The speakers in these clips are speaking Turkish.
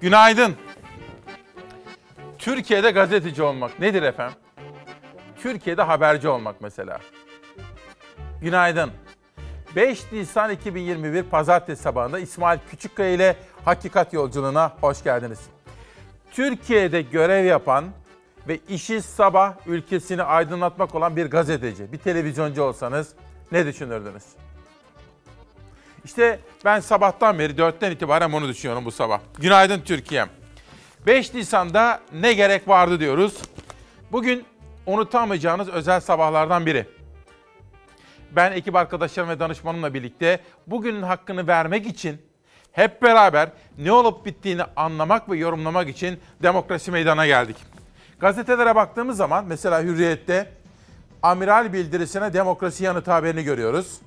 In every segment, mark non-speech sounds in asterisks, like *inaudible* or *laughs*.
Günaydın. Türkiye'de gazeteci olmak nedir efendim? Türkiye'de haberci olmak mesela. Günaydın. 5 Nisan 2021 Pazartesi sabahında İsmail Küçükkaya ile Hakikat Yolculuğuna hoş geldiniz. Türkiye'de görev yapan ve işi sabah ülkesini aydınlatmak olan bir gazeteci, bir televizyoncu olsanız ne düşünürdünüz? İşte ben sabahtan beri 4'ten itibaren bunu düşünüyorum bu sabah. Günaydın Türkiye'm. 5 Nisan'da ne gerek vardı diyoruz. Bugün unutamayacağınız özel sabahlardan biri. Ben ekip arkadaşlarım ve danışmanımla birlikte bugünün hakkını vermek için hep beraber ne olup bittiğini anlamak ve yorumlamak için demokrasi meydana geldik. Gazetelere baktığımız zaman mesela Hürriyet'te amiral bildirisine demokrasi yanıt haberini görüyoruz.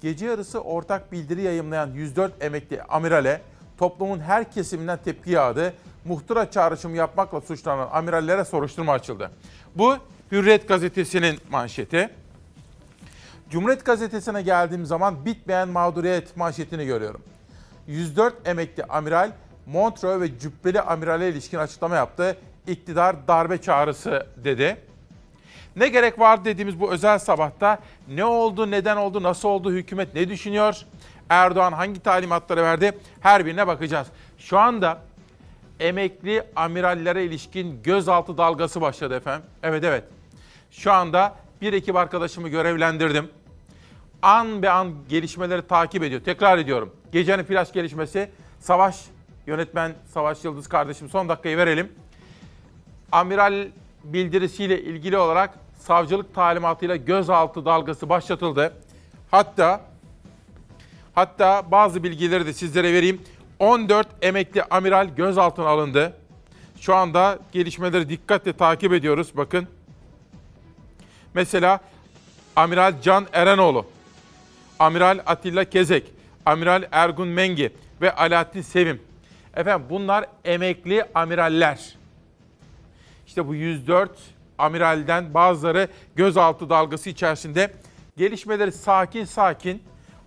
Gece yarısı ortak bildiri yayımlayan 104 emekli amirale toplumun her kesiminden tepki yağdı. Muhtıra çağrışımı yapmakla suçlanan amirallere soruşturma açıldı. Bu Hürriyet gazetesinin manşeti. Cumhuriyet gazetesine geldiğim zaman bitmeyen mağduriyet manşetini görüyorum. 104 emekli amiral Montreux ve Cübbeli amirale ilişkin açıklama yaptı. İktidar darbe çağrısı dedi. Ne gerek var dediğimiz bu özel sabahta ne oldu, neden oldu, nasıl oldu, hükümet ne düşünüyor? Erdoğan hangi talimatları verdi? Her birine bakacağız. Şu anda emekli amirallere ilişkin gözaltı dalgası başladı efendim. Evet evet. Şu anda bir ekip arkadaşımı görevlendirdim. An be an gelişmeleri takip ediyor. Tekrar ediyorum. Gecenin flash gelişmesi. Savaş, yönetmen Savaş Yıldız kardeşim son dakikayı verelim. Amiral bildirisiyle ilgili olarak savcılık talimatıyla gözaltı dalgası başlatıldı. Hatta hatta bazı bilgileri de sizlere vereyim. 14 emekli amiral gözaltına alındı. Şu anda gelişmeleri dikkatle takip ediyoruz. Bakın. Mesela Amiral Can Erenoğlu, Amiral Atilla Kezek, Amiral Ergun Mengi ve Alaaddin Sevim. Efendim bunlar emekli amiraller. İşte bu 104 amiralden bazıları gözaltı dalgası içerisinde gelişmeleri sakin sakin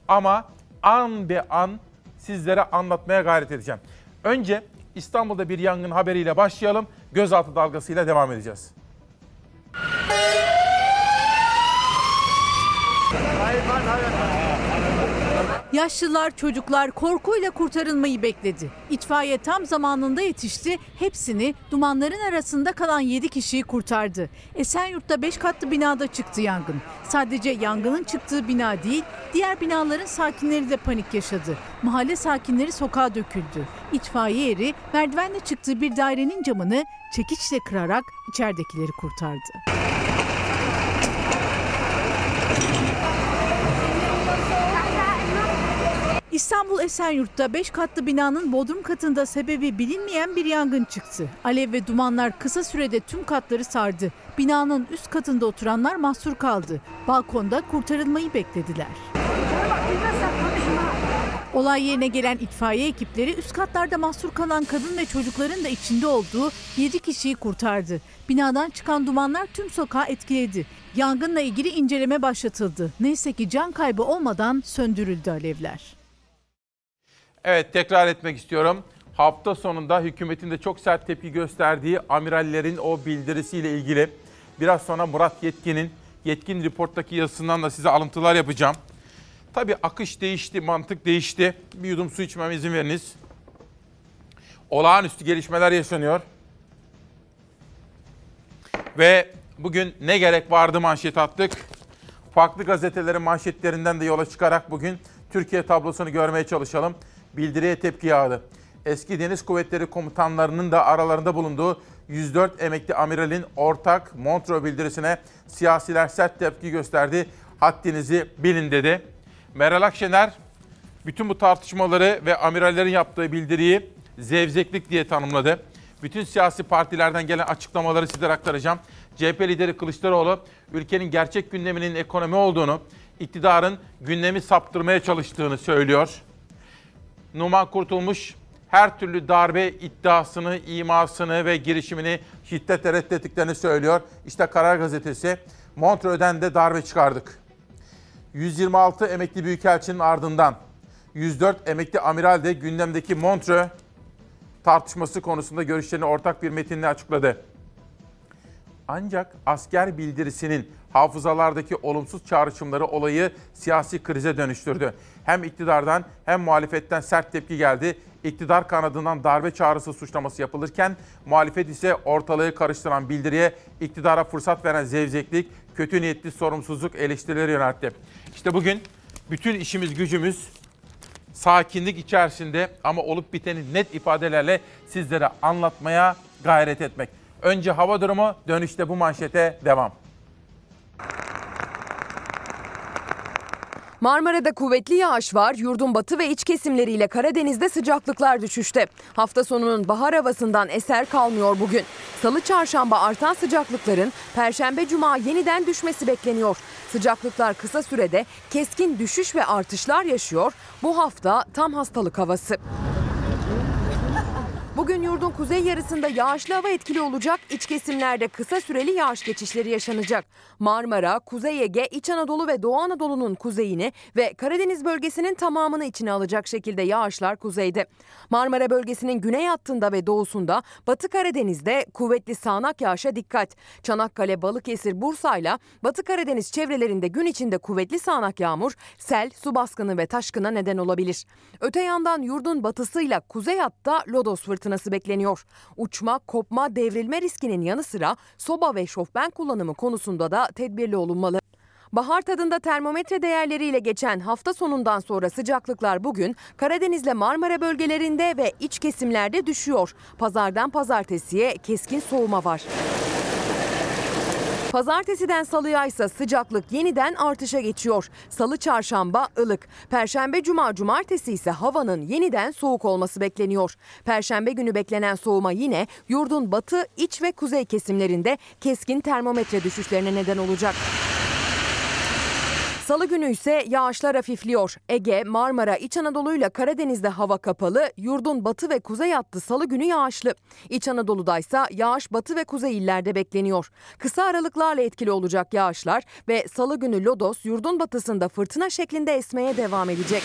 ama an be an sizlere anlatmaya gayret edeceğim. Önce İstanbul'da bir yangın haberiyle başlayalım. Gözaltı dalgasıyla devam edeceğiz. Yaşlılar, çocuklar korkuyla kurtarılmayı bekledi. İtfaiye tam zamanında yetişti. Hepsini dumanların arasında kalan 7 kişiyi kurtardı. Esenyurt'ta 5 katlı binada çıktı yangın. Sadece yangının çıktığı bina değil, diğer binaların sakinleri de panik yaşadı. Mahalle sakinleri sokağa döküldü. İtfaiye eri merdivenle çıktığı bir dairenin camını çekiçle kırarak içeridekileri kurtardı. İstanbul Esenyurt'ta 5 katlı binanın bodrum katında sebebi bilinmeyen bir yangın çıktı. Alev ve dumanlar kısa sürede tüm katları sardı. Binanın üst katında oturanlar mahsur kaldı. Balkonda kurtarılmayı beklediler. Olay yerine gelen itfaiye ekipleri üst katlarda mahsur kalan kadın ve çocukların da içinde olduğu 7 kişiyi kurtardı. Binadan çıkan dumanlar tüm sokağı etkiledi. Yangınla ilgili inceleme başlatıldı. Neyse ki can kaybı olmadan söndürüldü alevler. Evet tekrar etmek istiyorum. Hafta sonunda hükümetin de çok sert tepki gösterdiği amirallerin o bildirisiyle ilgili biraz sonra Murat Yetkin'in Yetkin Report'taki yazısından da size alıntılar yapacağım. Tabii akış değişti, mantık değişti. Bir yudum su içmeme izin veriniz. Olağanüstü gelişmeler yaşanıyor. Ve bugün ne gerek vardı manşet attık. Farklı gazetelerin manşetlerinden de yola çıkarak bugün Türkiye tablosunu görmeye çalışalım bildiriye tepki yağdı. Eski Deniz Kuvvetleri komutanlarının da aralarında bulunduğu 104 emekli amiralin ortak Montreux bildirisine siyasiler sert tepki gösterdi. Haddinizi bilin dedi. Meral Akşener bütün bu tartışmaları ve amirallerin yaptığı bildiriyi zevzeklik diye tanımladı. Bütün siyasi partilerden gelen açıklamaları sizlere aktaracağım. CHP lideri Kılıçdaroğlu ülkenin gerçek gündeminin ekonomi olduğunu, iktidarın gündemi saptırmaya çalıştığını söylüyor. Numan Kurtulmuş her türlü darbe iddiasını, imasını ve girişimini şiddetle reddettiklerini söylüyor. İşte Karar Gazetesi, Montreux'den de darbe çıkardık. 126 emekli büyükelçinin ardından 104 emekli amiral de gündemdeki Montreux tartışması konusunda görüşlerini ortak bir metinle açıkladı. Ancak asker bildirisinin hafızalardaki olumsuz çağrışımları olayı siyasi krize dönüştürdü. Hem iktidardan hem muhalefetten sert tepki geldi. İktidar kanadından darbe çağrısı suçlaması yapılırken muhalefet ise ortalığı karıştıran bildiriye iktidara fırsat veren zevzeklik, kötü niyetli sorumsuzluk eleştirileri yöneltti. İşte bugün bütün işimiz gücümüz sakinlik içerisinde ama olup biteni net ifadelerle sizlere anlatmaya gayret etmek. Önce hava durumu, dönüşte bu manşete devam. Marmara'da kuvvetli yağış var. Yurdun batı ve iç kesimleriyle Karadeniz'de sıcaklıklar düşüşte. Hafta sonunun bahar havasından eser kalmıyor bugün. Salı çarşamba artan sıcaklıkların perşembe cuma yeniden düşmesi bekleniyor. Sıcaklıklar kısa sürede keskin düşüş ve artışlar yaşıyor. Bu hafta tam hastalık havası. Bugün yurdun kuzey yarısında yağışlı hava etkili olacak. İç kesimlerde kısa süreli yağış geçişleri yaşanacak. Marmara, Kuzey Ege, İç Anadolu ve Doğu Anadolu'nun kuzeyini ve Karadeniz bölgesinin tamamını içine alacak şekilde yağışlar kuzeyde. Marmara bölgesinin güney hattında ve doğusunda, Batı Karadeniz'de kuvvetli sağanak yağışa dikkat. Çanakkale, Balıkesir, Bursa'yla Batı Karadeniz çevrelerinde gün içinde kuvvetli sağanak yağmur, sel, su baskını ve taşkına neden olabilir. Öte yandan yurdun batısıyla kuzey hatta lodos fırtınası bekleniyor. Uçma, kopma, devrilme riskinin yanı sıra soba ve şofben kullanımı konusunda da tedbirli olunmalı. Bahar tadında termometre değerleriyle geçen hafta sonundan sonra sıcaklıklar bugün Karadeniz'le Marmara bölgelerinde ve iç kesimlerde düşüyor. Pazardan pazartesiye keskin soğuma var. Pazartesiden salıya ise sıcaklık yeniden artışa geçiyor. Salı çarşamba ılık. Perşembe cuma cumartesi ise havanın yeniden soğuk olması bekleniyor. Perşembe günü beklenen soğuma yine yurdun batı, iç ve kuzey kesimlerinde keskin termometre düşüşlerine neden olacak. Salı günü ise yağışlar hafifliyor. Ege, Marmara, İç Anadolu ile Karadeniz'de hava kapalı, yurdun batı ve kuzey hattı salı günü yağışlı. İç Anadolu'da ise yağış batı ve kuzey illerde bekleniyor. Kısa aralıklarla etkili olacak yağışlar ve salı günü Lodos yurdun batısında fırtına şeklinde esmeye devam edecek.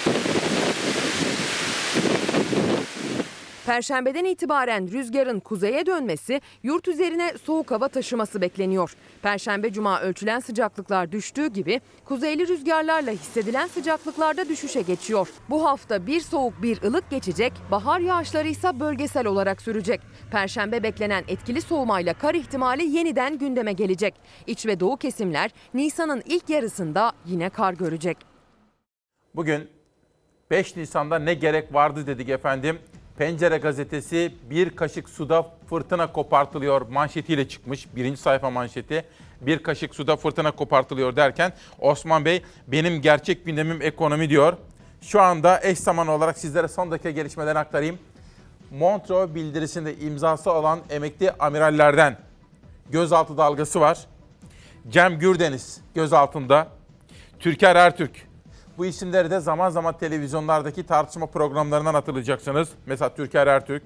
Perşembeden itibaren rüzgarın kuzeye dönmesi, yurt üzerine soğuk hava taşıması bekleniyor. Perşembe cuma ölçülen sıcaklıklar düştüğü gibi kuzeyli rüzgarlarla hissedilen sıcaklıklarda düşüşe geçiyor. Bu hafta bir soğuk bir ılık geçecek, bahar yağışları ise bölgesel olarak sürecek. Perşembe beklenen etkili soğumayla kar ihtimali yeniden gündeme gelecek. İç ve doğu kesimler Nisan'ın ilk yarısında yine kar görecek. Bugün 5 Nisan'da ne gerek vardı dedik efendim. Pencere gazetesi bir kaşık suda fırtına kopartılıyor manşetiyle çıkmış. Birinci sayfa manşeti. Bir kaşık suda fırtına kopartılıyor derken Osman Bey benim gerçek gündemim ekonomi diyor. Şu anda eş zamanlı olarak sizlere son dakika gelişmeleri aktarayım. Montreux bildirisinde imzası olan emekli amirallerden gözaltı dalgası var. Cem Gürdeniz gözaltında. Türker Ertürk bu isimleri de zaman zaman televizyonlardaki tartışma programlarından hatırlayacaksınız. Mesela Türker Ertürk,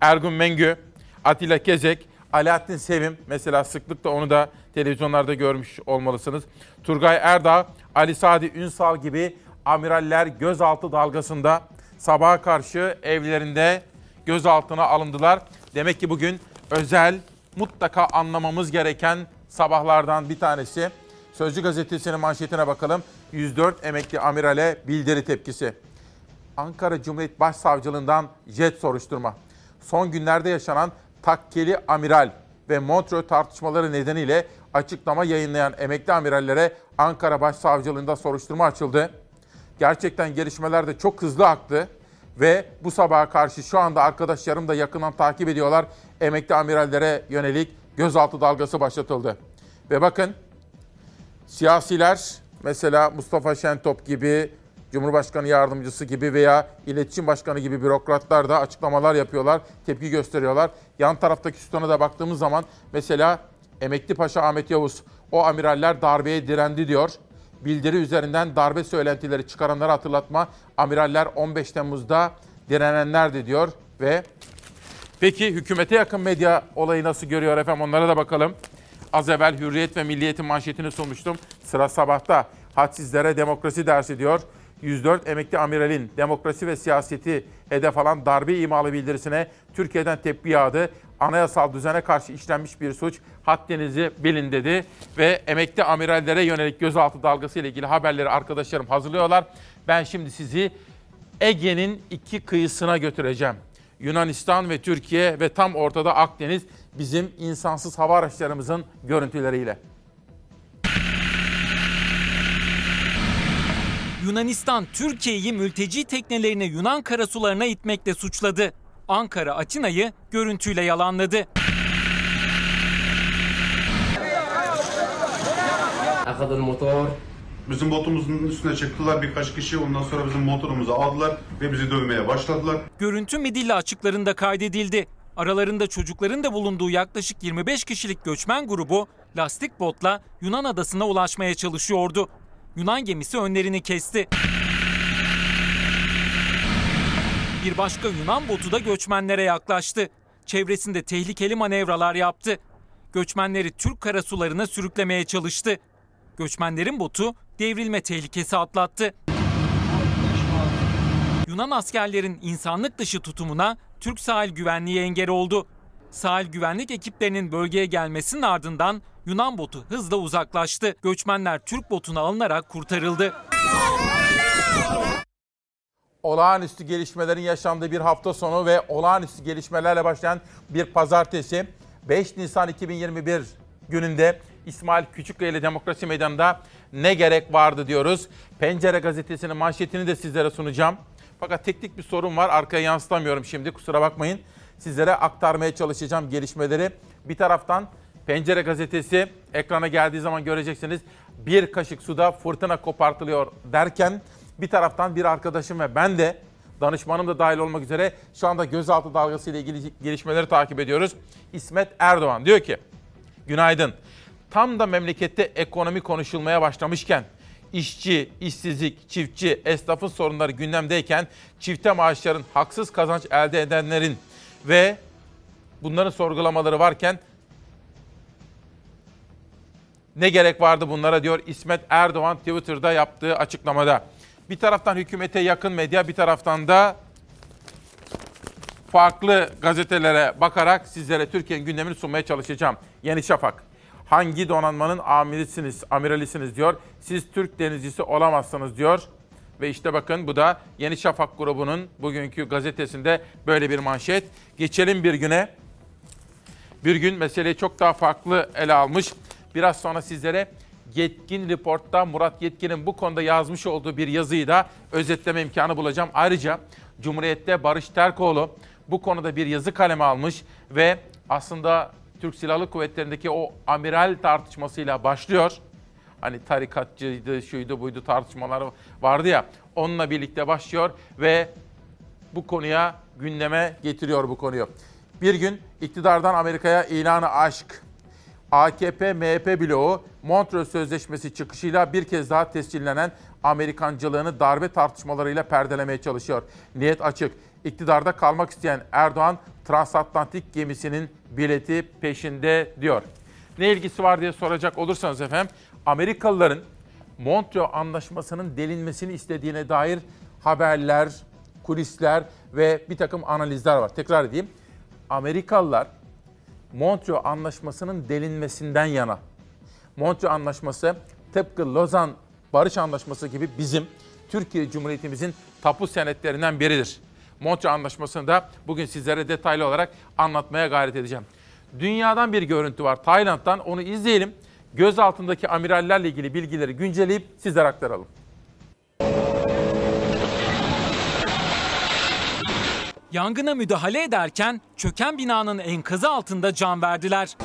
Ergun Mengü, Atilla Kezek, Alaaddin Sevim mesela sıklıkla onu da televizyonlarda görmüş olmalısınız. Turgay Erdağ, Ali Sadi Ünsal gibi amiraller gözaltı dalgasında sabaha karşı evlerinde gözaltına alındılar. Demek ki bugün özel, mutlaka anlamamız gereken sabahlardan bir tanesi. Sözcü gazetesinin manşetine bakalım. 104 emekli amirale bildiri tepkisi. Ankara Cumhuriyet Başsavcılığından jet soruşturma. Son günlerde yaşanan takkeli amiral ve Montreux tartışmaları nedeniyle açıklama yayınlayan emekli amirallere Ankara Başsavcılığında soruşturma açıldı. Gerçekten gelişmeler de çok hızlı aktı ve bu sabaha karşı şu anda arkadaşlarım da yakından takip ediyorlar. Emekli amirallere yönelik gözaltı dalgası başlatıldı. Ve bakın siyasiler mesela Mustafa Şentop gibi, Cumhurbaşkanı yardımcısı gibi veya iletişim başkanı gibi bürokratlar da açıklamalar yapıyorlar, tepki gösteriyorlar. Yan taraftaki sütuna da baktığımız zaman mesela Emekli Paşa Ahmet Yavuz, o amiraller darbeye direndi diyor. Bildiri üzerinden darbe söylentileri çıkaranları hatırlatma. Amiraller 15 Temmuz'da direnenlerdi diyor ve peki hükümete yakın medya olayı nasıl görüyor efendim onlara da bakalım. Az evvel Hürriyet ve Milliyet'in manşetini sunmuştum. Sıra sabahta. Hadsizlere demokrasi dersi diyor. 104 emekli amiralin demokrasi ve siyaseti hedef alan darbe imalı bildirisine Türkiye'den tepki yağdı. Anayasal düzene karşı işlenmiş bir suç. Haddinizi bilin dedi ve emekli amirallere yönelik gözaltı dalgası ile ilgili haberleri arkadaşlarım hazırlıyorlar. Ben şimdi sizi Ege'nin iki kıyısına götüreceğim. Yunanistan ve Türkiye ve tam ortada Akdeniz bizim insansız hava araçlarımızın görüntüleriyle. Yunanistan Türkiye'yi mülteci teknelerini Yunan karasularına itmekle suçladı. Ankara Atina'yı görüntüyle yalanladı. Bizim botumuzun üstüne çıktılar birkaç kişi ondan sonra bizim motorumuzu aldılar ve bizi dövmeye başladılar. Görüntü Midilli açıklarında kaydedildi. Aralarında çocukların da bulunduğu yaklaşık 25 kişilik göçmen grubu lastik botla Yunan adasına ulaşmaya çalışıyordu. Yunan gemisi önlerini kesti. Bir başka Yunan botu da göçmenlere yaklaştı. Çevresinde tehlikeli manevralar yaptı. Göçmenleri Türk karasularına sürüklemeye çalıştı. Göçmenlerin botu devrilme tehlikesi atlattı. Yunan askerlerin insanlık dışı tutumuna Türk sahil güvenliği engel oldu. Sahil güvenlik ekiplerinin bölgeye gelmesinin ardından Yunan botu hızla uzaklaştı. Göçmenler Türk botuna alınarak kurtarıldı. olağanüstü gelişmelerin yaşandığı bir hafta sonu ve olağanüstü gelişmelerle başlayan bir pazartesi 5 Nisan 2021 gününde İsmail Küçükkaya ile Demokrasi Meydanı'nda ne gerek vardı diyoruz. Pencere gazetesinin manşetini de sizlere sunacağım. Fakat teknik bir sorun var arkaya yansıtamıyorum şimdi kusura bakmayın. Sizlere aktarmaya çalışacağım gelişmeleri. Bir taraftan Pencere gazetesi ekrana geldiği zaman göreceksiniz. Bir kaşık suda fırtına kopartılıyor derken bir taraftan bir arkadaşım ve ben de danışmanım da dahil olmak üzere şu anda gözaltı dalgası ile ilgili gelişmeleri takip ediyoruz. İsmet Erdoğan diyor ki günaydın. Tam da memlekette ekonomi konuşulmaya başlamışken işçi, işsizlik, çiftçi, esnafın sorunları gündemdeyken çifte maaşların haksız kazanç elde edenlerin ve bunların sorgulamaları varken ne gerek vardı bunlara diyor İsmet Erdoğan Twitter'da yaptığı açıklamada. Bir taraftan hükümete yakın medya bir taraftan da farklı gazetelere bakarak sizlere Türkiye'nin gündemini sunmaya çalışacağım. Yeni Şafak. Hangi donanmanın amirisiniz, amiralisiniz diyor. Siz Türk denizcisi olamazsınız diyor. Ve işte bakın bu da Yeni Şafak grubunun bugünkü gazetesinde böyle bir manşet. Geçelim bir güne. Bir gün meseleyi çok daha farklı ele almış. Biraz sonra sizlere Yetkin Report'ta Murat Yetkin'in bu konuda yazmış olduğu bir yazıyı da özetleme imkanı bulacağım. Ayrıca Cumhuriyet'te Barış Terkoğlu bu konuda bir yazı kaleme almış ve aslında Türk Silahlı Kuvvetleri'ndeki o amiral tartışmasıyla başlıyor. Hani tarikatçıydı, şuydu, buydu tartışmalar vardı ya. Onunla birlikte başlıyor ve bu konuya gündeme getiriyor bu konuyu. Bir gün iktidardan Amerika'ya ilanı aşk. AKP MHP bloğu Montreux Sözleşmesi çıkışıyla bir kez daha tescillenen Amerikancılığını darbe tartışmalarıyla perdelemeye çalışıyor. Niyet açık. İktidarda kalmak isteyen Erdoğan transatlantik gemisinin bileti peşinde diyor. Ne ilgisi var diye soracak olursanız efendim Amerikalıların Montreux Anlaşması'nın delinmesini istediğine dair haberler, kulisler ve bir takım analizler var. Tekrar edeyim. Amerikalılar Montreux Anlaşması'nın delinmesinden yana. Montreux Anlaşması tıpkı Lozan Barış Anlaşması gibi bizim Türkiye Cumhuriyetimizin tapu senetlerinden biridir. Montreux Anlaşması'nı da bugün sizlere detaylı olarak anlatmaya gayret edeceğim. Dünyadan bir görüntü var. Tayland'dan onu izleyelim. Göz altındaki amirallerle ilgili bilgileri güncelleyip sizlere aktaralım. Yangına müdahale ederken çöken binanın enkazı altında can verdiler.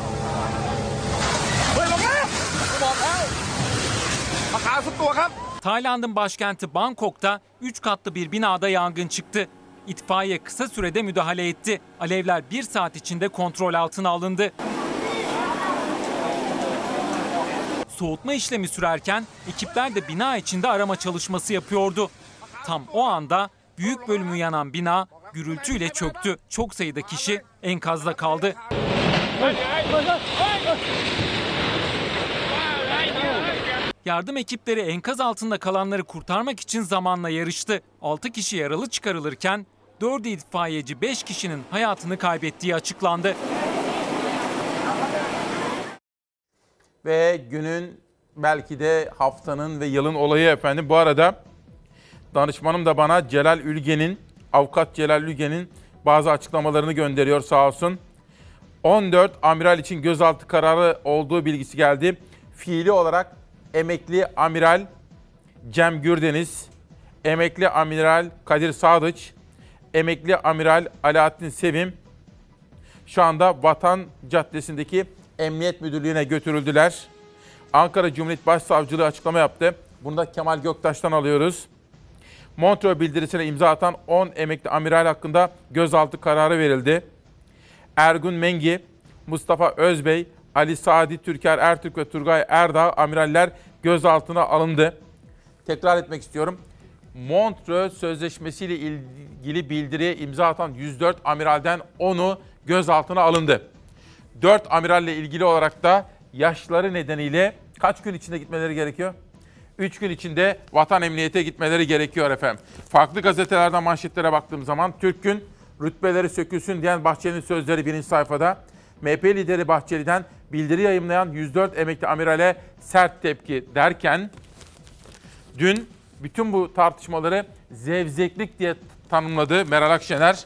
Tayland'ın başkenti Bangkok'ta 3 katlı bir binada yangın çıktı. İtfaiye kısa sürede müdahale etti. Alevler bir saat içinde kontrol altına alındı. Soğutma işlemi sürerken ekipler de bina içinde arama çalışması yapıyordu. Tam o anda büyük bölümü yanan bina gürültüyle çöktü. Çok sayıda kişi enkazda kaldı. Yardım ekipleri enkaz altında kalanları kurtarmak için zamanla yarıştı. 6 kişi yaralı çıkarılırken 4 itfaiyeci 5 kişinin hayatını kaybettiği açıklandı. Ve günün belki de haftanın ve yılın olayı efendim. Bu arada danışmanım da bana Celal Ülgen'in, avukat Celal Ülgen'in bazı açıklamalarını gönderiyor sağ olsun. 14 amiral için gözaltı kararı olduğu bilgisi geldi. Fiili olarak emekli amiral Cem Gürdeniz, emekli amiral Kadir Sadıç, emekli amiral Alaaddin Sevim şu anda Vatan Caddesi'ndeki Emniyet Müdürlüğü'ne götürüldüler. Ankara Cumhuriyet Başsavcılığı açıklama yaptı. Bunu da Kemal Göktaş'tan alıyoruz. Montreux bildirisine imza atan 10 emekli amiral hakkında gözaltı kararı verildi. Ergun Mengi, Mustafa Özbey, Ali Sadi Türker Ertürk ve Turgay Erdağ amiraller gözaltına alındı. Tekrar etmek istiyorum. Montreux Sözleşmesi ile ilgili bildiriye imza atan 104 amiralden 10'u gözaltına alındı. 4 amiralle ilgili olarak da yaşları nedeniyle kaç gün içinde gitmeleri gerekiyor? 3 gün içinde vatan emniyete gitmeleri gerekiyor efendim. Farklı gazetelerden manşetlere baktığım zaman Türk Gün rütbeleri sökülsün diyen Bahçeli'nin sözleri birinci sayfada. MHP lideri Bahçeli'den bildiri yayımlayan 104 emekli amirale sert tepki derken dün bütün bu tartışmaları zevzeklik diye tanımladı Meral Akşener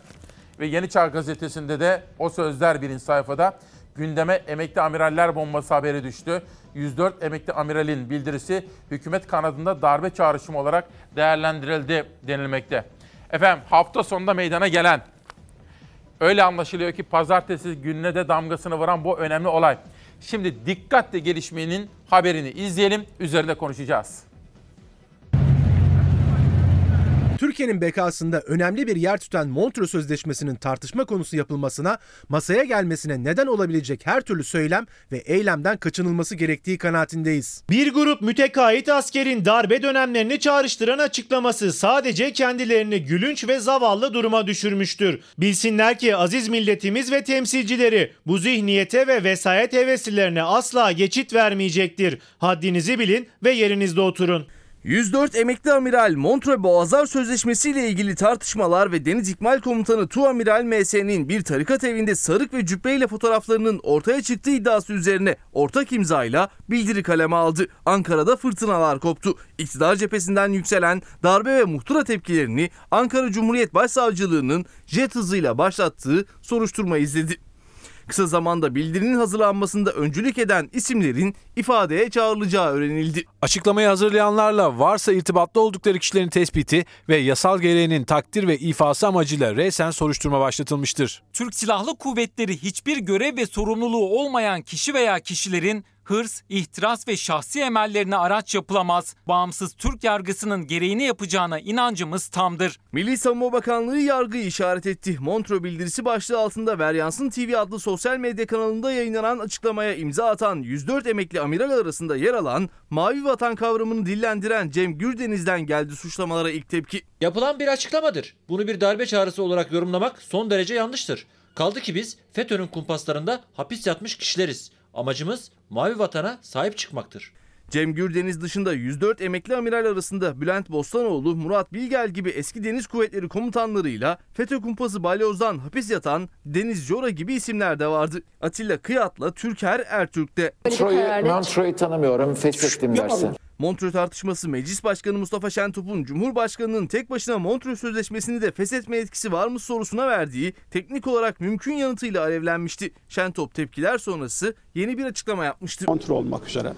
ve Yeni Çağ gazetesinde de o sözler birinci sayfada gündeme emekli amiraller bombası haberi düştü. 104 emekli amiralin bildirisi hükümet kanadında darbe çağrışımı olarak değerlendirildi denilmekte. Efendim hafta sonunda meydana gelen öyle anlaşılıyor ki pazartesi gününe de damgasını vuran bu önemli olay. Şimdi dikkatle gelişmenin haberini izleyelim, üzerinde konuşacağız. Türkiye'nin bekasında önemli bir yer tutan Montreux Sözleşmesi'nin tartışma konusu yapılmasına, masaya gelmesine neden olabilecek her türlü söylem ve eylemden kaçınılması gerektiği kanaatindeyiz. Bir grup mütekait askerin darbe dönemlerini çağrıştıran açıklaması sadece kendilerini gülünç ve zavallı duruma düşürmüştür. Bilsinler ki aziz milletimiz ve temsilcileri bu zihniyete ve vesayet heveslilerine asla geçit vermeyecektir. Haddinizi bilin ve yerinizde oturun. 104 emekli amiral Montreux Boğazlar Sözleşmesi ile ilgili tartışmalar ve Deniz İkmal Komutanı Tuamiral MS'nin bir tarikat evinde sarık ve cübbeyle fotoğraflarının ortaya çıktığı iddiası üzerine ortak imzayla bildiri kaleme aldı. Ankara'da fırtınalar koptu. İktidar cephesinden yükselen darbe ve muhtıra tepkilerini Ankara Cumhuriyet Başsavcılığı'nın jet hızıyla başlattığı soruşturma izledi. Kısa zamanda bildirinin hazırlanmasında öncülük eden isimlerin ifadeye çağrılacağı öğrenildi. Açıklamayı hazırlayanlarla varsa irtibatlı oldukları kişilerin tespiti ve yasal gereğinin takdir ve ifası amacıyla resen soruşturma başlatılmıştır. Türk Silahlı Kuvvetleri hiçbir görev ve sorumluluğu olmayan kişi veya kişilerin hırs, ihtiras ve şahsi emellerine araç yapılamaz. Bağımsız Türk yargısının gereğini yapacağına inancımız tamdır. Milli Savunma Bakanlığı yargıyı işaret etti. Montreux bildirisi başlığı altında Veryansın TV adlı sosyal medya kanalında yayınlanan açıklamaya imza atan 104 emekli amiral arasında yer alan Mavi Vatan kavramını dillendiren Cem Gürdeniz'den geldi suçlamalara ilk tepki. Yapılan bir açıklamadır. Bunu bir darbe çağrısı olarak yorumlamak son derece yanlıştır. Kaldı ki biz FETÖ'nün kumpaslarında hapis yatmış kişileriz. Amacımız mavi vatana sahip çıkmaktır. Cem Gürdeniz dışında 104 emekli amiral arasında Bülent Bostanoğlu, Murat Bilgel gibi eski deniz kuvvetleri komutanlarıyla FETÖ kumpası balyozdan hapis yatan Deniz Jora gibi isimler de vardı. Atilla Kıyat'la Türker Ertürk'te. Montreux'u tanımıyorum, feshettim dersin. Montreux tartışması Meclis Başkanı Mustafa Şentop'un Cumhurbaşkanı'nın tek başına Montreux Sözleşmesi'ni de feshetme etkisi var mı sorusuna verdiği teknik olarak mümkün yanıtıyla alevlenmişti. Şentop tepkiler sonrası yeni bir açıklama yapmıştı. Kontrol olmak üzere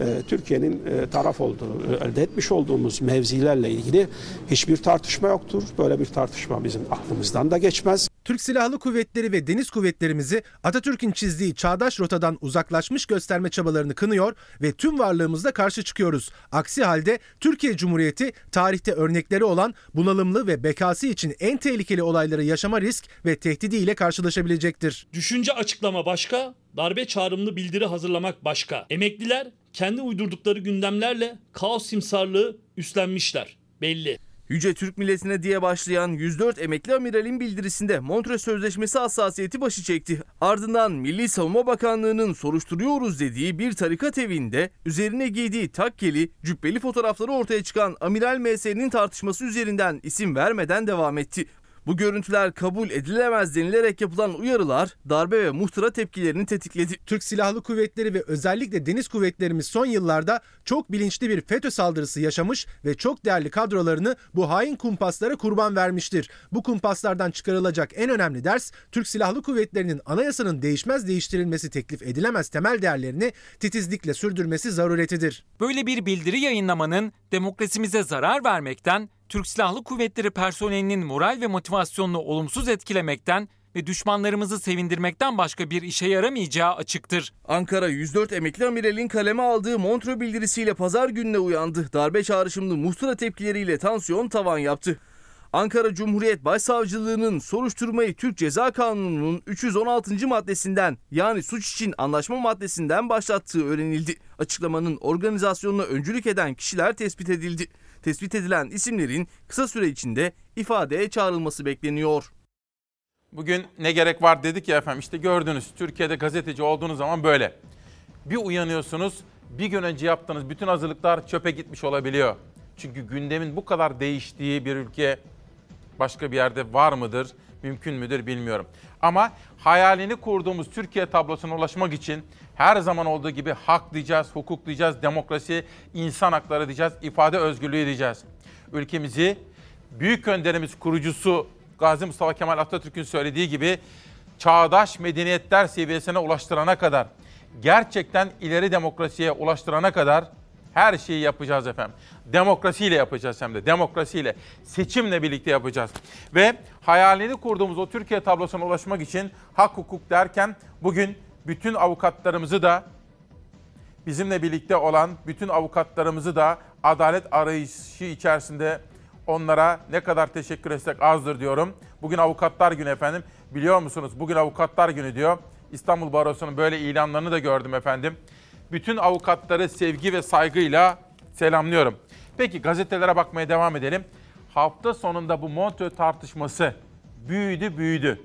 e, Türkiye'nin e, taraf olduğu, e, elde etmiş olduğumuz mevzilerle ilgili hiçbir tartışma yoktur. Böyle bir tartışma bizim aklımızdan da geçmez. Türk Silahlı Kuvvetleri ve Deniz Kuvvetlerimizi Atatürk'ün çizdiği çağdaş rotadan uzaklaşmış gösterme çabalarını kınıyor ve tüm varlığımızla karşı çıkıyoruz. Aksi halde Türkiye Cumhuriyeti tarihte örnekleri olan bunalımlı ve bekası için en tehlikeli olayları yaşama risk ve tehdidiyle karşılaşabilecektir. Düşünce açıklama başka, darbe çağrımlı bildiri hazırlamak başka. Emekliler kendi uydurdukları gündemlerle kaos simsarlığı üstlenmişler. Belli. Yüce Türk milletine diye başlayan 104 emekli amiralin bildirisinde Montreux Sözleşmesi hassasiyeti başı çekti. Ardından Milli Savunma Bakanlığı'nın soruşturuyoruz dediği bir tarikat evinde üzerine giydiği takkeli, cübbeli fotoğrafları ortaya çıkan Amiral MS'nin tartışması üzerinden isim vermeden devam etti. Bu görüntüler kabul edilemez denilerek yapılan uyarılar darbe ve muhtıra tepkilerini tetikledi. Türk Silahlı Kuvvetleri ve özellikle deniz kuvvetlerimiz son yıllarda çok bilinçli bir FETÖ saldırısı yaşamış ve çok değerli kadrolarını bu hain kumpaslara kurban vermiştir. Bu kumpaslardan çıkarılacak en önemli ders Türk Silahlı Kuvvetleri'nin anayasanın değişmez değiştirilmesi teklif edilemez temel değerlerini titizlikle sürdürmesi zaruretidir. Böyle bir bildiri yayınlamanın demokrasimize zarar vermekten, Türk Silahlı Kuvvetleri personelinin moral ve motivasyonunu olumsuz etkilemekten ve düşmanlarımızı sevindirmekten başka bir işe yaramayacağı açıktır. Ankara 104 emekli amiralin kaleme aldığı Montreux bildirisiyle pazar gününe uyandı. Darbe çağrışımlı muhtıra tepkileriyle tansiyon tavan yaptı. Ankara Cumhuriyet Başsavcılığı'nın soruşturmayı Türk Ceza Kanunu'nun 316. maddesinden yani suç için anlaşma maddesinden başlattığı öğrenildi. Açıklamanın organizasyonuna öncülük eden kişiler tespit edildi. Tespit edilen isimlerin kısa süre içinde ifadeye çağrılması bekleniyor. Bugün ne gerek var dedik ya efendim işte gördünüz Türkiye'de gazeteci olduğunuz zaman böyle. Bir uyanıyorsunuz bir gün önce yaptığınız bütün hazırlıklar çöpe gitmiş olabiliyor. Çünkü gündemin bu kadar değiştiği bir ülke başka bir yerde var mıdır, mümkün müdür bilmiyorum. Ama hayalini kurduğumuz Türkiye tablosuna ulaşmak için her zaman olduğu gibi hak diyeceğiz, hukuk diyeceğiz, demokrasi, insan hakları diyeceğiz, ifade özgürlüğü diyeceğiz. Ülkemizi büyük önderimiz kurucusu Gazi Mustafa Kemal Atatürk'ün söylediği gibi çağdaş medeniyetler seviyesine ulaştırana kadar, gerçekten ileri demokrasiye ulaştırana kadar her şeyi yapacağız efendim. Demokrasiyle yapacağız hem de. Demokrasiyle, seçimle birlikte yapacağız. Ve hayalini kurduğumuz o Türkiye tablosuna ulaşmak için hak hukuk derken bugün bütün avukatlarımızı da bizimle birlikte olan bütün avukatlarımızı da adalet arayışı içerisinde onlara ne kadar teşekkür etsek azdır diyorum. Bugün avukatlar günü efendim. Biliyor musunuz? Bugün avukatlar günü diyor. İstanbul Barosu'nun böyle ilanlarını da gördüm efendim. Bütün avukatları sevgi ve saygıyla selamlıyorum. Peki gazetelere bakmaya devam edelim. Hafta sonunda bu Montreux tartışması büyüdü büyüdü.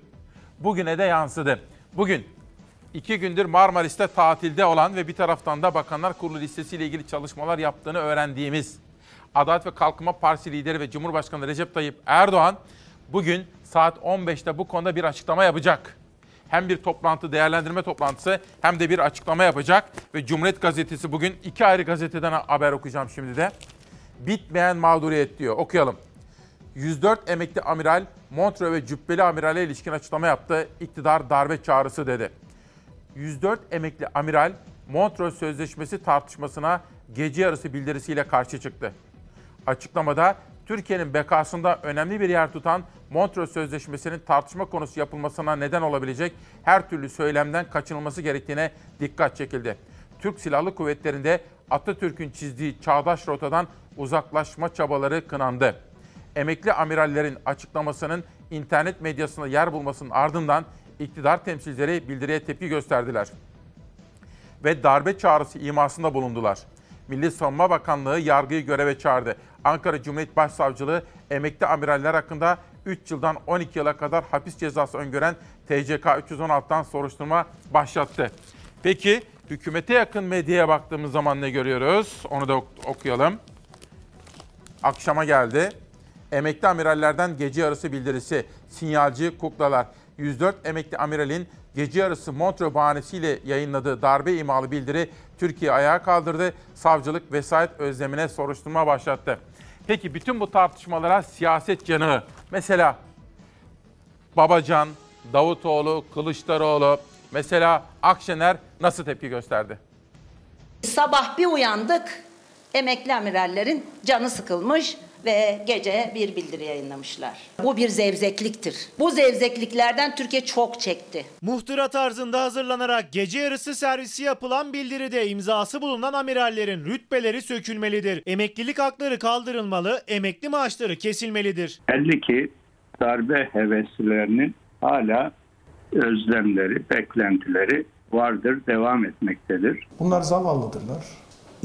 Bugüne de yansıdı. Bugün iki gündür Marmaris'te tatilde olan ve bir taraftan da Bakanlar Kurulu listesiyle ilgili çalışmalar yaptığını öğrendiğimiz Adalet ve Kalkınma Partisi lideri ve Cumhurbaşkanı Recep Tayyip Erdoğan bugün saat 15'te bu konuda bir açıklama yapacak. Hem bir toplantı, değerlendirme toplantısı hem de bir açıklama yapacak. Ve Cumhuriyet Gazetesi bugün iki ayrı gazeteden haber okuyacağım şimdi de. Bitmeyen mağduriyet diyor. Okuyalım. 104 emekli amiral Montreux ve Cübbeli amirale ilişkin açıklama yaptı. İktidar darbe çağrısı dedi. 104 emekli amiral Montreux Sözleşmesi tartışmasına gece yarısı bildirisiyle karşı çıktı. Açıklamada Türkiye'nin bekasında önemli bir yer tutan Montreux Sözleşmesi'nin tartışma konusu yapılmasına neden olabilecek her türlü söylemden kaçınılması gerektiğine dikkat çekildi. Türk Silahlı Kuvvetleri'nde Atatürk'ün çizdiği çağdaş rotadan uzaklaşma çabaları kınandı. Emekli amirallerin açıklamasının internet medyasında yer bulmasının ardından iktidar temsilcileri bildiriye tepki gösterdiler. Ve darbe çağrısı imasında bulundular. Milli Savunma Bakanlığı yargıyı göreve çağırdı. Ankara Cumhuriyet Başsavcılığı emekli amiraller hakkında 3 yıldan 12 yıla kadar hapis cezası öngören TCK 316'dan soruşturma başlattı. Peki hükümete yakın medyaya baktığımız zaman ne görüyoruz? Onu da okuyalım. Akşama geldi. Emekli amirallerden gece yarısı bildirisi. Sinyalci kuklalar. 104 emekli amiralin gece yarısı Montreux bahanesiyle yayınladığı darbe imalı bildiri Türkiye ayağa kaldırdı. Savcılık vesayet özlemine soruşturma başlattı. Peki bütün bu tartışmalara siyaset canı, mesela Babacan, Davutoğlu, Kılıçdaroğlu, mesela Akşener nasıl tepki gösterdi? Sabah bir uyandık, emekli amirallerin canı sıkılmış ve gece bir bildiri yayınlamışlar. Bu bir zevzekliktir. Bu zevzekliklerden Türkiye çok çekti. Muhtıra tarzında hazırlanarak gece yarısı servisi yapılan bildiride imzası bulunan amirallerin rütbeleri sökülmelidir. Emeklilik hakları kaldırılmalı, emekli maaşları kesilmelidir. Belli ki darbe heveslilerinin hala özlemleri, beklentileri vardır, devam etmektedir. Bunlar zavallıdırlar.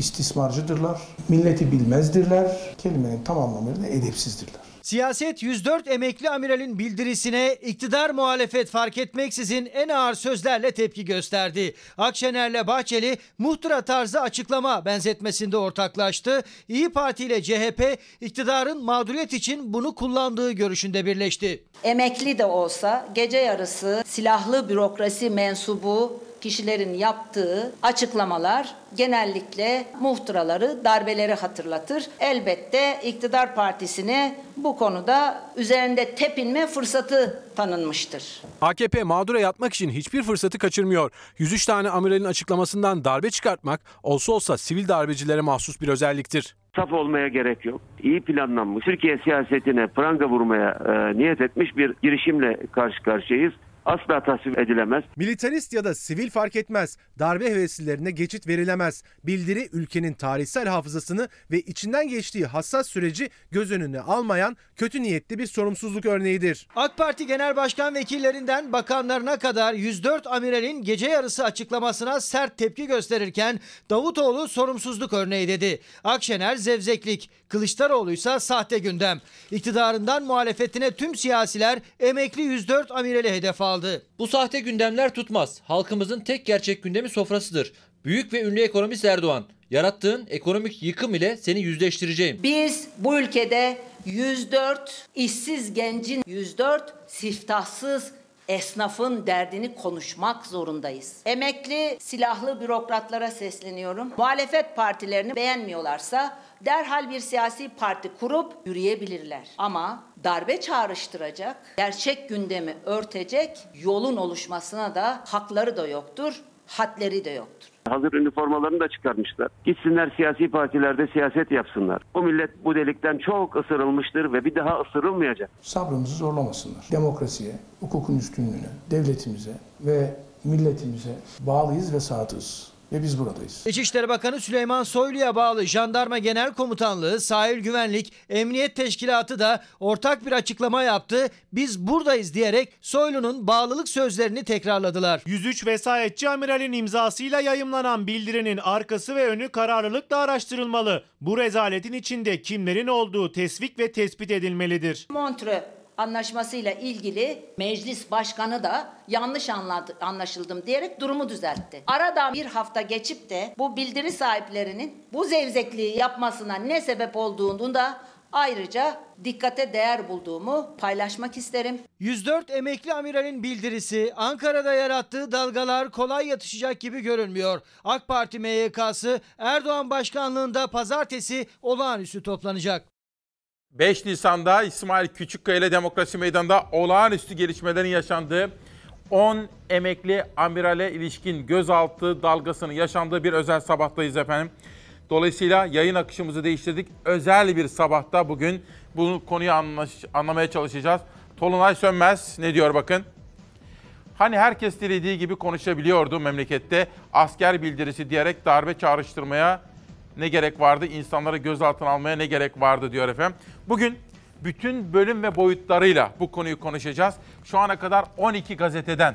İstismarcıdırlar, milleti bilmezdirler, kelimenin tam anlamıyla edepsizdirler. Siyaset 104 emekli amiralin bildirisine iktidar muhalefet fark etmeksizin en ağır sözlerle tepki gösterdi. Akşener'le Bahçeli muhtıra tarzı açıklama benzetmesinde ortaklaştı. İyi Parti ile CHP iktidarın mağduriyet için bunu kullandığı görüşünde birleşti. Emekli de olsa gece yarısı silahlı bürokrasi mensubu kişilerin yaptığı açıklamalar genellikle muhtıraları, darbeleri hatırlatır. Elbette iktidar partisine bu konuda üzerinde tepinme fırsatı tanınmıştır. AKP mağdura yatmak için hiçbir fırsatı kaçırmıyor. 103 tane amiralin açıklamasından darbe çıkartmak olsa olsa sivil darbecilere mahsus bir özelliktir. Saf olmaya gerek yok. İyi planlanmış, Türkiye siyasetine pranga vurmaya e, niyet etmiş bir girişimle karşı karşıyayız asla tasvip edilemez. Militarist ya da sivil fark etmez. Darbe heveslilerine geçit verilemez. Bildiri ülkenin tarihsel hafızasını ve içinden geçtiği hassas süreci göz önüne almayan kötü niyetli bir sorumsuzluk örneğidir. AK Parti Genel Başkan vekillerinden bakanlarına kadar 104 amiralin gece yarısı açıklamasına sert tepki gösterirken Davutoğlu sorumsuzluk örneği dedi. Akşener zevzeklik, Kılıçdaroğlu ise sahte gündem. İktidarından muhalefetine tüm siyasiler emekli 104 amirali hedef aldı. Bu sahte gündemler tutmaz. Halkımızın tek gerçek gündemi sofrasıdır. Büyük ve ünlü ekonomist Erdoğan. Yarattığın ekonomik yıkım ile seni yüzleştireceğim. Biz bu ülkede 104 işsiz gencin 104 siftahsız esnafın derdini konuşmak zorundayız. Emekli silahlı bürokratlara sesleniyorum. Muhalefet partilerini beğenmiyorlarsa derhal bir siyasi parti kurup yürüyebilirler. Ama darbe çağrıştıracak, gerçek gündemi örtecek yolun oluşmasına da hakları da yoktur, hadleri de yoktur. Hazır üniformalarını da çıkarmışlar. Gitsinler siyasi partilerde siyaset yapsınlar. Bu millet bu delikten çok ısırılmıştır ve bir daha ısırılmayacak. Sabrımızı zorlamasınlar. Demokrasiye, hukukun üstünlüğüne, devletimize ve milletimize bağlıyız ve sadığız ve biz buradayız. İçişleri Bakanı Süleyman Soylu'ya bağlı Jandarma Genel Komutanlığı, Sahil Güvenlik, Emniyet Teşkilatı da ortak bir açıklama yaptı. Biz buradayız diyerek Soylu'nun bağlılık sözlerini tekrarladılar. 103 vesayetçi amiralin imzasıyla yayımlanan bildirinin arkası ve önü kararlılıkla araştırılmalı. Bu rezaletin içinde kimlerin olduğu tesvik ve tespit edilmelidir. Montreux anlaşmasıyla ilgili meclis başkanı da yanlış anladı, anlaşıldım diyerek durumu düzeltti. Aradan bir hafta geçip de bu bildiri sahiplerinin bu zevzekliği yapmasına ne sebep olduğunu da ayrıca dikkate değer bulduğumu paylaşmak isterim. 104 emekli amiralin bildirisi Ankara'da yarattığı dalgalar kolay yatışacak gibi görünmüyor. AK Parti MYK'sı Erdoğan başkanlığında pazartesi olağanüstü toplanacak. 5 Nisan'da İsmail Küçükkaya ile Demokrasi Meydanı'nda olağanüstü gelişmelerin yaşandığı 10 emekli amirale ilişkin gözaltı dalgasının yaşandığı bir özel sabahtayız efendim. Dolayısıyla yayın akışımızı değiştirdik. Özel bir sabahta bugün bu konuyu anlaş, anlamaya çalışacağız. Tolunay Sönmez ne diyor bakın. Hani herkes dilediği gibi konuşabiliyordu memlekette. Asker bildirisi diyerek darbe çağrıştırmaya ne gerek vardı? İnsanları gözaltına almaya ne gerek vardı diyor efendim. Bugün bütün bölüm ve boyutlarıyla bu konuyu konuşacağız. Şu ana kadar 12 gazeteden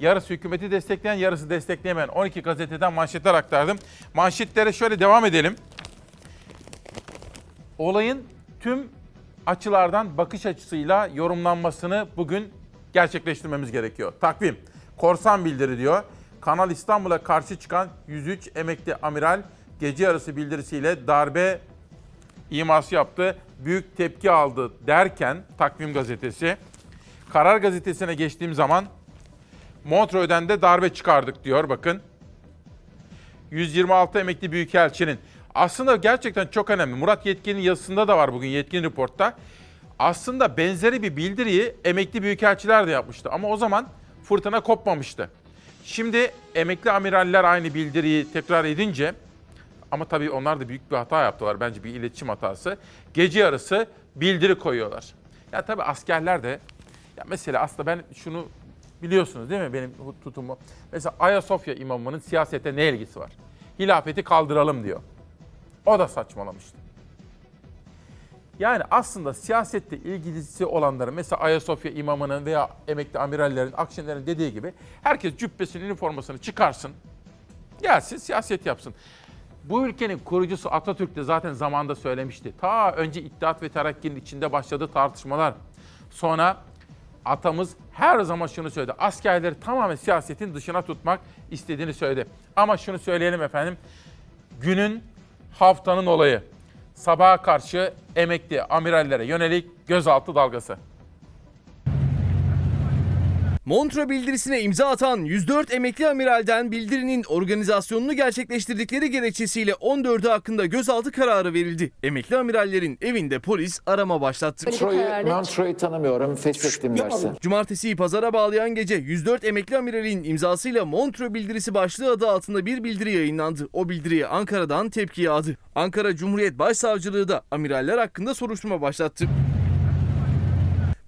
yarısı hükümeti destekleyen, yarısı destekleyemeyen 12 gazeteden manşetler aktardım. Manşetlere şöyle devam edelim. Olayın tüm açılardan bakış açısıyla yorumlanmasını bugün gerçekleştirmemiz gerekiyor. Takvim. Korsan bildiri diyor. Kanal İstanbul'a karşı çıkan 103 emekli amiral gece yarısı bildirisiyle darbe iması yaptı. Büyük tepki aldı derken Takvim gazetesi. Karar gazetesine geçtiğim zaman Montreux'den de darbe çıkardık diyor bakın. 126 emekli büyükelçinin. Aslında gerçekten çok önemli. Murat Yetkin'in yazısında da var bugün Yetkin Report'ta. Aslında benzeri bir bildiriyi emekli büyükelçiler de yapmıştı. Ama o zaman fırtına kopmamıştı. Şimdi emekli amiraller aynı bildiriyi tekrar edince ama tabii onlar da büyük bir hata yaptılar. Bence bir iletişim hatası. Gece yarısı bildiri koyuyorlar. Ya tabii askerler de ya mesela aslında ben şunu biliyorsunuz değil mi benim tutumu? Mesela Ayasofya imamının siyasete ne ilgisi var? Hilafeti kaldıralım diyor. O da saçmalamıştı. Yani aslında siyasette ilgilisi olanların mesela Ayasofya imamının veya emekli amirallerin, Akşener'in dediği gibi herkes cübbesinin üniformasını çıkarsın. Gelsin siyaset yapsın. Bu ülkenin kurucusu Atatürk de zaten zamanda söylemişti. Ta önce İttihat ve Terakki'nin içinde başladı tartışmalar. Sonra atamız her zaman şunu söyledi. Askerleri tamamen siyasetin dışına tutmak istediğini söyledi. Ama şunu söyleyelim efendim. Günün haftanın olayı. Sabaha karşı emekli amirallere yönelik gözaltı dalgası. Montre bildirisine imza atan 104 emekli amiralden bildirinin organizasyonunu gerçekleştirdikleri gerekçesiyle 14'ü hakkında gözaltı kararı verildi. Emekli amirallerin evinde polis arama başlattı. Montreux'u Montreux'u tanımıyorum, feshettim dersin. Cumartesiyi pazara bağlayan gece 104 emekli amiralin imzasıyla Montre bildirisi başlığı adı altında bir bildiri yayınlandı. O bildiriye Ankara'dan tepki yağdı. Ankara Cumhuriyet Başsavcılığı da amiraller hakkında soruşturma başlattı.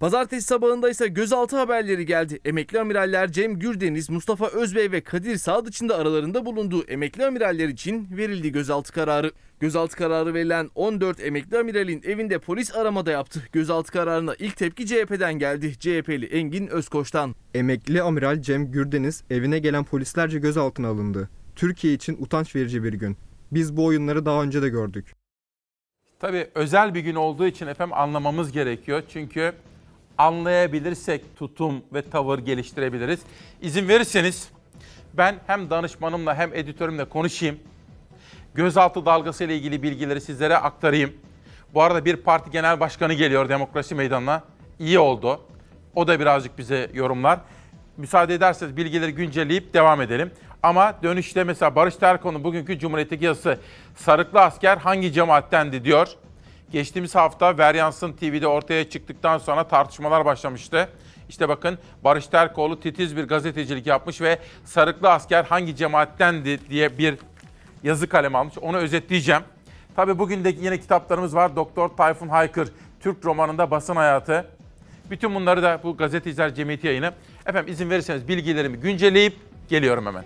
Pazartesi sabahında ise gözaltı haberleri geldi. Emekli amiraller Cem Gürdeniz, Mustafa Özbey ve Kadir Sadıç'ın da aralarında bulunduğu emekli amiraller için verildi gözaltı kararı. Gözaltı kararı verilen 14 emekli amiralin evinde polis aramada yaptı. Gözaltı kararına ilk tepki CHP'den geldi. CHP'li Engin Özkoç'tan. Emekli amiral Cem Gürdeniz evine gelen polislerce gözaltına alındı. Türkiye için utanç verici bir gün. Biz bu oyunları daha önce de gördük. Tabii özel bir gün olduğu için efendim anlamamız gerekiyor. Çünkü anlayabilirsek tutum ve tavır geliştirebiliriz. İzin verirseniz ben hem danışmanımla hem editörümle konuşayım. Gözaltı dalgası ile ilgili bilgileri sizlere aktarayım. Bu arada bir parti genel başkanı geliyor demokrasi meydanına. İyi oldu. O da birazcık bize yorumlar. Müsaade ederseniz bilgileri güncelleyip devam edelim. Ama dönüşte mesela Barış Terkoğlu'nun bugünkü Cumhuriyet'teki yazısı Sarıklı asker hangi cemaattendi diyor. Geçtiğimiz hafta Veryans'ın TV'de ortaya çıktıktan sonra tartışmalar başlamıştı. İşte bakın Barış Terkoğlu titiz bir gazetecilik yapmış ve Sarıklı asker hangi cemaattendi diye bir yazı kalemi almış. Onu özetleyeceğim. Tabii bugün de yine kitaplarımız var. Doktor Tayfun Haykır, Türk romanında basın hayatı. Bütün bunları da bu Gazeteciler Cemiyeti yayını. Efendim izin verirseniz bilgilerimi güncelleyip geliyorum hemen.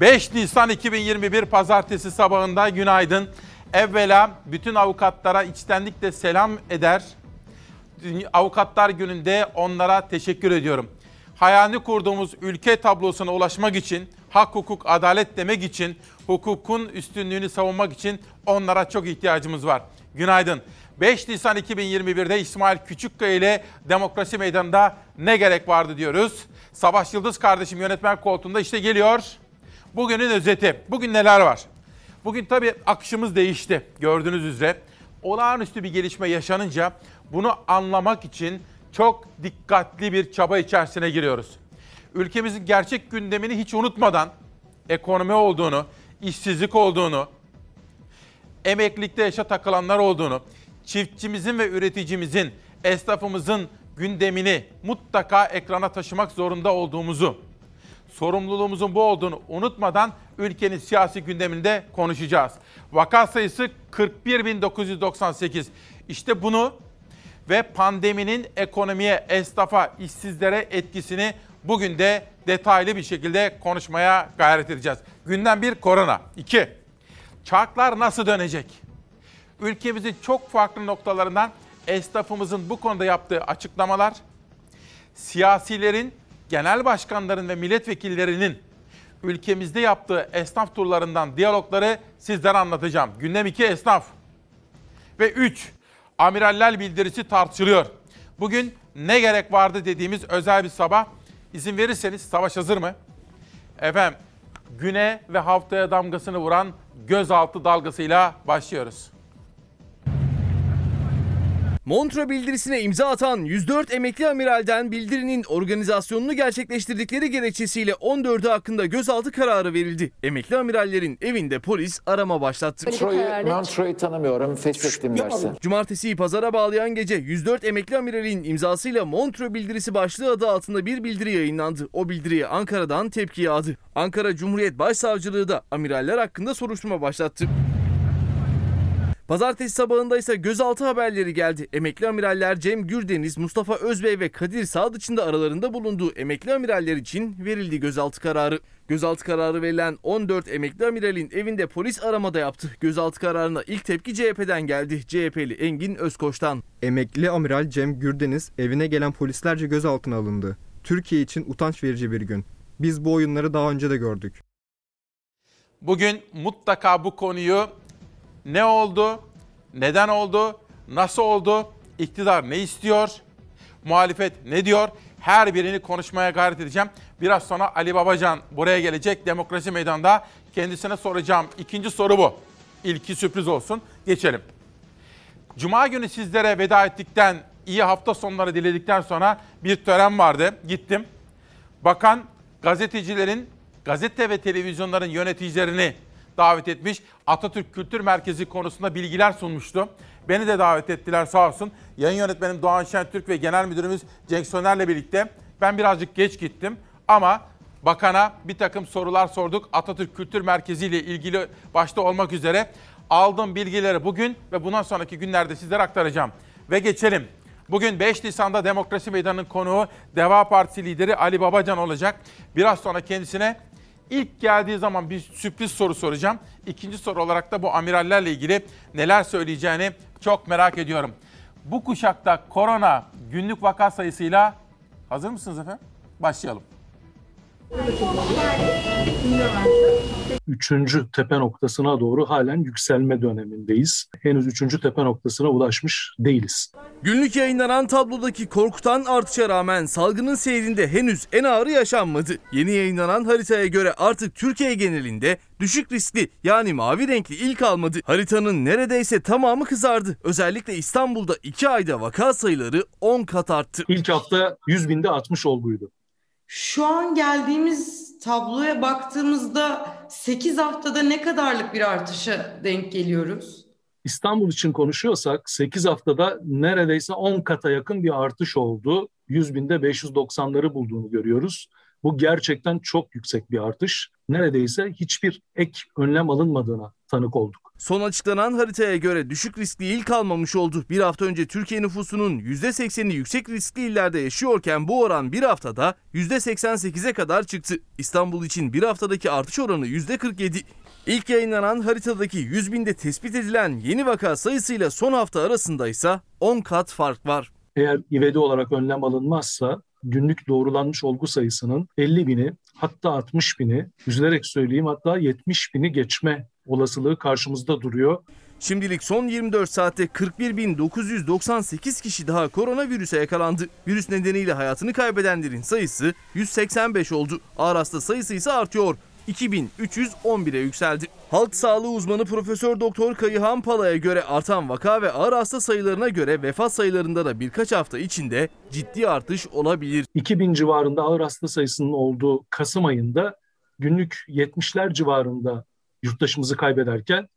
5 Nisan 2021 Pazartesi sabahında günaydın. Evvela bütün avukatlara içtenlikle selam eder. Avukatlar gününde onlara teşekkür ediyorum. Hayalini kurduğumuz ülke tablosuna ulaşmak için, hak, hukuk, adalet demek için, hukukun üstünlüğünü savunmak için onlara çok ihtiyacımız var. Günaydın. 5 Nisan 2021'de İsmail Küçükkaya ile Demokrasi Meydanı'nda ne gerek vardı diyoruz. Savaş Yıldız kardeşim yönetmen koltuğunda işte geliyor. Bugünün özeti. Bugün neler var? Bugün tabii akışımız değişti gördüğünüz üzere. Olağanüstü bir gelişme yaşanınca bunu anlamak için çok dikkatli bir çaba içerisine giriyoruz. Ülkemizin gerçek gündemini hiç unutmadan ekonomi olduğunu, işsizlik olduğunu, emeklilikte yaşa takılanlar olduğunu, çiftçimizin ve üreticimizin, esnafımızın gündemini mutlaka ekrana taşımak zorunda olduğumuzu, sorumluluğumuzun bu olduğunu unutmadan ülkenin siyasi gündeminde konuşacağız. Vaka sayısı 41.998. İşte bunu ve pandeminin ekonomiye, esnafa, işsizlere etkisini bugün de detaylı bir şekilde konuşmaya gayret edeceğiz. Günden bir korona. İki, çarklar nasıl dönecek? Ülkemizin çok farklı noktalarından esnafımızın bu konuda yaptığı açıklamalar, siyasilerin, genel başkanların ve milletvekillerinin ülkemizde yaptığı esnaf turlarından diyalogları sizlere anlatacağım. Gündem 2 esnaf. Ve 3 amiraller bildirisi tartışılıyor. Bugün ne gerek vardı dediğimiz özel bir sabah. İzin verirseniz savaş hazır mı? Efendim güne ve haftaya damgasını vuran gözaltı dalgasıyla başlıyoruz. Montre bildirisine imza atan 104 emekli amiralden bildirinin organizasyonunu gerçekleştirdikleri gerekçesiyle 14'ü hakkında gözaltı kararı verildi. Emekli amirallerin evinde polis arama başlattı. Montreux'u tanımıyorum, feshettim dersin. Cumartesiyi pazara bağlayan gece 104 emekli amiralin imzasıyla Montre bildirisi başlığı adı altında bir bildiri yayınlandı. O bildiriye Ankara'dan tepki yağdı. Ankara Cumhuriyet Başsavcılığı da amiraller hakkında soruşturma başlattı. Pazartesi sabahında ise gözaltı haberleri geldi. Emekli amiraller Cem Gürdeniz, Mustafa Özbey ve Kadir Sadıç'ın da aralarında bulunduğu emekli amiraller için verildi gözaltı kararı. Gözaltı kararı verilen 14 emekli amiralin evinde polis aramada yaptı. Gözaltı kararına ilk tepki CHP'den geldi. CHP'li Engin Özkoç'tan. Emekli amiral Cem Gürdeniz evine gelen polislerce gözaltına alındı. Türkiye için utanç verici bir gün. Biz bu oyunları daha önce de gördük. Bugün mutlaka bu konuyu ne oldu, neden oldu, nasıl oldu, iktidar ne istiyor, muhalefet ne diyor? Her birini konuşmaya gayret edeceğim. Biraz sonra Ali Babacan buraya gelecek demokrasi meydanında kendisine soracağım. İkinci soru bu. İlki sürpriz olsun. Geçelim. Cuma günü sizlere veda ettikten, iyi hafta sonları diledikten sonra bir tören vardı. Gittim. Bakan gazetecilerin, gazete ve televizyonların yöneticilerini davet etmiş. Atatürk Kültür Merkezi konusunda bilgiler sunmuştu. Beni de davet ettiler sağ olsun. Yayın yönetmenim Doğan Şentürk ve genel müdürümüz Cenk Soner'le birlikte. Ben birazcık geç gittim ama bakana bir takım sorular sorduk. Atatürk Kültür Merkezi ile ilgili başta olmak üzere aldığım bilgileri bugün ve bundan sonraki günlerde sizlere aktaracağım. Ve geçelim. Bugün 5 Nisan'da Demokrasi Meydanı'nın konuğu Deva Partisi lideri Ali Babacan olacak. Biraz sonra kendisine ilk geldiği zaman bir sürpriz soru soracağım. İkinci soru olarak da bu amirallerle ilgili neler söyleyeceğini çok merak ediyorum. Bu kuşakta korona günlük vaka sayısıyla hazır mısınız efendim? Başlayalım. Üçüncü tepe noktasına doğru halen yükselme dönemindeyiz. Henüz üçüncü tepe noktasına ulaşmış değiliz. Günlük yayınlanan tablodaki korkutan artışa rağmen salgının seyrinde henüz en ağırı yaşanmadı. Yeni yayınlanan haritaya göre artık Türkiye genelinde düşük riskli yani mavi renkli ilk almadı. Haritanın neredeyse tamamı kızardı. Özellikle İstanbul'da 2 ayda vaka sayıları 10 kat arttı. İlk hafta 100 binde 60 olguydu. Şu an geldiğimiz tabloya baktığımızda 8 haftada ne kadarlık bir artışa denk geliyoruz? İstanbul için konuşuyorsak 8 haftada neredeyse 10 kata yakın bir artış oldu. 100 binde 590'ları bulduğunu görüyoruz. Bu gerçekten çok yüksek bir artış. Neredeyse hiçbir ek önlem alınmadığına tanık olduk. Son açıklanan haritaya göre düşük riskli il kalmamış oldu. Bir hafta önce Türkiye nüfusunun %80'i yüksek riskli illerde yaşıyorken bu oran bir haftada %88'e kadar çıktı. İstanbul için bir haftadaki artış oranı %47. İlk yayınlanan haritadaki 100 binde tespit edilen yeni vaka sayısıyla son hafta arasında ise 10 kat fark var. Eğer ivedi olarak önlem alınmazsa günlük doğrulanmış olgu sayısının 50 bini hatta 60 bini üzülerek söyleyeyim hatta 70 bini geçme olasılığı karşımızda duruyor. Şimdilik son 24 saatte 41.998 kişi daha koronavirüse yakalandı. Virüs nedeniyle hayatını kaybedenlerin sayısı 185 oldu. Ağır hasta sayısı ise artıyor. 2311'e yükseldi. Halk sağlığı uzmanı Profesör Doktor Kayıhan Pala'ya göre artan vaka ve ağır hasta sayılarına göre vefat sayılarında da birkaç hafta içinde ciddi artış olabilir. 2000 civarında ağır hasta sayısının olduğu Kasım ayında günlük 70'ler civarında yurttaşımızı kaybederken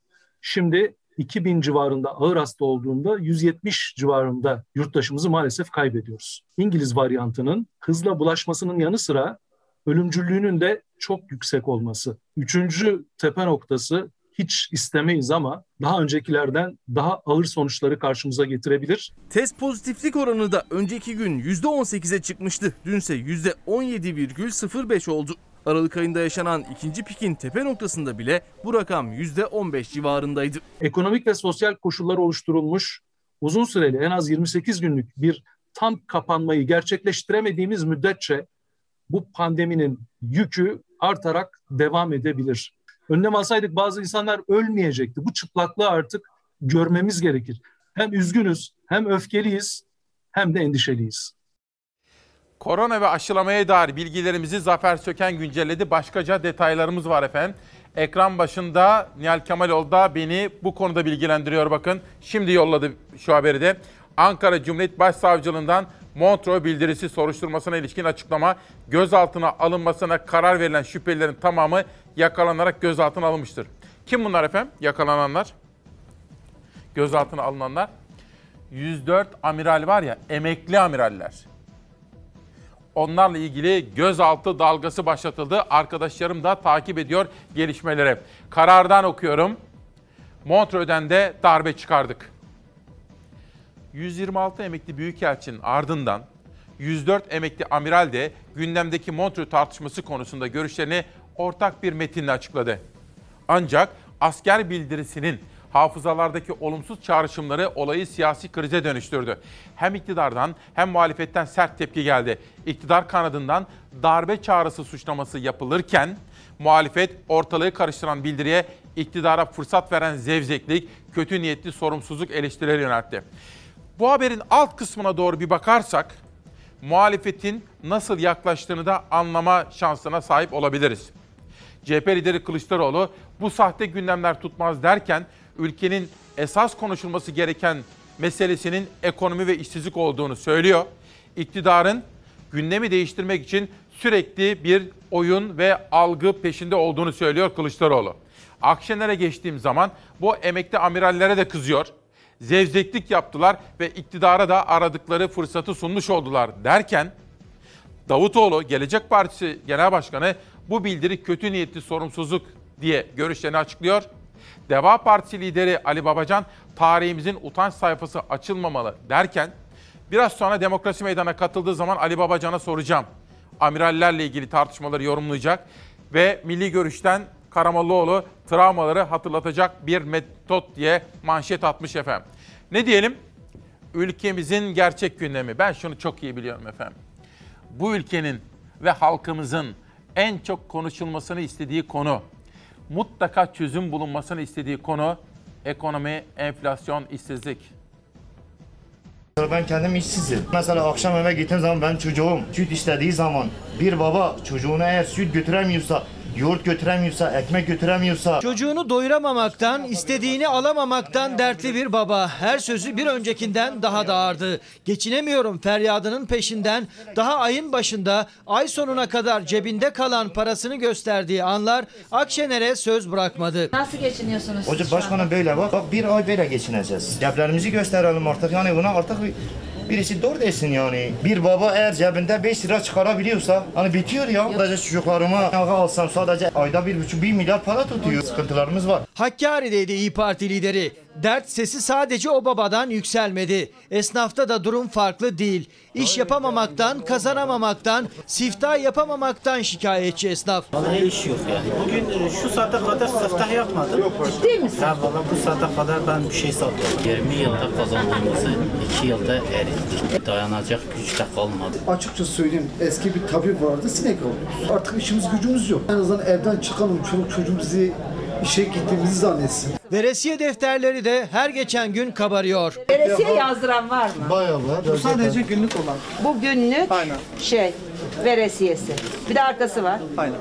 şimdi 2000 civarında ağır hasta olduğunda 170 civarında yurttaşımızı maalesef kaybediyoruz. İngiliz varyantının hızla bulaşmasının yanı sıra ölümcüllüğünün de çok yüksek olması. Üçüncü tepe noktası hiç istemeyiz ama daha öncekilerden daha ağır sonuçları karşımıza getirebilir. Test pozitiflik oranı da önceki gün %18'e çıkmıştı. Dünse %17,05 oldu. Aralık ayında yaşanan ikinci pikin tepe noktasında bile bu rakam %15 civarındaydı. Ekonomik ve sosyal koşullar oluşturulmuş uzun süreli en az 28 günlük bir tam kapanmayı gerçekleştiremediğimiz müddetçe bu pandeminin yükü artarak devam edebilir. Önlem alsaydık bazı insanlar ölmeyecekti. Bu çıplaklığı artık görmemiz gerekir. Hem üzgünüz, hem öfkeliyiz, hem de endişeliyiz. Korona ve aşılamaya dair bilgilerimizi Zafer Söken güncelledi. Başkaca detaylarımız var efendim. Ekran başında Nihal Kemaloğlu da beni bu konuda bilgilendiriyor bakın. Şimdi yolladı şu haberi de. Ankara Cumhuriyet Başsavcılığından Montreux bildirisi soruşturmasına ilişkin açıklama gözaltına alınmasına karar verilen şüphelilerin tamamı yakalanarak gözaltına alınmıştır. Kim bunlar efendim? Yakalananlar, gözaltına alınanlar. 104 amiral var ya, emekli amiraller. Onlarla ilgili gözaltı dalgası başlatıldı. Arkadaşlarım da takip ediyor gelişmeleri. Karardan okuyorum. Montreux'den de darbe çıkardık. 126 emekli büyükelçinin ardından 104 emekli amiral de gündemdeki Montreux tartışması konusunda görüşlerini ortak bir metinle açıkladı. Ancak asker bildirisinin hafızalardaki olumsuz çağrışımları olayı siyasi krize dönüştürdü. Hem iktidardan hem muhalefetten sert tepki geldi. İktidar kanadından darbe çağrısı suçlaması yapılırken Muhalefet ortalığı karıştıran bildiriye iktidara fırsat veren zevzeklik, kötü niyetli sorumsuzluk eleştirileri yöneltti. Bu haberin alt kısmına doğru bir bakarsak muhalefetin nasıl yaklaştığını da anlama şansına sahip olabiliriz. CHP lideri Kılıçdaroğlu bu sahte gündemler tutmaz derken ülkenin esas konuşulması gereken meselesinin ekonomi ve işsizlik olduğunu söylüyor. İktidarın gündemi değiştirmek için sürekli bir oyun ve algı peşinde olduğunu söylüyor Kılıçdaroğlu. Akşener'e geçtiğim zaman bu emekli amirallere de kızıyor. Zevzeklik yaptılar ve iktidara da aradıkları fırsatı sunmuş oldular derken Davutoğlu Gelecek Partisi Genel Başkanı bu bildiri kötü niyetli sorumsuzluk diye görüşlerini açıklıyor. Deva Partisi lideri Ali Babacan tarihimizin utanç sayfası açılmamalı derken biraz sonra demokrasi meydana katıldığı zaman Ali Babacan'a soracağım. Amirallerle ilgili tartışmaları yorumlayacak ve milli görüşten Karamollaoğlu travmaları hatırlatacak bir metot diye manşet atmış efendim. Ne diyelim? Ülkemizin gerçek gündemi. Ben şunu çok iyi biliyorum efendim. Bu ülkenin ve halkımızın en çok konuşulmasını istediği konu, mutlaka çözüm bulunmasını istediği konu ekonomi, enflasyon, işsizlik. Ben kendim işsizim. Mesela akşam eve gittiğim zaman ben çocuğum süt istediği zaman bir baba çocuğuna eğer süt götüremiyorsa, yoğurt götüremiyorsa, ekmek götüremiyorsa Çocuğunu doyuramamaktan, istediğini alamamaktan dertli bir baba. Her sözü bir öncekinden daha da ağırdı. Geçinemiyorum feryadının peşinden daha ayın başında ay sonuna kadar cebinde kalan parasını gösterdiği anlar Akşener'e söz bırakmadı. Nasıl geçiniyorsunuz? Hoca başkanım böyle bak, bak bir ay böyle geçineceğiz. Ceplerimizi gösterelim artık yani buna artık bir- birisi doğru desin yani. Bir baba eğer cebinde 5 lira çıkarabiliyorsa hani bitiyor ya. Sadece çocuklarıma eve alsam sadece ayda bir buçuk bir milyar para tutuyor. Sıkıntılarımız var. Hakkari'deydi İyi Parti lideri. Dert sesi sadece o babadan yükselmedi. Esnafta da durum farklı değil. İş yapamamaktan, kazanamamaktan, siftah yapamamaktan şikayetçi esnaf. Vallahi iş yok yani. Bugün e, şu saate kadar siftah yapmadım. Ciddi misin? Ha valla bu saate kadar ben bir şey satıyorum. 20 yılda kazandığımızı 2 yılda erittik. Dayanacak güç de kalmadı. Açıkça söyleyeyim eski bir tabir vardı sinek alıyoruz. Artık işimiz gücümüz yok. En azından evden çıkalım çoluk çocuğum bizi işe gittiğimizi zannetsin. Veresiye defterleri de her geçen gün kabarıyor. Veresiye yazdıran var mı? Bayağı var. Bu sadece günlük olan. Bu günlük şey veresiyesi. Bir de arkası var. Aynen.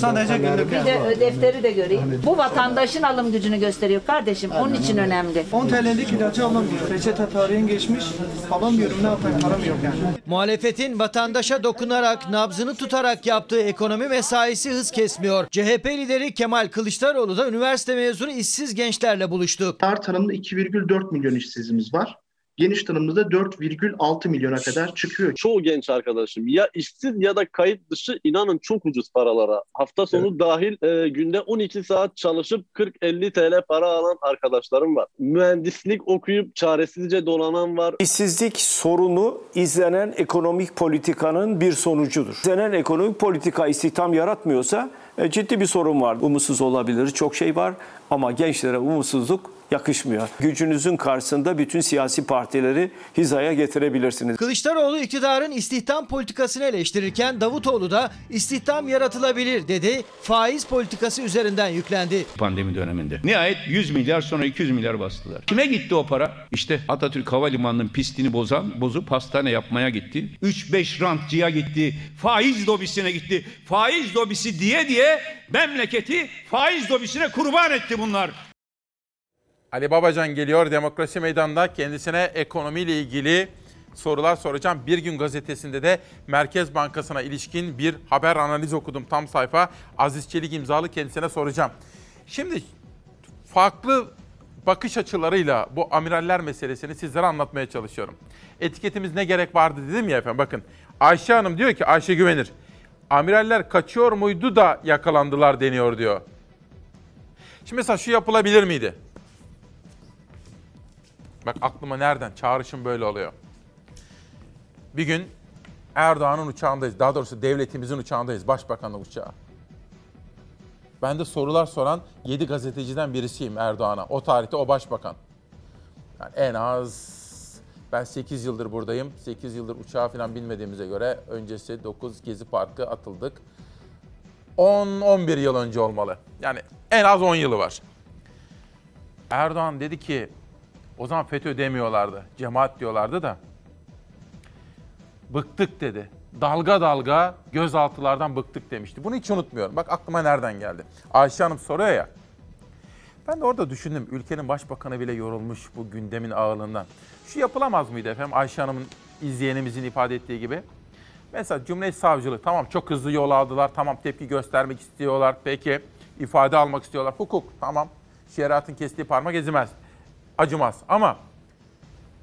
Sadece günlük Bir de ö- defteri de göreyim. Bu vatandaşın alım gücünü gösteriyor kardeşim. Onun için önemli. 10 TL'lik ilacı alamıyorum. Reçete tarihin geçmiş. Alamıyorum ne yapayım param yok yani. Muhalefetin vatandaşa dokunarak, nabzını tutarak yaptığı ekonomi mesaisi hız kesmiyor. CHP lideri Kemal Kılıçdaroğlu da üniversite mezunu işsiz gençlerle buluştu. Dar tanımda 2,4 milyon işsizimiz var. Geniş tanımda 4,6 milyona kadar çıkıyor. Çoğu genç arkadaşım ya işsiz ya da kayıt dışı inanın çok ucuz paralara. Hafta sonu dahil e, günde 12 saat çalışıp 40-50 TL para alan arkadaşlarım var. Mühendislik okuyup çaresizce dolanan var. İşsizlik sorunu izlenen ekonomik politikanın bir sonucudur. İzlenen ekonomik politika istihdam yaratmıyorsa e, ciddi bir sorun var. Umutsuz olabilir, çok şey var ama gençlere umutsuzluk yakışmıyor. Gücünüzün karşısında bütün siyasi partileri hizaya getirebilirsiniz. Kılıçdaroğlu iktidarın istihdam politikasını eleştirirken Davutoğlu da istihdam yaratılabilir dedi. Faiz politikası üzerinden yüklendi. pandemi döneminde. Nihayet 100 milyar sonra 200 milyar bastılar. Kime gitti o para? İşte Atatürk Havalimanı'nın pistini bozan, bozup hastane yapmaya gitti. 3-5 rantçıya gitti. Faiz lobisine gitti. Faiz lobisi diye diye memleketi faiz lobisine kurban etti bunlar. Ali Babacan geliyor Demokrasi Meydanı'nda kendisine ekonomiyle ilgili sorular soracağım. Bir gün gazetesinde de Merkez Bankası'na ilişkin bir haber analiz okudum tam sayfa. Aziz Çelik imzalı kendisine soracağım. Şimdi farklı bakış açılarıyla bu amiraller meselesini sizlere anlatmaya çalışıyorum. Etiketimiz ne gerek vardı dedim ya efendim bakın. Ayşe Hanım diyor ki Ayşe Güvenir. Amiraller kaçıyor muydu da yakalandılar deniyor diyor. Şimdi mesela şu yapılabilir miydi? Bak aklıma nereden? Çağrışım böyle oluyor. Bir gün Erdoğan'ın uçağındayız. Daha doğrusu devletimizin uçağındayız. Başbakanlık uçağı. Ben de sorular soran 7 gazeteciden birisiyim Erdoğan'a. O tarihte o başbakan. Yani en az ben 8 yıldır buradayım. 8 yıldır uçağa falan binmediğimize göre öncesi 9 Gezi Parkı atıldık. 10-11 yıl önce olmalı. Yani en az 10 yılı var. Erdoğan dedi ki o zaman FETÖ demiyorlardı. Cemaat diyorlardı da. Bıktık dedi. Dalga dalga gözaltılardan bıktık demişti. Bunu hiç unutmuyorum. Bak aklıma nereden geldi. Ayşe Hanım soruyor ya. Ben de orada düşündüm. Ülkenin başbakanı bile yorulmuş bu gündemin ağırlığından. Şu yapılamaz mıydı efendim Ayşe Hanım'ın izleyenimizin ifade ettiği gibi? Mesela Cumhuriyet Savcılığı tamam çok hızlı yol aldılar. Tamam tepki göstermek istiyorlar. Peki ifade almak istiyorlar. Hukuk tamam. Şeriatın kestiği parmak ezilmez. Acımaz. Ama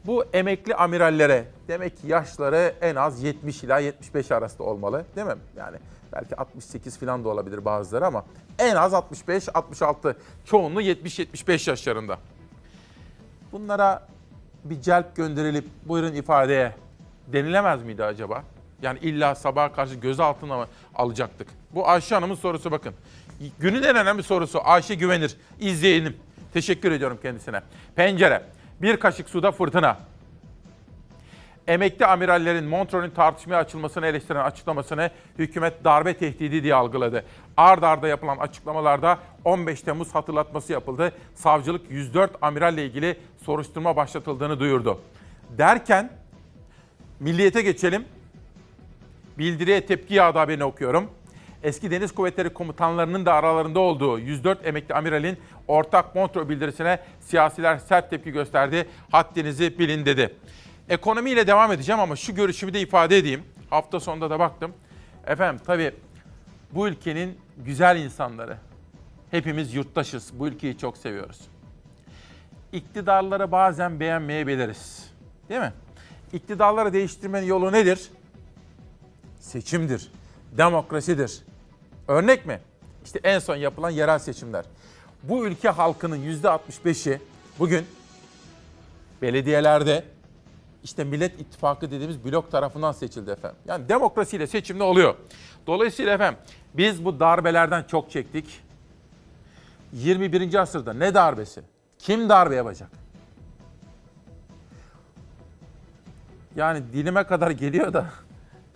bu emekli amirallere demek ki yaşları en az 70 ila 75 arasında olmalı değil mi? Yani belki 68 falan da olabilir bazıları ama en az 65 66 çoğunluğu 70 75 yaşlarında. Bunlara bir celp gönderilip buyurun ifadeye denilemez miydi acaba? Yani illa sabaha karşı gözaltına mı alacaktık? Bu Ayşe Hanım'ın sorusu bakın. Günün en önemli sorusu Ayşe Güvenir. İzleyelim. Teşekkür ediyorum kendisine. Pencere. Bir kaşık suda fırtına. Emekli amirallerin Montreux'un tartışmaya açılmasını eleştiren açıklamasını hükümet darbe tehdidi diye algıladı. Ard arda yapılan açıklamalarda 15 Temmuz hatırlatması yapıldı. Savcılık 104 amiralle ilgili soruşturma başlatıldığını duyurdu. Derken milliyete geçelim. Bildiriye tepki yağdı haberini okuyorum. Eski Deniz Kuvvetleri komutanlarının da aralarında olduğu 104 emekli amiralin ortak Montreux bildirisine siyasiler sert tepki gösterdi. Haddinizi bilin dedi. Ekonomiyle devam edeceğim ama şu görüşümü de ifade edeyim. Hafta sonunda da baktım. Efendim tabii bu ülkenin güzel insanları. Hepimiz yurttaşız. Bu ülkeyi çok seviyoruz. İktidarları bazen beğenmeyebiliriz. Değil mi? İktidarları değiştirmenin yolu nedir? Seçimdir. Demokrasidir. Örnek mi? İşte en son yapılan yerel seçimler. Bu ülke halkının %65'i bugün belediyelerde işte Millet İttifakı dediğimiz blok tarafından seçildi efendim. Yani demokrasiyle seçimde oluyor. Dolayısıyla efendim biz bu darbelerden çok çektik. 21. asırda ne darbesi? Kim darbe yapacak? Yani dilime kadar geliyor da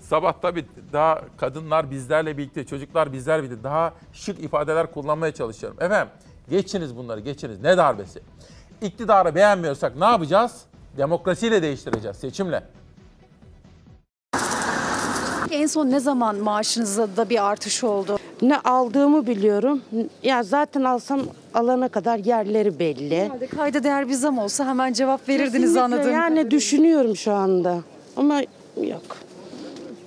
sabah tabii daha kadınlar bizlerle birlikte, çocuklar bizlerle birlikte daha şık ifadeler kullanmaya çalışıyorum. Efendim geçiniz bunları geçiniz. Ne darbesi? İktidarı beğenmiyorsak ne yapacağız? Demokrasiyle değiştireceğiz, seçimle. En son ne zaman maaşınızda da bir artış oldu? Ne aldığımı biliyorum. Ya zaten alsam alana kadar yerleri belli. Herhalde kayda değer bir zam olsa hemen cevap verirdiniz Kesinlikle anladığım Yani kadarıyla. düşünüyorum şu anda. Ama yok.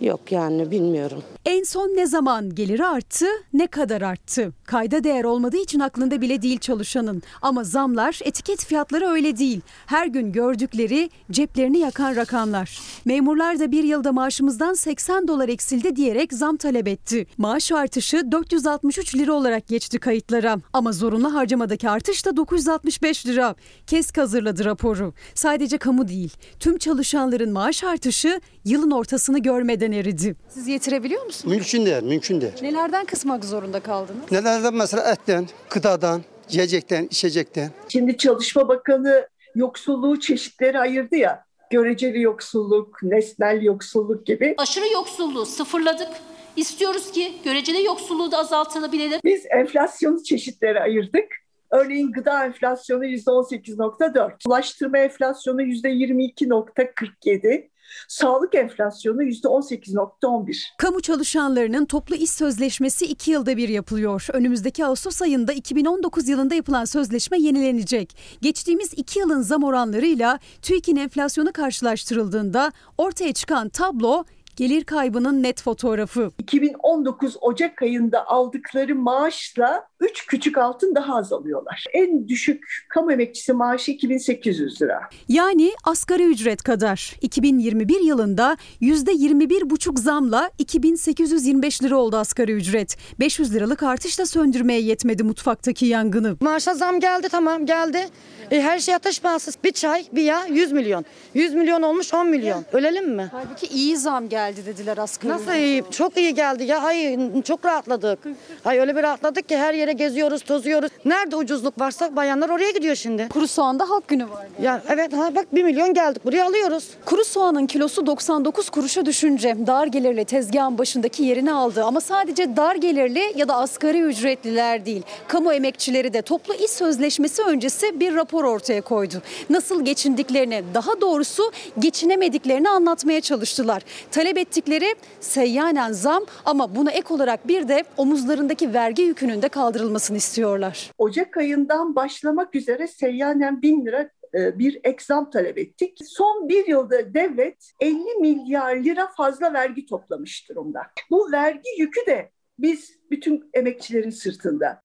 Yok yani bilmiyorum. En son ne zaman geliri arttı, ne kadar arttı? Kayda değer olmadığı için aklında bile değil çalışanın. Ama zamlar, etiket fiyatları öyle değil. Her gün gördükleri ceplerini yakan rakamlar. Memurlar da bir yılda maaşımızdan 80 dolar eksildi diyerek zam talep etti. Maaş artışı 463 lira olarak geçti kayıtlara. Ama zorunlu harcamadaki artış da 965 lira. KESK hazırladı raporu. Sadece kamu değil, tüm çalışanların maaş artışı yılın ortasını görmeden eridi. Siz yetirebiliyor musunuz? Mümkün değil, mümkün değil. Nelerden kısmak zorunda kaldınız? Nelerden mesela etten, gıdadan, yiyecekten, içecekten. Şimdi Çalışma Bakanı yoksulluğu çeşitleri ayırdı ya. Göreceli yoksulluk, nesnel yoksulluk gibi. Aşırı yoksulluğu sıfırladık. İstiyoruz ki göreceli yoksulluğu da azaltılabilelim. Biz enflasyonu çeşitlere ayırdık. Örneğin gıda enflasyonu %18.4, ulaştırma enflasyonu %22.47, sağlık enflasyonu %18.11. Kamu çalışanlarının toplu iş sözleşmesi 2 yılda bir yapılıyor. Önümüzdeki Ağustos ayında 2019 yılında yapılan sözleşme yenilenecek. Geçtiğimiz 2 yılın zam oranlarıyla TÜİK'in enflasyonu karşılaştırıldığında ortaya çıkan tablo gelir kaybının net fotoğrafı. 2019 Ocak ayında aldıkları maaşla 3 küçük altın daha az alıyorlar. En düşük kamu emekçisi maaşı 2800 lira. Yani asgari ücret kadar. 2021 yılında %21,5 zamla 2825 lira oldu asgari ücret. 500 liralık artış da söndürmeye yetmedi mutfaktaki yangını. Maaşa zam geldi tamam geldi. E, her şey ateş pahası. Bir çay, bir yağ 100 milyon. 100 milyon olmuş 10 milyon. Ölelim mi? Halbuki iyi zam geldi. Geldi dediler asgari Nasıl iyi? Çok iyi geldi ya. Ay çok rahatladık. Ay öyle bir rahatladık ki her yere geziyoruz, tozuyoruz. Nerede ucuzluk varsa bayanlar oraya gidiyor şimdi. Kuru soğanda halk günü var. Ya evet ha bak 1 milyon geldik buraya alıyoruz. Kuru soğanın kilosu 99 kuruşa düşünce dar gelirli tezgahın başındaki yerini aldı. Ama sadece dar gelirli ya da asgari ücretliler değil. Kamu emekçileri de toplu iş sözleşmesi öncesi bir rapor ortaya koydu. Nasıl geçindiklerini daha doğrusu geçinemediklerini anlatmaya çalıştılar. Talep ettikleri seyyanen zam ama buna ek olarak bir de omuzlarındaki vergi yükünün de kaldırılmasını istiyorlar. Ocak ayından başlamak üzere seyyanen bin lira e, bir eksam talep ettik. Son bir yılda devlet 50 milyar lira fazla vergi toplamış durumda. Bu vergi yükü de biz bütün emekçilerin sırtında.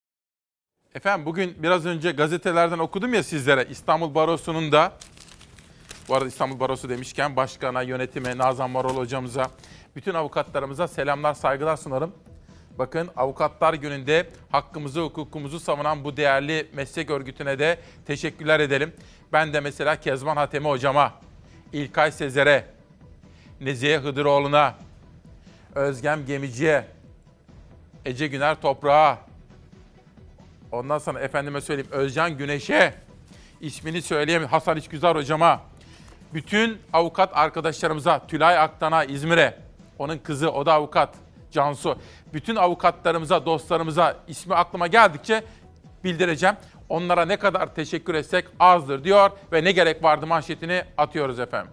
Efendim bugün biraz önce gazetelerden okudum ya sizlere İstanbul Barosu'nun da bu arada İstanbul Barosu demişken başkana, yönetime, Nazan Marol hocamıza, bütün avukatlarımıza selamlar, saygılar sunarım. Bakın Avukatlar Günü'nde hakkımızı, hukukumuzu savunan bu değerli meslek örgütüne de teşekkürler edelim. Ben de mesela Kezban Hatemi hocama, İlkay Sezer'e, Nezihe Hıdıroğlu'na, Özgem Gemici'ye, Ece Güner Toprağa, ondan sonra efendime söyleyeyim Özcan Güneş'e, ismini söyleyeyim Hasan İçgüzar hocama, bütün avukat arkadaşlarımıza, Tülay Aktan'a, İzmir'e, onun kızı o da avukat, Cansu. Bütün avukatlarımıza, dostlarımıza ismi aklıma geldikçe bildireceğim. Onlara ne kadar teşekkür etsek azdır diyor ve ne gerek vardı manşetini atıyoruz efendim.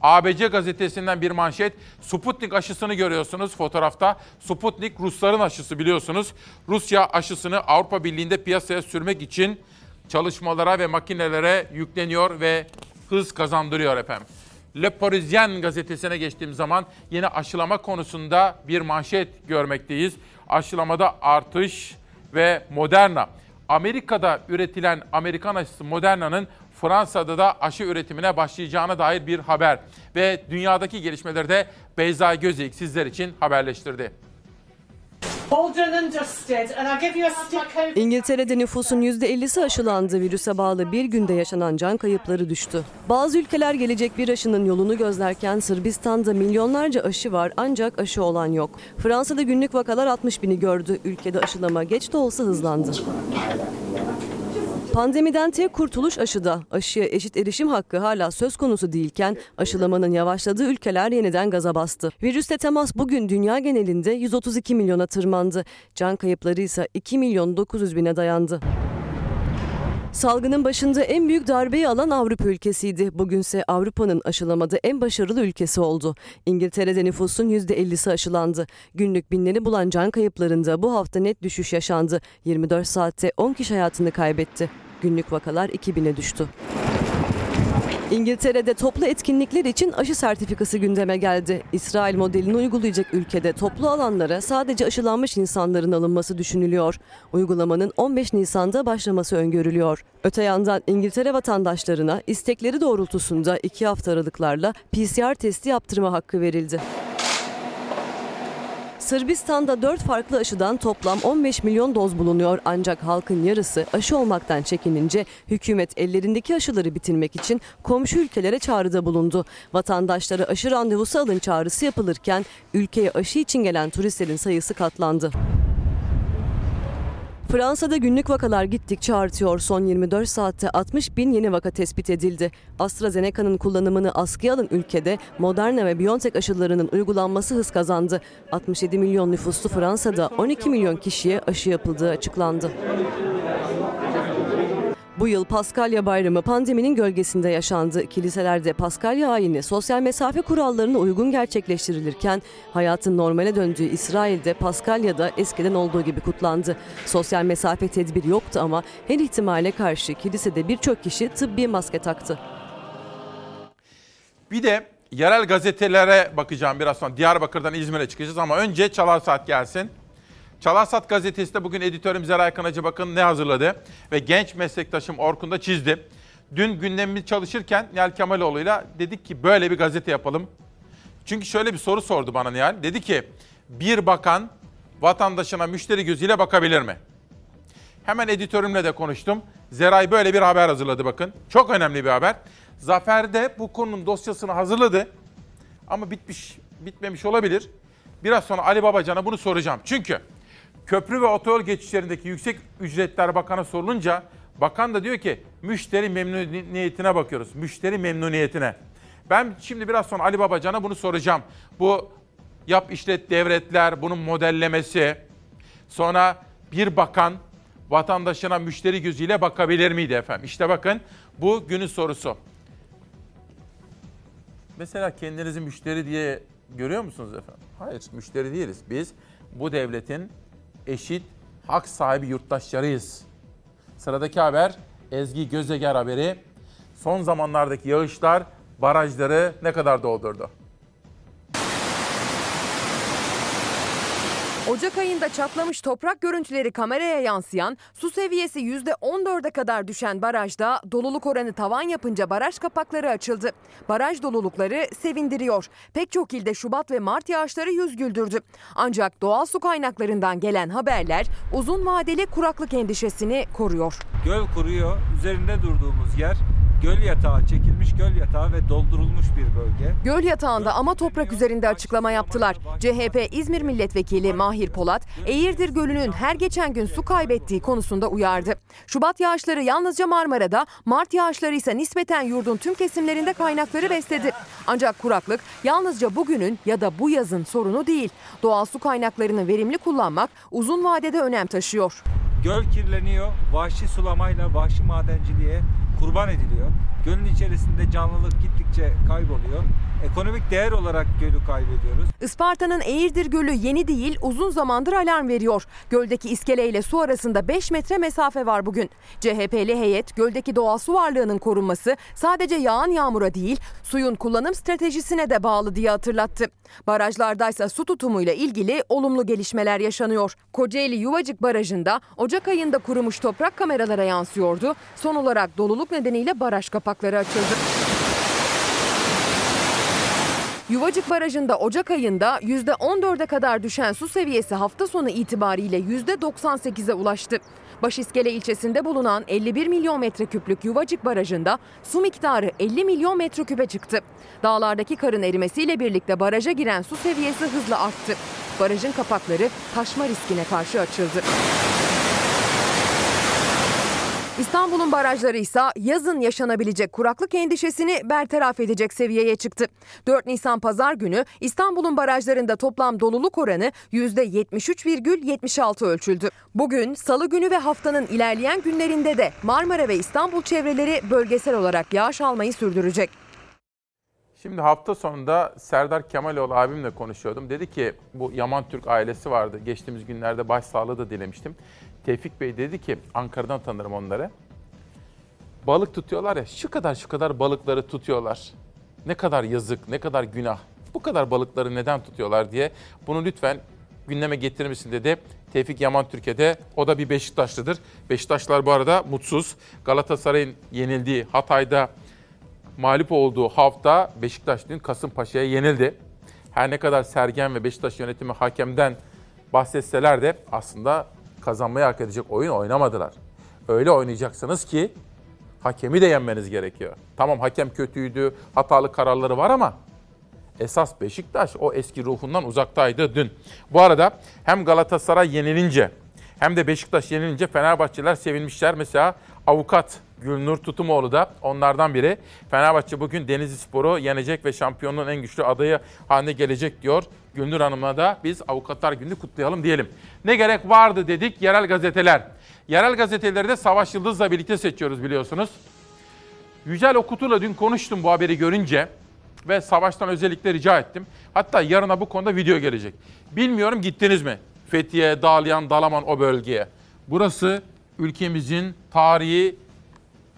ABC gazetesinden bir manşet. Sputnik aşısını görüyorsunuz fotoğrafta. Sputnik Rusların aşısı biliyorsunuz. Rusya aşısını Avrupa Birliği'nde piyasaya sürmek için çalışmalara ve makinelere yükleniyor ve hız kazandırıyor efendim. Le Parisien gazetesine geçtiğim zaman yine aşılama konusunda bir manşet görmekteyiz. Aşılamada artış ve Moderna. Amerika'da üretilen Amerikan aşısı Moderna'nın Fransa'da da aşı üretimine başlayacağına dair bir haber. Ve dünyadaki gelişmeleri de Beyza Gözeyik sizler için haberleştirdi. İngiltere'de nüfusun %50'si aşılandı. Virüse bağlı bir günde yaşanan can kayıpları düştü. Bazı ülkeler gelecek bir aşının yolunu gözlerken Sırbistan'da milyonlarca aşı var ancak aşı olan yok. Fransa'da günlük vakalar 60 bini gördü. Ülkede aşılama geç de olsa hızlandı. Pandemiden tek kurtuluş aşıda. Aşıya eşit erişim hakkı hala söz konusu değilken aşılamanın yavaşladığı ülkeler yeniden gaza bastı. Virüste temas bugün dünya genelinde 132 milyona tırmandı. Can kayıpları ise 2 milyon 900 bine dayandı. Salgının başında en büyük darbeyi alan Avrupa ülkesiydi. Bugünse Avrupa'nın aşılamada en başarılı ülkesi oldu. İngiltere'de nüfusun %50'si aşılandı. Günlük binleri bulan can kayıplarında bu hafta net düşüş yaşandı. 24 saatte 10 kişi hayatını kaybetti. Günlük vakalar 2000'e düştü. İngiltere'de toplu etkinlikler için aşı sertifikası gündeme geldi. İsrail modelini uygulayacak ülkede toplu alanlara sadece aşılanmış insanların alınması düşünülüyor. Uygulamanın 15 Nisan'da başlaması öngörülüyor. Öte yandan İngiltere vatandaşlarına istekleri doğrultusunda 2 hafta aralıklarla PCR testi yaptırma hakkı verildi. Sırbistan'da 4 farklı aşıdan toplam 15 milyon doz bulunuyor ancak halkın yarısı aşı olmaktan çekinince hükümet ellerindeki aşıları bitirmek için komşu ülkelere çağrıda bulundu. Vatandaşlara aşı randevusu alın çağrısı yapılırken ülkeye aşı için gelen turistlerin sayısı katlandı. Fransa'da günlük vakalar gittikçe artıyor. Son 24 saatte 60 bin yeni vaka tespit edildi. AstraZeneca'nın kullanımını askıya alan ülkede Moderna ve BioNTech aşılarının uygulanması hız kazandı. 67 milyon nüfuslu Fransa'da 12 milyon kişiye aşı yapıldığı açıklandı. Bu yıl Paskalya Bayramı pandeminin gölgesinde yaşandı. Kiliselerde Paskalya ayini sosyal mesafe kurallarına uygun gerçekleştirilirken hayatın normale döndüğü İsrail'de Paskalya'da eskiden olduğu gibi kutlandı. Sosyal mesafe tedbiri yoktu ama her ihtimale karşı kilisede birçok kişi tıbbi maske taktı. Bir de yerel gazetelere bakacağım biraz sonra. Diyarbakır'dan İzmir'e çıkacağız ama önce Çalar Saat gelsin. Çalarsat gazetesi de bugün editörüm Zeray Kanacı bakın ne hazırladı ve genç meslektaşım Orkun da çizdi. Dün gündemimiz çalışırken Nihal Kemaloğlu'yla dedik ki böyle bir gazete yapalım. Çünkü şöyle bir soru sordu bana Nihal. Dedi ki bir bakan vatandaşına müşteri gözüyle bakabilir mi? Hemen editörümle de konuştum. Zeray böyle bir haber hazırladı bakın. Çok önemli bir haber. Zafer de bu konunun dosyasını hazırladı. Ama bitmiş bitmemiş olabilir. Biraz sonra Ali Babacan'a bunu soracağım. Çünkü köprü ve otoyol geçişlerindeki yüksek ücretler bakana sorulunca bakan da diyor ki müşteri memnuniyetine bakıyoruz. Müşteri memnuniyetine. Ben şimdi biraz sonra Ali Babacan'a bunu soracağım. Bu yap işlet devretler, bunun modellemesi. Sonra bir bakan vatandaşına müşteri gözüyle bakabilir miydi efendim? İşte bakın bu günün sorusu. Mesela kendinizi müşteri diye görüyor musunuz efendim? Hayır, müşteri değiliz. Biz bu devletin eşit hak sahibi yurttaşlarıyız. Sıradaki haber Ezgi Gözeger haberi. Son zamanlardaki yağışlar barajları ne kadar doldurdu? Ocak ayında çatlamış toprak görüntüleri kameraya yansıyan, su seviyesi %14'e kadar düşen barajda doluluk oranı tavan yapınca baraj kapakları açıldı. Baraj dolulukları sevindiriyor. Pek çok ilde Şubat ve Mart yağışları yüz güldürdü. Ancak doğal su kaynaklarından gelen haberler uzun vadeli kuraklık endişesini koruyor. Göl kuruyor. Üzerinde durduğumuz yer göl yatağı çekilmiş göl yatağı ve doldurulmuş bir bölge. Göl yatağında ama toprak üzerinde açıklama yaptılar. CHP İzmir Milletvekili Mahir Polat, Eğirdir Gölü'nün her geçen gün su kaybettiği konusunda uyardı. Şubat yağışları yalnızca Marmara'da, Mart yağışları ise nispeten yurdun tüm kesimlerinde kaynakları besledi. Ancak kuraklık yalnızca bugünün ya da bu yazın sorunu değil. Doğal su kaynaklarını verimli kullanmak uzun vadede önem taşıyor. Göl kirleniyor, vahşi sulamayla vahşi madenciliğe kurban ediliyor. Gölün içerisinde canlılık gittikçe kayboluyor. Ekonomik değer olarak gölü kaybediyoruz. Isparta'nın Eğirdir Gölü yeni değil uzun zamandır alarm veriyor. Göldeki iskeleyle su arasında 5 metre mesafe var bugün. CHP'li heyet göldeki doğal su varlığının korunması sadece yağan yağmura değil suyun kullanım stratejisine de bağlı diye hatırlattı. Barajlardaysa su tutumuyla ilgili olumlu gelişmeler yaşanıyor. Kocaeli Yuvacık Barajı'nda Ocak ayında kurumuş toprak kameralara yansıyordu. Son olarak doluluk nedeniyle baraj kapakları açıldı. Yuvacık Barajı'nda Ocak ayında %14'e kadar düşen su seviyesi hafta sonu itibariyle %98'e ulaştı. Başiskele ilçesinde bulunan 51 milyon metreküplük Yuvacık Barajı'nda su miktarı 50 milyon metreküpe çıktı. Dağlardaki karın erimesiyle birlikte baraja giren su seviyesi hızla arttı. Barajın kapakları taşma riskine karşı açıldı. İstanbul'un barajları ise yazın yaşanabilecek kuraklık endişesini bertaraf edecek seviyeye çıktı. 4 Nisan pazar günü İstanbul'un barajlarında toplam doluluk oranı %73,76 ölçüldü. Bugün salı günü ve haftanın ilerleyen günlerinde de Marmara ve İstanbul çevreleri bölgesel olarak yağış almayı sürdürecek. Şimdi hafta sonunda Serdar Kemaloğlu abimle konuşuyordum. Dedi ki bu Yaman Türk ailesi vardı. Geçtiğimiz günlerde başsağlığı da dilemiştim. Tevfik Bey dedi ki Ankara'dan tanırım onları. Balık tutuyorlar ya şu kadar şu kadar balıkları tutuyorlar. Ne kadar yazık, ne kadar günah. Bu kadar balıkları neden tutuyorlar diye bunu lütfen gündeme getirir misin dedi. Tevfik Yaman Türkiye'de o da bir Beşiktaşlıdır. Beşiktaşlar bu arada mutsuz. Galatasaray'ın yenildiği Hatay'da mağlup olduğu hafta Beşiktaş dün Kasımpaşa'ya yenildi. Her ne kadar Sergen ve Beşiktaş yönetimi hakemden bahsetseler de aslında kazanmayı hak edecek oyun oynamadılar. Öyle oynayacaksınız ki hakemi de yenmeniz gerekiyor. Tamam hakem kötüydü, hatalı kararları var ama esas Beşiktaş o eski ruhundan uzaktaydı dün. Bu arada hem Galatasaray yenilince hem de Beşiktaş yenilince Fenerbahçeliler sevinmişler. Mesela avukat Gülnur Tutumoğlu da onlardan biri. Fenerbahçe bugün Denizli Spor'u yenecek ve şampiyonluğun en güçlü adayı haline gelecek diyor. Gülnur Hanım'la da biz Avukatlar Günü kutlayalım diyelim. Ne gerek vardı dedik yerel gazeteler. Yerel gazeteleri de Savaş Yıldız'la birlikte seçiyoruz biliyorsunuz. Yücel Okutur'la dün konuştum bu haberi görünce ve Savaş'tan özellikle rica ettim. Hatta yarına bu konuda video gelecek. Bilmiyorum gittiniz mi? Fethiye, Dalyan, Dalaman o bölgeye. Burası ülkemizin tarihi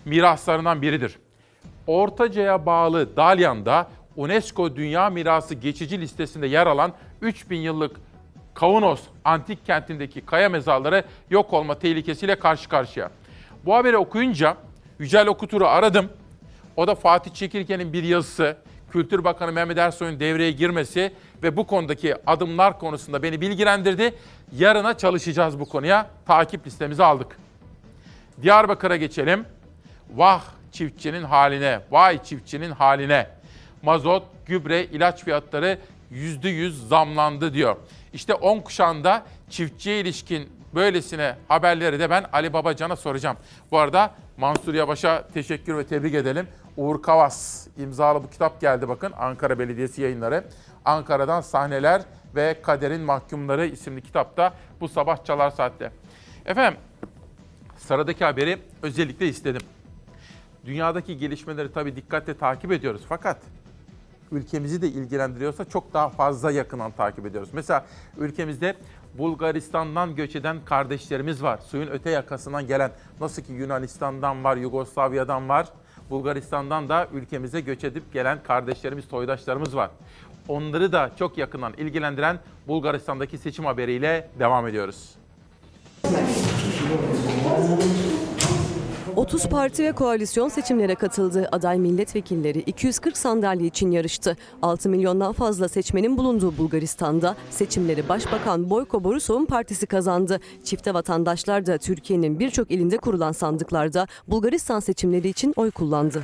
miraslarından biridir. Ortaca'ya bağlı Dalyan'da UNESCO Dünya Mirası geçici listesinde yer alan 3000 yıllık Kaunos antik kentindeki kaya mezarları yok olma tehlikesiyle karşı karşıya. Bu haberi okuyunca Yücel Okutur'u aradım. O da Fatih Çekirge'nin bir yazısı, Kültür Bakanı Mehmet Ersoy'un devreye girmesi ve bu konudaki adımlar konusunda beni bilgilendirdi. Yarına çalışacağız bu konuya. Takip listemizi aldık. Diyarbakır'a geçelim. Vah çiftçinin haline, vay çiftçinin haline. Mazot, gübre, ilaç fiyatları %100 zamlandı diyor. İşte 10 kuşağında çiftçiye ilişkin böylesine haberleri de ben Ali Babacan'a soracağım. Bu arada Mansur Yavaş'a teşekkür ve tebrik edelim. Uğur Kavas imzalı bu kitap geldi bakın Ankara Belediyesi yayınları. Ankara'dan sahneler ve Kaderin Mahkumları isimli kitapta bu sabah Çalar Saat'te. Efendim sıradaki haberi özellikle istedim. Dünyadaki gelişmeleri tabii dikkatle takip ediyoruz fakat ülkemizi de ilgilendiriyorsa çok daha fazla yakından takip ediyoruz. Mesela ülkemizde Bulgaristan'dan göç eden kardeşlerimiz var. Suyun öte yakasından gelen nasıl ki Yunanistan'dan var, Yugoslavya'dan var. Bulgaristan'dan da ülkemize göç edip gelen kardeşlerimiz, soydaşlarımız var. Onları da çok yakından ilgilendiren Bulgaristan'daki seçim haberiyle devam ediyoruz. 30 parti ve koalisyon seçimlere katıldı. Aday milletvekilleri 240 sandalye için yarıştı. 6 milyondan fazla seçmenin bulunduğu Bulgaristan'da seçimleri Başbakan Boyko Borisov'un partisi kazandı. Çifte vatandaşlar da Türkiye'nin birçok ilinde kurulan sandıklarda Bulgaristan seçimleri için oy kullandı.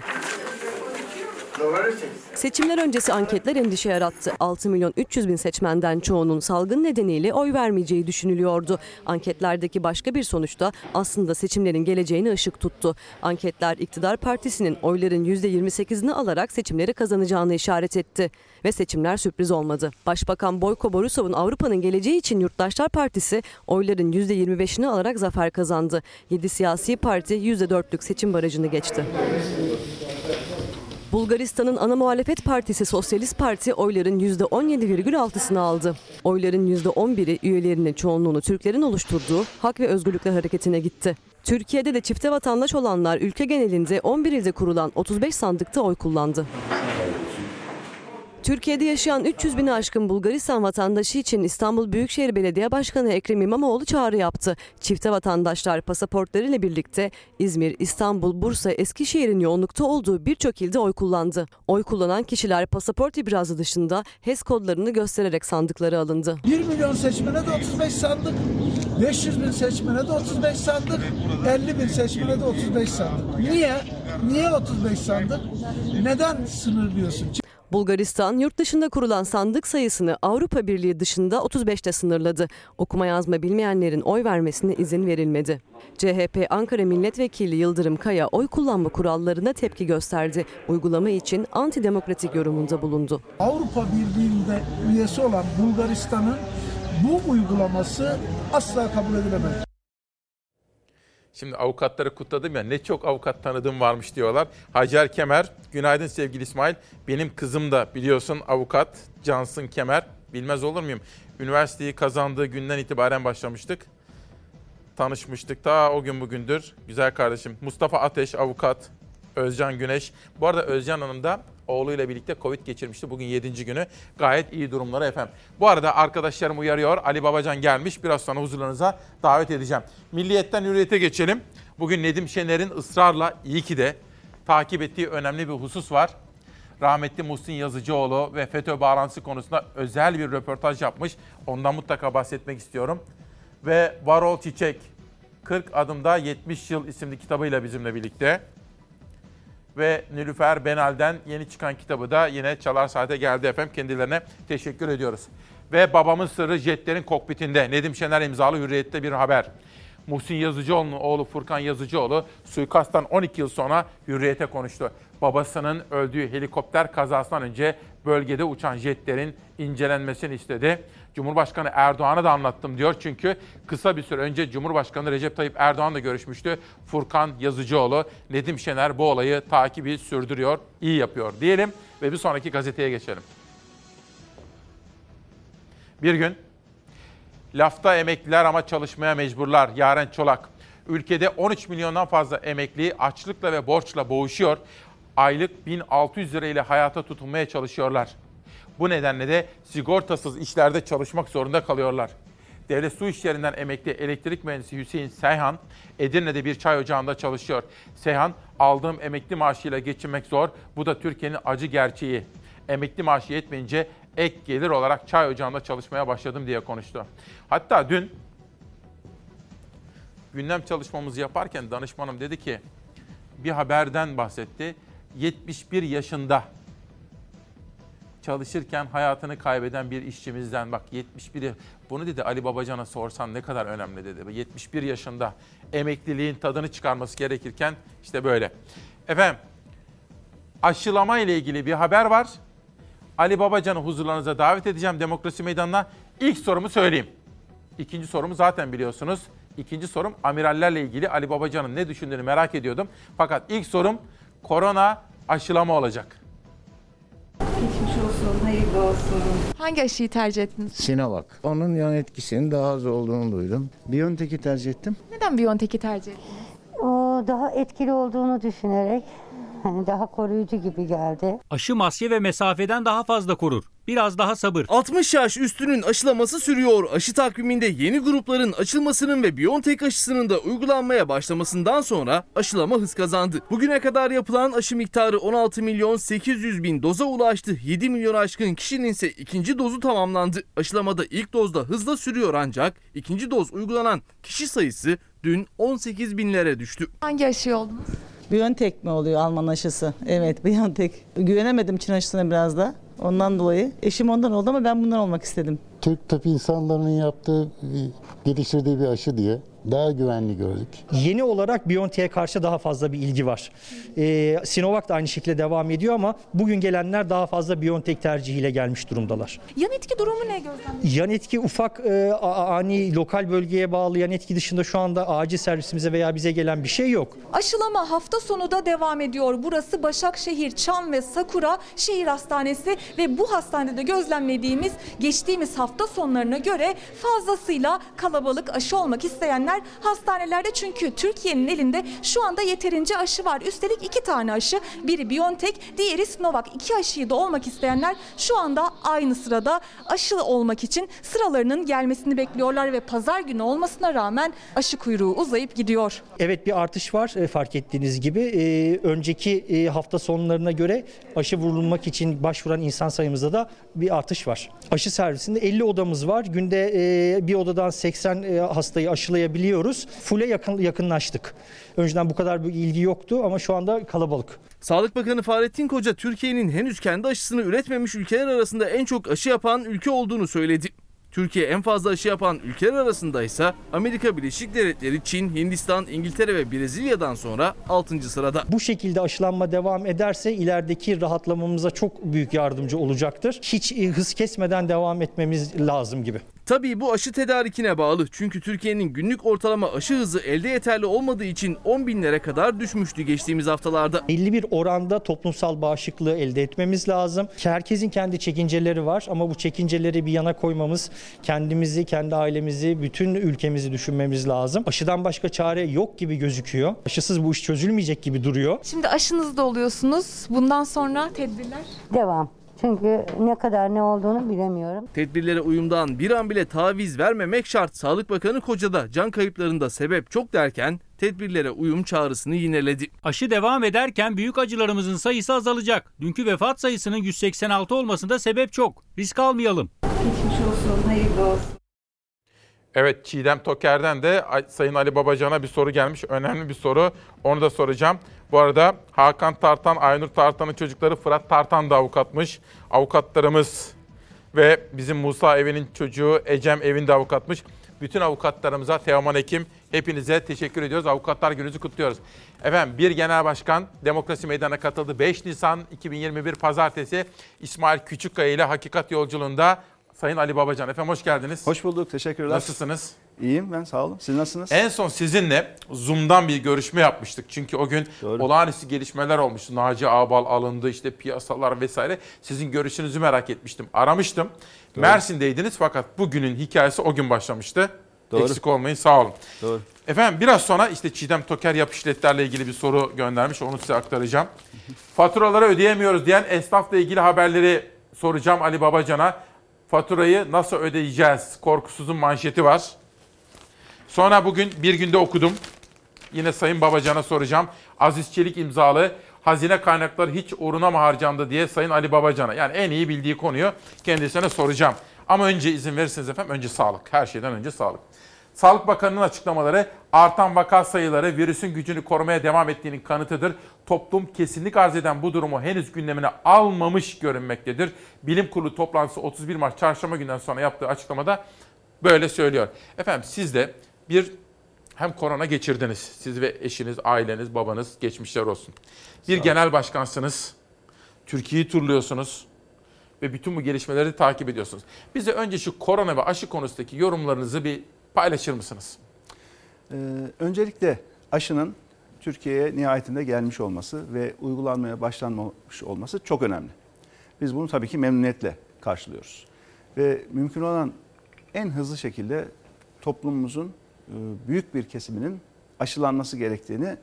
Seçimler öncesi anketler endişe yarattı. 6 milyon 300 bin seçmenden çoğunun salgın nedeniyle oy vermeyeceği düşünülüyordu. Anketlerdeki başka bir sonuçta aslında seçimlerin geleceğine ışık tuttu. Anketler iktidar partisinin oyların %28'ini alarak seçimleri kazanacağını işaret etti. Ve seçimler sürpriz olmadı. Başbakan Boyko Borisov'un Avrupa'nın geleceği için Yurttaşlar Partisi oyların %25'ini alarak zafer kazandı. 7 siyasi parti %4'lük seçim barajını geçti. Bulgaristan'ın ana muhalefet partisi Sosyalist Parti oyların %17,6'sını aldı. Oyların %11'i üyelerinin çoğunluğunu Türklerin oluşturduğu Hak ve Özgürlükler Hareketi'ne gitti. Türkiye'de de çifte vatandaş olanlar ülke genelinde 11 ilde kurulan 35 sandıkta oy kullandı. Türkiye'de yaşayan 300 bini aşkın Bulgaristan vatandaşı için İstanbul Büyükşehir Belediye Başkanı Ekrem İmamoğlu çağrı yaptı. Çifte vatandaşlar pasaportlarıyla birlikte İzmir, İstanbul, Bursa, Eskişehir'in yoğunlukta olduğu birçok ilde oy kullandı. Oy kullanan kişiler pasaport ibrazı dışında HES kodlarını göstererek sandıkları alındı. 1 milyon seçmene de 35 sandık, 500 bin seçmene de 35 sandık, 50 bin seçmene de 35 sandık. Niye? Niye 35 sandık? Neden sınırlıyorsun? Bulgaristan yurt dışında kurulan sandık sayısını Avrupa Birliği dışında 35'te sınırladı. Okuma yazma bilmeyenlerin oy vermesine izin verilmedi. CHP Ankara Milletvekili Yıldırım Kaya oy kullanma kurallarına tepki gösterdi. Uygulama için antidemokratik yorumunda bulundu. Avrupa Birliği'nde üyesi olan Bulgaristan'ın bu uygulaması asla kabul edilemez. Şimdi avukatları kutladım ya ne çok avukat tanıdığım varmış diyorlar. Hacer Kemer, günaydın sevgili İsmail. Benim kızım da biliyorsun avukat Cansın Kemer. Bilmez olur muyum? Üniversiteyi kazandığı günden itibaren başlamıştık. Tanışmıştık ta o gün bugündür. Güzel kardeşim. Mustafa Ateş avukat. Özcan Güneş. Bu arada Özcan Hanım da oğluyla birlikte Covid geçirmişti. Bugün 7. günü. Gayet iyi durumları efendim. Bu arada arkadaşlarım uyarıyor. Ali Babacan gelmiş. Biraz sonra huzurlarınıza davet edeceğim. Milliyetten hürriyete geçelim. Bugün Nedim Şener'in ısrarla iyi ki de takip ettiği önemli bir husus var. Rahmetli Muhsin Yazıcıoğlu ve FETÖ bağlantısı konusunda özel bir röportaj yapmış. Ondan mutlaka bahsetmek istiyorum. Ve Varol Çiçek 40 adımda 70 yıl isimli kitabıyla bizimle birlikte ve Nilüfer Benal'den yeni çıkan kitabı da yine Çalar Saat'e geldi efendim. Kendilerine teşekkür ediyoruz. Ve babamın sırrı jetlerin kokpitinde Nedim Şener imzalı hürriyette bir haber. Muhsin Yazıcıoğlu'nun oğlu Furkan Yazıcıoğlu suikasttan 12 yıl sonra hürriyete konuştu. Babasının öldüğü helikopter kazasından önce bölgede uçan jetlerin incelenmesini istedi. Cumhurbaşkanı Erdoğan'a da anlattım diyor. Çünkü kısa bir süre önce Cumhurbaşkanı Recep Tayyip Erdoğan'la görüşmüştü. Furkan Yazıcıoğlu, Nedim Şener bu olayı takibi sürdürüyor, iyi yapıyor diyelim ve bir sonraki gazeteye geçelim. Bir gün lafta emekliler ama çalışmaya mecburlar. Yaren Çolak. Ülkede 13 milyondan fazla emekli açlıkla ve borçla boğuşuyor. Aylık 1600 lira ile hayata tutunmaya çalışıyorlar. Bu nedenle de sigortasız işlerde çalışmak zorunda kalıyorlar. Devlet Su İşlerinden emekli elektrik mühendisi Hüseyin Seyhan, Edirne'de bir çay ocağında çalışıyor. Seyhan, aldığım emekli maaşıyla geçinmek zor, bu da Türkiye'nin acı gerçeği. Emekli maaşı yetmeyince ek gelir olarak çay ocağında çalışmaya başladım diye konuştu. Hatta dün gündem çalışmamızı yaparken danışmanım dedi ki bir haberden bahsetti. 71 yaşında çalışırken hayatını kaybeden bir işçimizden bak 71 bunu dedi Ali Babacan'a sorsan ne kadar önemli dedi. 71 yaşında emekliliğin tadını çıkarması gerekirken işte böyle. Efendim aşılama ile ilgili bir haber var. Ali Babacan'ı huzurlarınıza davet edeceğim demokrasi meydanına. İlk sorumu söyleyeyim. İkinci sorumu zaten biliyorsunuz. İkinci sorum amirallerle ilgili Ali Babacan'ın ne düşündüğünü merak ediyordum. Fakat ilk sorum korona aşılama olacak. Olsun. Hangi aşıyı tercih ettiniz? Sinovac. Onun yan etkisinin daha az olduğunu duydum. Biontech'i tercih ettim. Neden Biontech'i tercih ettiniz? O daha etkili olduğunu düşünerek hani daha koruyucu gibi geldi. Aşı maske ve mesafeden daha fazla korur. Biraz daha sabır. 60 yaş üstünün aşılaması sürüyor. Aşı takviminde yeni grupların açılmasının ve BioNTech aşısının da uygulanmaya başlamasından sonra aşılama hız kazandı. Bugüne kadar yapılan aşı miktarı 16 milyon 800 bin doza ulaştı. 7 milyon aşkın kişinin ise ikinci dozu tamamlandı. Aşılamada ilk dozda hızla sürüyor ancak ikinci doz uygulanan kişi sayısı dün 18 binlere düştü. Hangi aşıyı oldunuz? Biontech mi oluyor Alman aşısı? Evet Biontech. Güvenemedim Çin aşısına biraz da. Ondan dolayı. Eşim ondan oldu ama ben bundan olmak istedim. Türk tıp insanlarının yaptığı, geliştirdiği bir aşı diye daha güvenli gördük. Yeni olarak BioNTech'e karşı daha fazla bir ilgi var. Ee, Sinovac da aynı şekilde devam ediyor ama bugün gelenler daha fazla BioNTech tercihiyle gelmiş durumdalar. Yan etki durumu ne gözlemliyorsunuz? Yan etki ufak e, ani lokal bölgeye bağlı yan etki dışında şu anda acil servisimize veya bize gelen bir şey yok. Aşılama hafta sonu da devam ediyor. Burası Başakşehir, Çam ve Sakura Şehir Hastanesi ve bu hastanede gözlemlediğimiz geçtiğimiz hafta sonlarına göre fazlasıyla kalabalık aşı olmak isteyenler hastanelerde çünkü Türkiye'nin elinde şu anda yeterince aşı var. Üstelik iki tane aşı. Biri BioNTech, diğeri Sinovac. İki aşıyı da olmak isteyenler şu anda aynı sırada aşı olmak için sıralarının gelmesini bekliyorlar ve pazar günü olmasına rağmen aşı kuyruğu uzayıp gidiyor. Evet bir artış var e, fark ettiğiniz gibi. E, önceki e, hafta sonlarına göre aşı vurulmak için başvuran insan sayımızda da bir artış var. Aşı servisinde 50 odamız var. Günde e, bir odadan 80 e, hastayı aşılayabiliyoruz. Full'e yakın, yakınlaştık. Önceden bu kadar bir ilgi yoktu ama şu anda kalabalık. Sağlık Bakanı Fahrettin Koca Türkiye'nin henüz kendi aşısını üretmemiş ülkeler arasında en çok aşı yapan ülke olduğunu söyledi. Türkiye en fazla aşı yapan ülkeler arasında ise Amerika Birleşik Devletleri, Çin, Hindistan, İngiltere ve Brezilya'dan sonra 6. sırada. Bu şekilde aşılanma devam ederse ilerideki rahatlamamıza çok büyük yardımcı olacaktır. Hiç e, hız kesmeden devam etmemiz lazım gibi. Tabii bu aşı tedarikine bağlı. Çünkü Türkiye'nin günlük ortalama aşı hızı elde yeterli olmadığı için 10 binlere kadar düşmüştü geçtiğimiz haftalarda. Belli bir oranda toplumsal bağışıklığı elde etmemiz lazım. Herkesin kendi çekinceleri var ama bu çekinceleri bir yana koymamız, kendimizi, kendi ailemizi, bütün ülkemizi düşünmemiz lazım. Aşıdan başka çare yok gibi gözüküyor. Aşısız bu iş çözülmeyecek gibi duruyor. Şimdi aşınızda oluyorsunuz. Bundan sonra tedbirler? Devam. Çünkü ne kadar ne olduğunu bilemiyorum. Tedbirlere uyumdan bir an bile taviz vermemek şart. Sağlık Bakanı Koca'da can kayıplarında sebep çok derken tedbirlere uyum çağrısını yineledi. Aşı devam ederken büyük acılarımızın sayısı azalacak. Dünkü vefat sayısının 186 olmasında sebep çok. Risk almayalım. Geçmiş olsun, hayırlı olsun. Evet Çiğdem Toker'den de Sayın Ali Babacan'a bir soru gelmiş. Önemli bir soru. Onu da soracağım. Bu arada Hakan Tartan, Aynur Tartan'ın çocukları Fırat Tartan da avukatmış. Avukatlarımız ve bizim Musa Evi'nin çocuğu Ecem Evin de avukatmış. Bütün avukatlarımıza, Teoman Ekim hepinize teşekkür ediyoruz. Avukatlar gününüzü kutluyoruz. Efendim bir genel başkan demokrasi meydana katıldı. 5 Nisan 2021 Pazartesi İsmail Küçükkaya ile Hakikat Yolculuğunda Sayın Ali Babacan. Efendim hoş geldiniz. Hoş bulduk, teşekkürler. Nasılsınız? İyiyim ben, sağ olun. Siz nasılsınız? En son sizinle Zoom'dan bir görüşme yapmıştık. Çünkü o gün Doğru. olağanüstü gelişmeler olmuştu. Naci Ağbal alındı, işte piyasalar vesaire. Sizin görüşünüzü merak etmiştim. Aramıştım. Doğru. Mersin'deydiniz fakat bugünün hikayesi o gün başlamıştı. Doğru. Eksik olmayın, sağ olun. Doğru. Efendim biraz sonra işte Çiğdem Toker yap işletlerle ilgili bir soru göndermiş. Onu size aktaracağım. Faturaları ödeyemiyoruz diyen esnafla ilgili haberleri soracağım Ali Babacan'a. Faturayı nasıl ödeyeceğiz? Korkusuzun manşeti var. Sonra bugün bir günde okudum. Yine Sayın Babacan'a soracağım. Aziz Çelik imzalı hazine kaynakları hiç uğruna mı harcandı diye Sayın Ali Babacan'a. Yani en iyi bildiği konuyu kendisine soracağım. Ama önce izin verirseniz efendim önce sağlık. Her şeyden önce sağlık. Sağlık Bakanı'nın açıklamaları artan vaka sayıları virüsün gücünü korumaya devam ettiğinin kanıtıdır. Toplum kesinlik arz eden bu durumu henüz gündemine almamış görünmektedir. Bilim Kurulu toplantısı 31 Mart çarşamba günden sonra yaptığı açıklamada böyle söylüyor. Efendim siz de bir hem korona geçirdiniz. Siz ve eşiniz, aileniz, babanız geçmişler olsun. Bir genel başkansınız. Türkiye'yi turluyorsunuz ve bütün bu gelişmeleri takip ediyorsunuz. Bize önce şu korona ve aşı konusundaki yorumlarınızı bir paylaşır mısınız? Ee, öncelikle aşının Türkiye'ye nihayetinde gelmiş olması ve uygulanmaya başlanmış olması çok önemli. Biz bunu tabii ki memnuniyetle karşılıyoruz. Ve mümkün olan en hızlı şekilde toplumumuzun e, büyük bir kesiminin aşılanması gerektiğini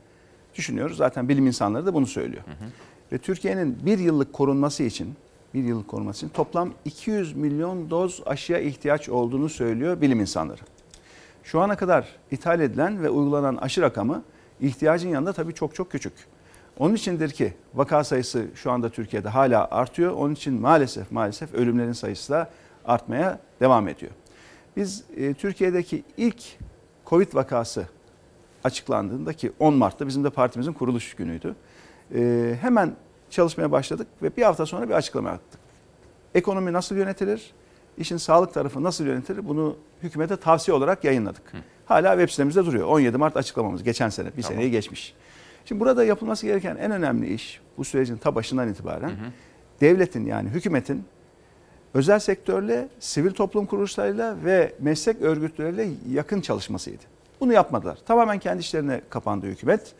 düşünüyoruz. Zaten bilim insanları da bunu söylüyor. Hı hı. Ve Türkiye'nin bir yıllık korunması için bir yıllık korunması için toplam 200 milyon doz aşıya ihtiyaç olduğunu söylüyor bilim insanları. Şu ana kadar ithal edilen ve uygulanan aşı rakamı ihtiyacın yanında tabii çok çok küçük. Onun içindir ki vaka sayısı şu anda Türkiye'de hala artıyor. Onun için maalesef maalesef ölümlerin sayısı da artmaya devam ediyor. Biz e, Türkiye'deki ilk Covid vakası açıklandığında ki 10 Mart'ta bizim de partimizin kuruluş günüydü. E, hemen çalışmaya başladık ve bir hafta sonra bir açıklama yaptık. Ekonomi nasıl yönetilir? İşin sağlık tarafı nasıl yönetilir? Bunu hükümete tavsiye olarak yayınladık. Hı. Hala web sitemizde duruyor. 17 Mart açıklamamız geçen sene. Bir tamam. seneyi geçmiş. Şimdi burada yapılması gereken en önemli iş bu sürecin ta başından itibaren hı hı. devletin yani hükümetin özel sektörle, sivil toplum kuruluşlarıyla ve meslek örgütleriyle yakın çalışmasıydı. Bunu yapmadılar. Tamamen kendi işlerine kapandı hükümet.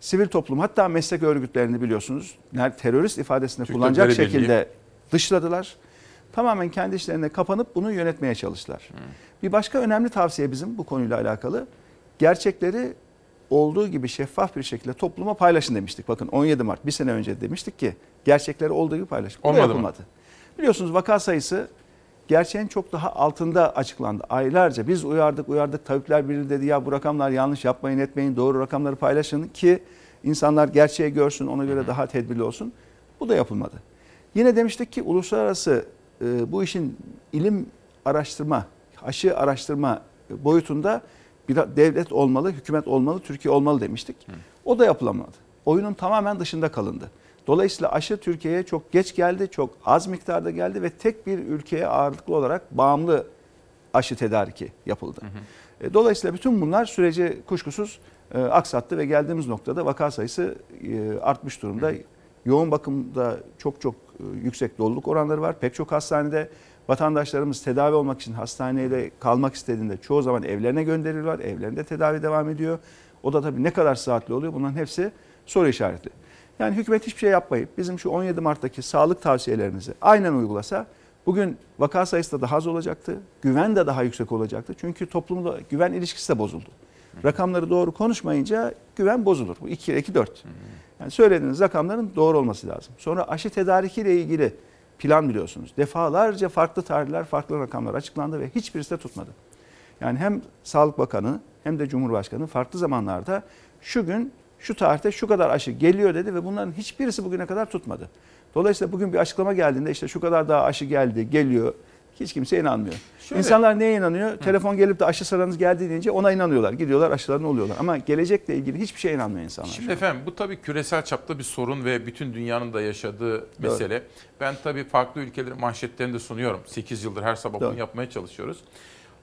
Sivil toplum hatta meslek örgütlerini biliyorsunuz terörist ifadesini Türk kullanacak şekilde dışladılar. Tamamen kendi işlerine kapanıp bunu yönetmeye çalıştılar. Hmm. Bir başka önemli tavsiye bizim bu konuyla alakalı. Gerçekleri olduğu gibi şeffaf bir şekilde topluma paylaşın demiştik. Bakın 17 Mart bir sene önce demiştik ki gerçekleri olduğu gibi paylaşın. Bu Olmadı yapılmadı. Mı? Biliyorsunuz vaka sayısı gerçeğin çok daha altında açıklandı. Aylarca biz uyardık uyardık tabipler birliği dedi ya bu rakamlar yanlış yapmayın etmeyin doğru rakamları paylaşın ki insanlar gerçeği görsün ona göre daha tedbirli olsun. Bu da yapılmadı. Yine demiştik ki uluslararası e, bu işin ilim araştırma, aşı araştırma boyutunda bir devlet olmalı, hükümet olmalı, Türkiye olmalı demiştik. O da yapılamadı. Oyunun tamamen dışında kalındı. Dolayısıyla aşı Türkiye'ye çok geç geldi, çok az miktarda geldi ve tek bir ülkeye ağırlıklı olarak bağımlı aşı tedariki yapıldı. Hı hı. E, dolayısıyla bütün bunlar süreci kuşkusuz e, aksattı ve geldiğimiz noktada vaka sayısı e, artmış durumda. Hı. Yoğun bakımda çok çok yüksek doluluk oranları var. Pek çok hastanede vatandaşlarımız tedavi olmak için hastanede kalmak istediğinde çoğu zaman evlerine gönderiyorlar. Evlerinde tedavi devam ediyor. O da tabii ne kadar saatli oluyor bunların hepsi soru işaretli. Yani hükümet hiçbir şey yapmayıp bizim şu 17 Mart'taki sağlık tavsiyelerimizi aynen uygulasa bugün vaka sayısı da daha az olacaktı. Güven de daha yüksek olacaktı. Çünkü toplumda güven ilişkisi de bozuldu. Rakamları doğru konuşmayınca güven bozulur. Bu 2 2 4. Yani söylediğiniz rakamların doğru olması lazım. Sonra aşı tedarikiyle ilgili plan biliyorsunuz. Defalarca farklı tarihler, farklı rakamlar açıklandı ve hiçbirisi de tutmadı. Yani hem Sağlık Bakanı hem de Cumhurbaşkanı farklı zamanlarda şu gün şu tarihte şu kadar aşı geliyor dedi ve bunların hiçbirisi bugüne kadar tutmadı. Dolayısıyla bugün bir açıklama geldiğinde işte şu kadar daha aşı geldi, geliyor. Hiç kimse inanmıyor. Şöyle, İnsanlar neye inanıyor? Hı. Telefon gelip de aşı sıranız geldi deyince ona inanıyorlar. Gidiyorlar aşılarını oluyorlar. Ama gelecekle ilgili hiçbir şeye inanmıyor insanlar. Şimdi efendim bu tabii küresel çapta bir sorun ve bütün dünyanın da yaşadığı mesele. Doğru. Ben tabii farklı ülkelerin manşetlerini de sunuyorum. 8 yıldır her sabah Doğru. bunu yapmaya çalışıyoruz.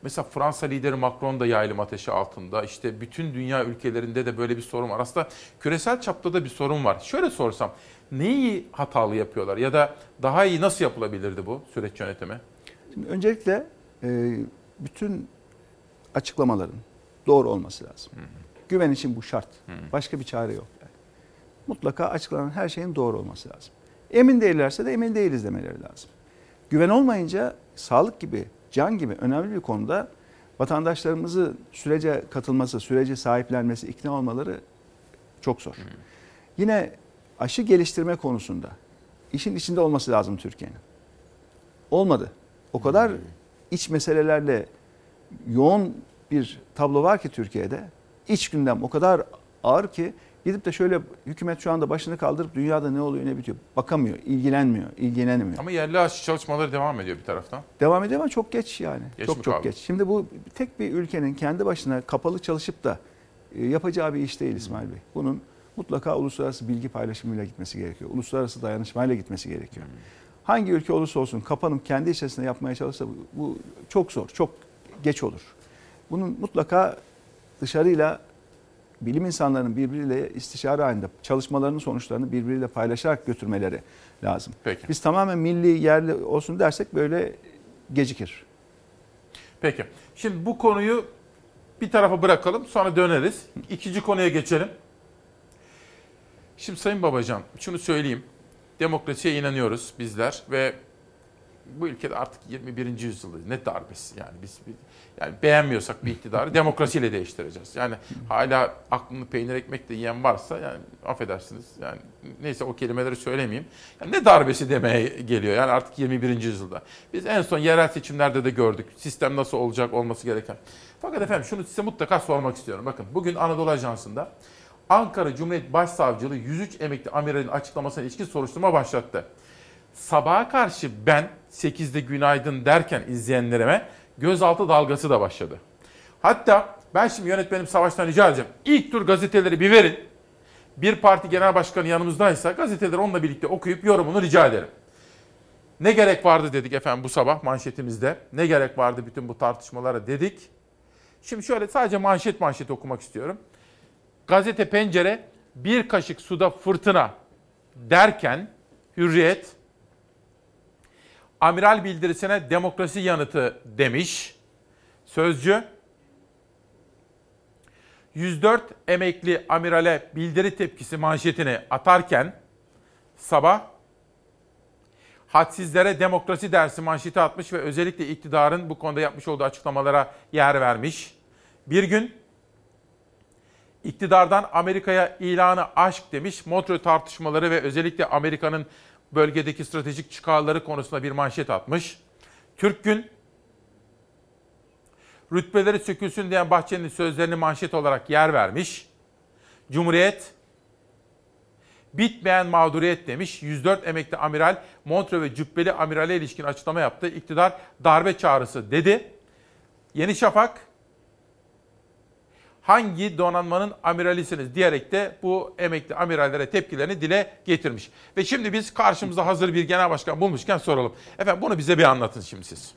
Mesela Fransa lideri Macron da yaylım ateşi altında. İşte bütün dünya ülkelerinde de böyle bir sorun var. Aslında küresel çapta da bir sorun var. Şöyle sorsam neyi hatalı yapıyorlar ya da daha iyi nasıl yapılabilirdi bu süreç yönetimi? Şimdi öncelikle e, bütün açıklamaların doğru olması lazım. Hı hı. Güven için bu şart. Hı hı. Başka bir çare yok. Yani. Mutlaka açıklanan her şeyin doğru olması lazım. Emin değillerse de emin değiliz demeleri lazım. Güven olmayınca sağlık gibi can gibi önemli bir konuda vatandaşlarımızı sürece katılması, sürece sahiplenmesi, ikna olmaları çok zor. Hmm. Yine aşı geliştirme konusunda işin içinde olması lazım Türkiye'nin. Olmadı. O kadar hmm. iç meselelerle yoğun bir tablo var ki Türkiye'de. İç gündem o kadar ağır ki Gidip de şöyle hükümet şu anda başını kaldırıp dünyada ne oluyor ne bitiyor bakamıyor, ilgilenmiyor, ilgilenemiyor. Ama yerli aşı çalışmaları devam ediyor bir taraftan. Devam ediyor ama çok geç yani. Geç çok çok kaldı? geç. Şimdi bu tek bir ülkenin kendi başına kapalı çalışıp da e, yapacağı bir iş değil İsmail Bey. Bunun mutlaka uluslararası bilgi paylaşımıyla gitmesi gerekiyor. Uluslararası dayanışmayla gitmesi gerekiyor. Hangi ülke olursa olsun kapanıp kendi içerisinde yapmaya çalışsa bu, bu çok zor, çok geç olur. Bunun mutlaka dışarıyla bilim insanlarının birbiriyle istişare halinde çalışmalarının sonuçlarını birbiriyle paylaşarak götürmeleri lazım. Peki. Biz tamamen milli yerli olsun dersek böyle gecikir. Peki. Şimdi bu konuyu bir tarafa bırakalım sonra döneriz. İkinci konuya geçelim. Şimdi Sayın Babacan şunu söyleyeyim. Demokrasiye inanıyoruz bizler ve bu ülkede artık 21. yüzyıldayız. Ne darbesi yani biz yani beğenmiyorsak bir iktidarı demokrasiyle değiştireceğiz. Yani hala aklını peynir ekmekle yiyen varsa yani affedersiniz yani neyse o kelimeleri söylemeyeyim. Yani ne darbesi demeye geliyor yani artık 21. yüzyılda. Biz en son yerel seçimlerde de gördük. Sistem nasıl olacak olması gereken. Fakat efendim şunu size mutlaka sormak istiyorum. Bakın bugün Anadolu Ajansı'nda Ankara Cumhuriyet Başsavcılığı 103 emekli amiralin açıklamasına ilişkin soruşturma başlattı. Sabaha karşı ben 8'de günaydın derken izleyenlerime gözaltı dalgası da başladı. Hatta ben şimdi yönetmenim Savaş'tan rica edeceğim. İlk tur gazeteleri bir verin. Bir parti genel başkanı yanımızdaysa gazeteleri onunla birlikte okuyup yorumunu rica ederim. Ne gerek vardı dedik efendim bu sabah manşetimizde. Ne gerek vardı bütün bu tartışmalara dedik. Şimdi şöyle sadece manşet manşet okumak istiyorum. Gazete Pencere bir kaşık suda fırtına derken Hürriyet amiral bildirisine demokrasi yanıtı demiş. Sözcü 104 emekli amirale bildiri tepkisi manşetini atarken sabah hadsizlere demokrasi dersi manşeti atmış ve özellikle iktidarın bu konuda yapmış olduğu açıklamalara yer vermiş. Bir gün iktidardan Amerika'ya ilanı aşk demiş. Montreux tartışmaları ve özellikle Amerika'nın bölgedeki stratejik çıkarları konusunda bir manşet atmış. Türk Gün rütbeleri sökülsün diyen Bahçeli'nin sözlerini manşet olarak yer vermiş. Cumhuriyet bitmeyen mağduriyet demiş. 104 emekli amiral Montreux ve Cübbeli amirale ilişkin açıklama yaptı. İktidar darbe çağrısı dedi. Yeni Şafak hangi donanmanın amiralisiniz diyerek de bu emekli amirallere tepkilerini dile getirmiş. Ve şimdi biz karşımızda hazır bir genel başkan bulmuşken soralım. Efendim bunu bize bir anlatın şimdi siz.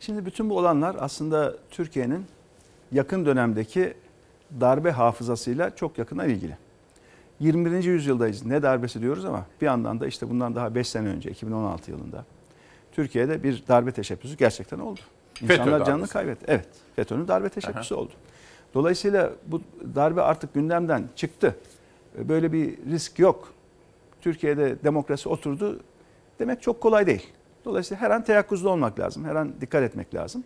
Şimdi bütün bu olanlar aslında Türkiye'nin yakın dönemdeki darbe hafızasıyla çok yakından ilgili. 21. yüzyıldayız. Ne darbesi diyoruz ama bir yandan da işte bundan daha 5 sene önce 2016 yılında Türkiye'de bir darbe teşebbüsü gerçekten oldu. FETÖ İnsanlar canını darbesi. kaybetti. Evet. FETÖ'nün darbe teşebbüsü oldu. Dolayısıyla bu darbe artık gündemden çıktı. Böyle bir risk yok. Türkiye'de demokrasi oturdu demek çok kolay değil. Dolayısıyla her an teyakkuzda olmak lazım. Her an dikkat etmek lazım.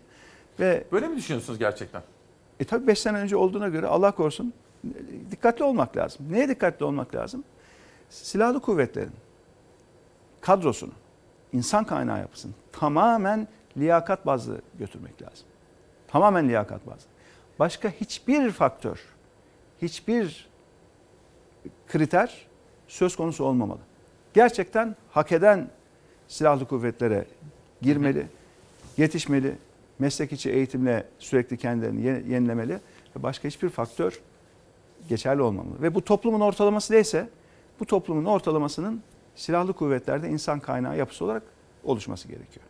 Ve Böyle mi düşünüyorsunuz gerçekten? e tabii 5 sene önce olduğuna göre Allah korusun dikkatli olmak lazım. Neye dikkatli olmak lazım? Silahlı kuvvetlerin kadrosunu, insan kaynağı yapısını tamamen liyakat bazlı götürmek lazım. Tamamen liyakat bazlı. Başka hiçbir faktör, hiçbir kriter söz konusu olmamalı. Gerçekten hak eden silahlı kuvvetlere girmeli, yetişmeli, meslek içi eğitimle sürekli kendilerini ye- yenilemeli ve başka hiçbir faktör geçerli olmamalı. Ve bu toplumun ortalaması neyse bu toplumun ortalamasının silahlı kuvvetlerde insan kaynağı yapısı olarak oluşması gerekiyor.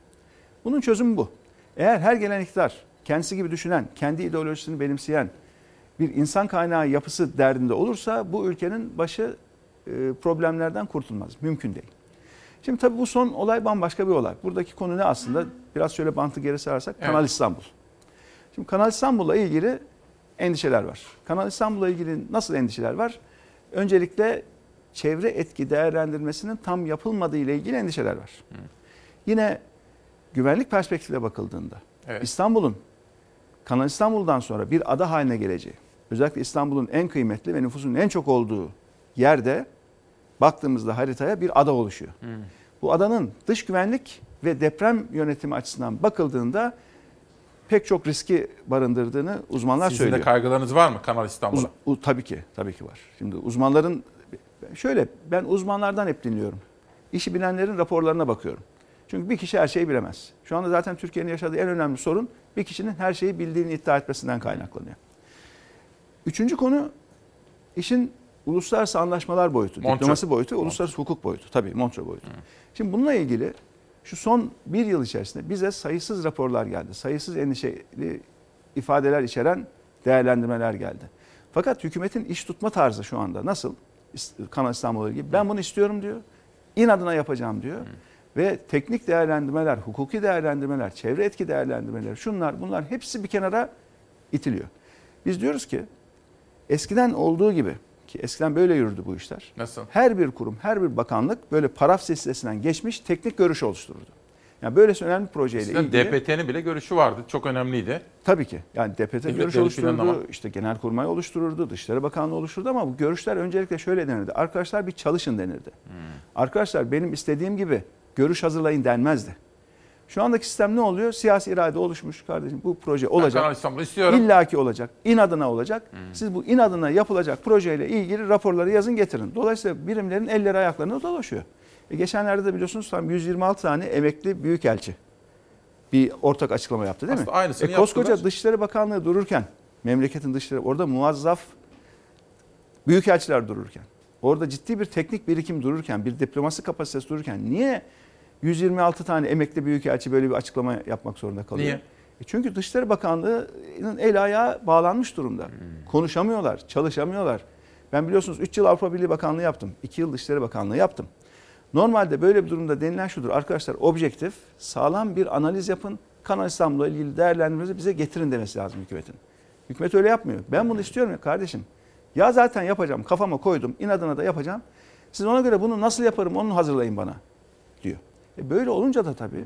Bunun çözümü bu. Eğer her gelen iktidar kendisi gibi düşünen, kendi ideolojisini benimseyen bir insan kaynağı yapısı derdinde olursa bu ülkenin başı e, problemlerden kurtulmaz. Mümkün değil. Şimdi tabii bu son olay bambaşka bir olay. Buradaki konu ne aslında? Biraz şöyle bantı geri sararsak Evet. Kanal İstanbul. Şimdi Kanal İstanbul'la ilgili endişeler var. Kanal İstanbul'la ilgili nasıl endişeler var? Öncelikle çevre etki değerlendirmesinin tam yapılmadığı ile ilgili endişeler var. Yine güvenlik perspektifiyle bakıldığında Evet. İstanbul'un Kanal İstanbul'dan sonra bir ada haline geleceği, özellikle İstanbul'un en kıymetli ve nüfusun en çok olduğu yerde baktığımızda haritaya bir ada oluşuyor. Bu adanın dış güvenlik ve deprem yönetimi açısından bakıldığında pek çok riski barındırdığını uzmanlar Sizin söylüyor. de kaygılarınız var mı Kanal İstanbul'a? Uz- tabii ki, tabii ki var. Şimdi uzmanların şöyle ben uzmanlardan hep dinliyorum. İşi bilenlerin raporlarına bakıyorum. Çünkü bir kişi her şeyi bilemez. Şu anda zaten Türkiye'nin yaşadığı en önemli sorun bir kişinin her şeyi bildiğini iddia etmesinden kaynaklanıyor. Üçüncü konu işin uluslararası anlaşmalar boyutu, Montreux. diplomasi boyutu, uluslararası hukuk boyutu. Tabii Montreux boyutu. Şimdi bununla ilgili şu son bir yıl içerisinde bize sayısız raporlar geldi. Sayısız endişeli ifadeler içeren değerlendirmeler geldi. Fakat hükümetin iş tutma tarzı şu anda nasıl? Kanal İstanbul'la ilgili. Ben bunu istiyorum diyor. İnadına yapacağım diyor. Ve teknik değerlendirmeler, hukuki değerlendirmeler, çevre etki değerlendirmeleri, şunlar bunlar hepsi bir kenara itiliyor. Biz diyoruz ki eskiden olduğu gibi ki eskiden böyle yürüdü bu işler. Nasıl? Her bir kurum, her bir bakanlık böyle paraf silsilesinden geçmiş teknik görüş oluştururdu. Yani böylesi önemli projeyle Sizden ilgili. DPT'nin bile görüşü vardı. Çok önemliydi. Tabii ki. Yani DPT Devlet görüş oluştururdu, işte Genelkurmay oluştururdu, Dışişleri Bakanlığı oluşturdu ama bu görüşler öncelikle şöyle denirdi. Arkadaşlar bir çalışın denirdi. Hmm. Arkadaşlar benim istediğim gibi görüş hazırlayın denmezdi. Şu andaki sistem ne oluyor? Siyasi irade oluşmuş kardeşim. Bu proje olacak. Kanal İstanbul'u istiyorum. İlla ki olacak. İnadına olacak. Siz bu inadına yapılacak projeyle ilgili raporları yazın getirin. Dolayısıyla birimlerin elleri ayaklarına dolaşıyor. E geçenlerde de biliyorsunuz tam 126 tane emekli büyükelçi bir ortak açıklama yaptı değil Aslında mi? aynısını e koskoca yaptılar. Dışişleri Bakanlığı dururken, memleketin dışişleri orada muazzaf büyükelçiler dururken, orada ciddi bir teknik birikim dururken, bir diplomasi kapasitesi dururken niye 126 tane emekli büyükelçi böyle bir açıklama yapmak zorunda kalıyor? Niye? E çünkü Dışişleri Bakanlığı'nın el ayağı bağlanmış durumda. Konuşamıyorlar, çalışamıyorlar. Ben biliyorsunuz 3 yıl Avrupa Birliği Bakanlığı yaptım. 2 yıl Dışişleri Bakanlığı yaptım. Normalde böyle bir durumda denilen şudur. Arkadaşlar objektif, sağlam bir analiz yapın. Kanal İstanbul'la ilgili değerlendirmenizi bize getirin demesi lazım hükümetin. Hükümet öyle yapmıyor. Ben bunu istiyorum ya kardeşim. Ya zaten yapacağım, kafama koydum, inadına da yapacağım. Siz ona göre bunu nasıl yaparım onu hazırlayın bana. E böyle olunca da tabii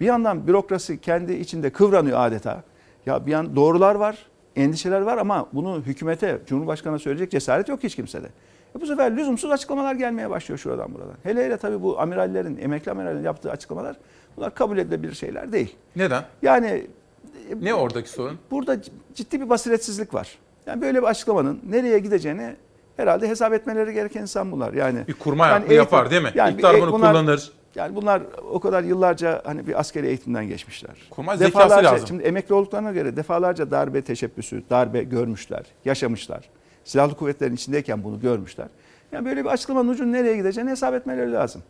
bir yandan bürokrasi kendi içinde kıvranıyor adeta. Ya bir yan doğrular var, endişeler var ama bunu hükümete, Cumhurbaşkanı'na söyleyecek cesaret yok hiç kimsede. E bu sefer lüzumsuz açıklamalar gelmeye başlıyor şuradan buradan. Hele hele tabii bu amirallerin, emekli amirallerin yaptığı açıklamalar bunlar kabul edilebilir şeyler değil. Neden? Yani Ne oradaki sorun? burada ciddi bir basiretsizlik var. Yani böyle bir açıklamanın nereye gideceğini herhalde hesap etmeleri gereken insan bunlar. Yani Bir kurma yani yapar değil mi? bir İktidar eğ- bunu bunlar- kullanır. Yani bunlar o kadar yıllarca hani bir askeri eğitimden geçmişler. Kurmay zekası lazım. Şimdi emekli olduklarına göre defalarca darbe teşebbüsü, darbe görmüşler, yaşamışlar. Silahlı kuvvetlerin içindeyken bunu görmüşler. Yani böyle bir açıklamanın ucunun nereye gideceğini hesap etmeleri lazım.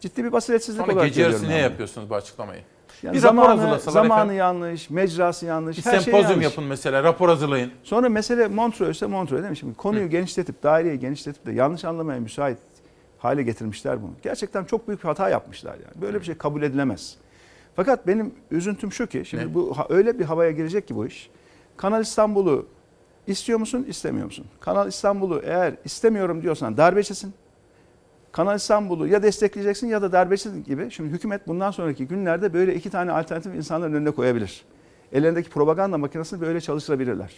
Ciddi bir basiretsizlik Sonra olarak gece yarısı niye yapıyorsunuz bu açıklamayı? Yani bir rapor zamanı, hazırlasalar zamanı efendim. yanlış, mecrası yanlış, Bir her şey sempozyum yanlış. yapın mesela, rapor hazırlayın. Sonra mesele Montreux ise Montreux değil mi? Şimdi konuyu genişletip, daireyi genişletip de yanlış anlamaya müsait hale getirmişler bunu. Gerçekten çok büyük bir hata yapmışlar yani. Böyle bir şey kabul edilemez. Fakat benim üzüntüm şu ki şimdi Ne? bu öyle bir havaya girecek ki bu iş. Kanal İstanbul'u istiyor musun, istemiyor musun? Kanal İstanbul'u eğer istemiyorum diyorsan darbecisin. Kanal İstanbul'u ya destekleyeceksin ya da darbecisin gibi. Şimdi hükümet bundan sonraki günlerde böyle iki tane alternatif insanların önüne koyabilir. Ellerindeki propaganda makinesini böyle çalıştırabilirler.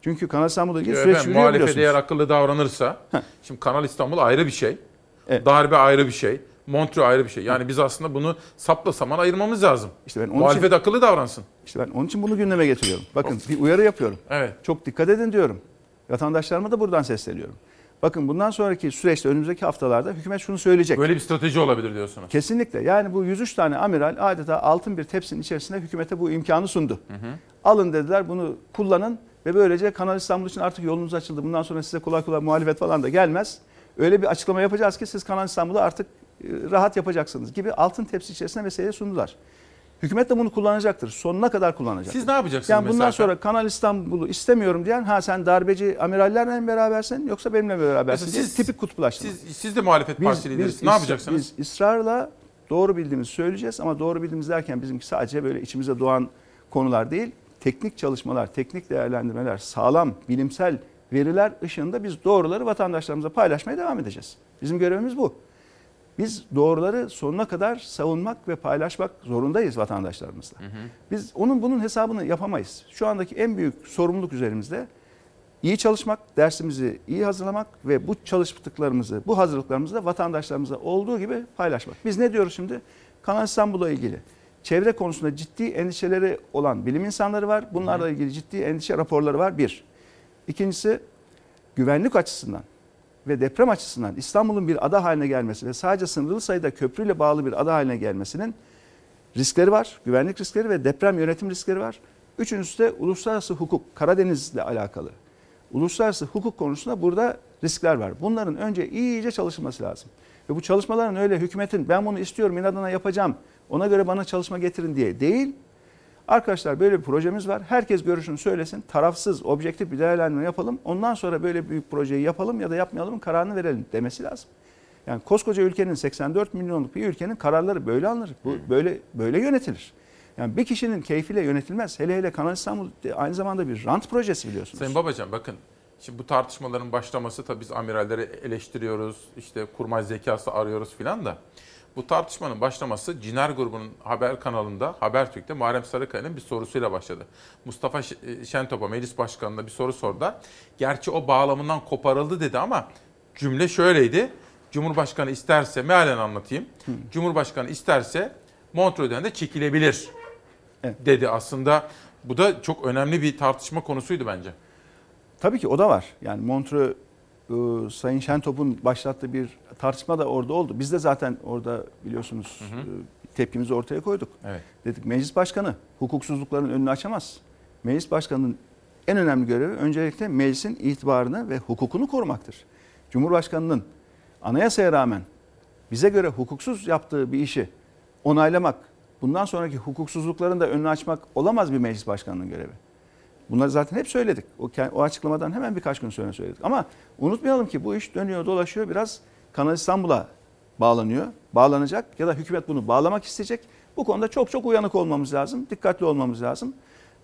Çünkü Kanal İstanbul'la ilgili süreç efendim, yürüyor muhalefet biliyorsunuz. eğer akıllı davranırsa, şimdi Kanal İstanbul ayrı bir şey, darbe ayrı bir şey, Montreux ayrı bir şey. Yani biz aslında bunu sapla saman ayırmamız lazım. İşte ben onun muhalefet için- akıllı davransın. İşte ben onun için bunu gündeme getiriyorum. Bakın bir uyarı yapıyorum. Evet. Çok dikkat edin diyorum. Vatandaşlarıma da buradan sesleniyorum. Bakın bundan sonraki süreçte önümüzdeki haftalarda hükümet şunu söyleyecek. Böyle bir strateji olabilir diyorsunuz. Kesinlikle. Yani bu 103 tane amiral adeta altın bir tepsinin içerisinde hükümete bu imkanı sundu. Alın dediler bunu kullanın ve böylece Kanal İstanbul için artık yolunuz açıldı. Bundan sonra size kolay kolay muhalefet falan da gelmez. Öyle bir açıklama yapacağız ki siz Kanal İstanbul'u artık e, rahat yapacaksınız gibi altın tepsi içerisinde meseleyi sundular. Hükümet de bunu kullanacaktır. Sonuna kadar kullanacak. Siz ne yapacaksınız Yani bundan mesela? sonra Kanal İstanbul'u istemiyorum diyen ha sen darbeci amirallerle mi berabersin yoksa benimle mi berabersin Mesela siz- tipik kutuplaştırma. Siz, siz de muhalefet partisi liderisiniz. Ne yapacaksınız? Biz ısrarla doğru bildiğimizi söyleyeceğiz ama doğru bildiğimiz derken bizimki sadece böyle içimize doğan konular değil. Teknik çalışmalar, teknik değerlendirmeler, sağlam bilimsel veriler ışığında biz doğruları vatandaşlarımıza paylaşmaya devam edeceğiz. Bizim görevimiz bu. Biz doğruları sonuna kadar savunmak ve paylaşmak zorundayız vatandaşlarımızla. Biz onun bunun hesabını yapamayız. Şu andaki en büyük sorumluluk üzerimizde iyi çalışmak, dersimizi iyi hazırlamak ve bu çalıştıklarımızı, bu hazırlıklarımızı da vatandaşlarımıza olduğu gibi paylaşmak. Biz ne diyoruz şimdi? Kanal İstanbul'la ilgili çevre konusunda ciddi endişeleri olan bilim insanları var. Bunlarla ilgili ciddi endişe raporları var bir. İkincisi güvenlik açısından ve deprem açısından İstanbul'un bir ada haline gelmesi ve sadece sınırlı sayıda köprüyle bağlı bir ada haline gelmesinin riskleri var. Güvenlik riskleri ve deprem yönetim riskleri var. Üçüncüsü de uluslararası hukuk, Karadeniz'le alakalı. Uluslararası hukuk konusunda burada riskler var. Bunların önce iyice çalışılması lazım. Ve bu çalışmaların öyle hükümetin ben bunu istiyorum inadına yapacağım ona göre bana çalışma getirin diye değil. Arkadaşlar böyle bir projemiz var. Herkes görüşünü söylesin. Tarafsız, objektif bir değerlendirme yapalım. Ondan sonra böyle büyük projeyi yapalım ya da yapmayalım kararını verelim demesi lazım. Yani koskoca ülkenin 84 milyonluk bir ülkenin kararları böyle alınır. Bu böyle böyle yönetilir. Yani bir kişinin keyfiyle yönetilmez. Hele hele Kanal İstanbul aynı zamanda bir rant projesi biliyorsunuz. Sayın Babacan bakın şimdi bu tartışmaların başlaması tabii biz amiralleri eleştiriyoruz. işte kurmay zekası arıyoruz filan da. Bu tartışmanın başlaması Ciner grubunun haber kanalında Habertürk'te Muharrem Sarıkaya'nın bir sorusuyla başladı. Mustafa e, Şentop'a meclis başkanına bir soru sordu. Gerçi o bağlamından koparıldı dedi ama cümle şöyleydi. Cumhurbaşkanı isterse mealen anlatayım. Hı. Cumhurbaşkanı isterse Montreux'den de çekilebilir evet. dedi aslında. Bu da çok önemli bir tartışma konusuydu bence. Tabii ki o da var. Yani Montreux e, Sayın Şentop'un başlattığı bir tartışma da orada oldu. Biz de zaten orada biliyorsunuz hı hı. E, tepkimizi ortaya koyduk. Evet. Dedik meclis başkanı hukuksuzlukların önünü açamaz. Meclis başkanının en önemli görevi öncelikle meclisin itibarını ve hukukunu korumaktır. Cumhurbaşkanının anayasaya rağmen bize göre hukuksuz yaptığı bir işi onaylamak, bundan sonraki hukuksuzlukların da önünü açmak olamaz bir meclis başkanının görevi. Bunları zaten hep söyledik. O, o açıklamadan hemen birkaç gün sonra söyledik. Ama unutmayalım ki bu iş dönüyor dolaşıyor biraz Kanal İstanbul'a bağlanıyor. Bağlanacak ya da hükümet bunu bağlamak isteyecek. Bu konuda çok çok uyanık olmamız lazım. Dikkatli olmamız lazım.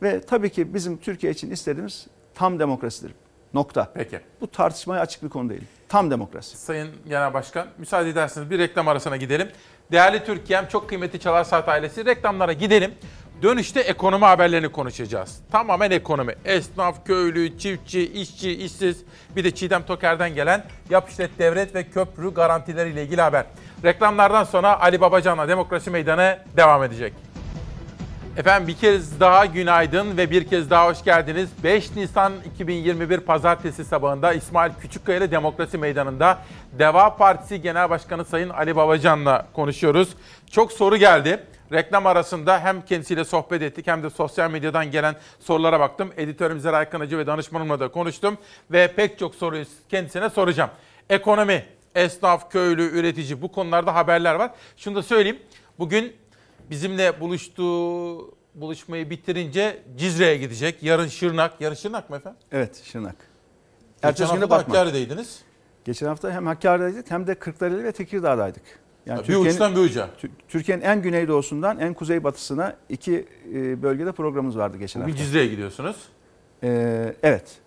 Ve tabii ki bizim Türkiye için istediğimiz tam demokrasidir. Nokta. Peki. Bu tartışmaya açık bir konu değil. Tam demokrasi. Sayın Genel Başkan müsaade ederseniz bir reklam arasına gidelim. Değerli Türkiye'm çok kıymetli Çalar Saat ailesi reklamlara gidelim. Dönüşte ekonomi haberlerini konuşacağız. Tamamen ekonomi. Esnaf, köylü, çiftçi, işçi, işsiz bir de Çiğdem Toker'den gelen yap işlet devlet ve köprü garantileriyle ilgili haber. Reklamlardan sonra Ali Babacan'la Demokrasi Meydanı devam edecek. Efendim bir kez daha günaydın ve bir kez daha hoş geldiniz. 5 Nisan 2021 Pazartesi sabahında İsmail Küçükkaya ile Demokrasi Meydanı'nda Deva Partisi Genel Başkanı Sayın Ali Babacan'la konuşuyoruz. Çok soru geldi. Reklam arasında hem kendisiyle sohbet ettik hem de sosyal medyadan gelen sorulara baktım. Editörüm Zeray ve danışmanımla da konuştum ve pek çok soruyu kendisine soracağım. Ekonomi, esnaf, köylü, üretici bu konularda haberler var. Şunu da söyleyeyim. Bugün bizimle buluştuğu buluşmayı bitirince Cizre'ye gidecek. Yarın Şırnak. Yarın Şırnak mı efendim? Evet Şırnak. Geçen hafta Hakkari'deydiniz. Geçen hafta hem Hakkari'deydik hem de Kırklareli ve Tekirdağ'daydık. Yani bir uçtan bir uca. Türkiye'nin en güneydoğusundan en kuzeybatısına iki e, bölgede programımız vardı geçen Bugün hafta. Cizre'ye gidiyorsunuz. Ee, evet.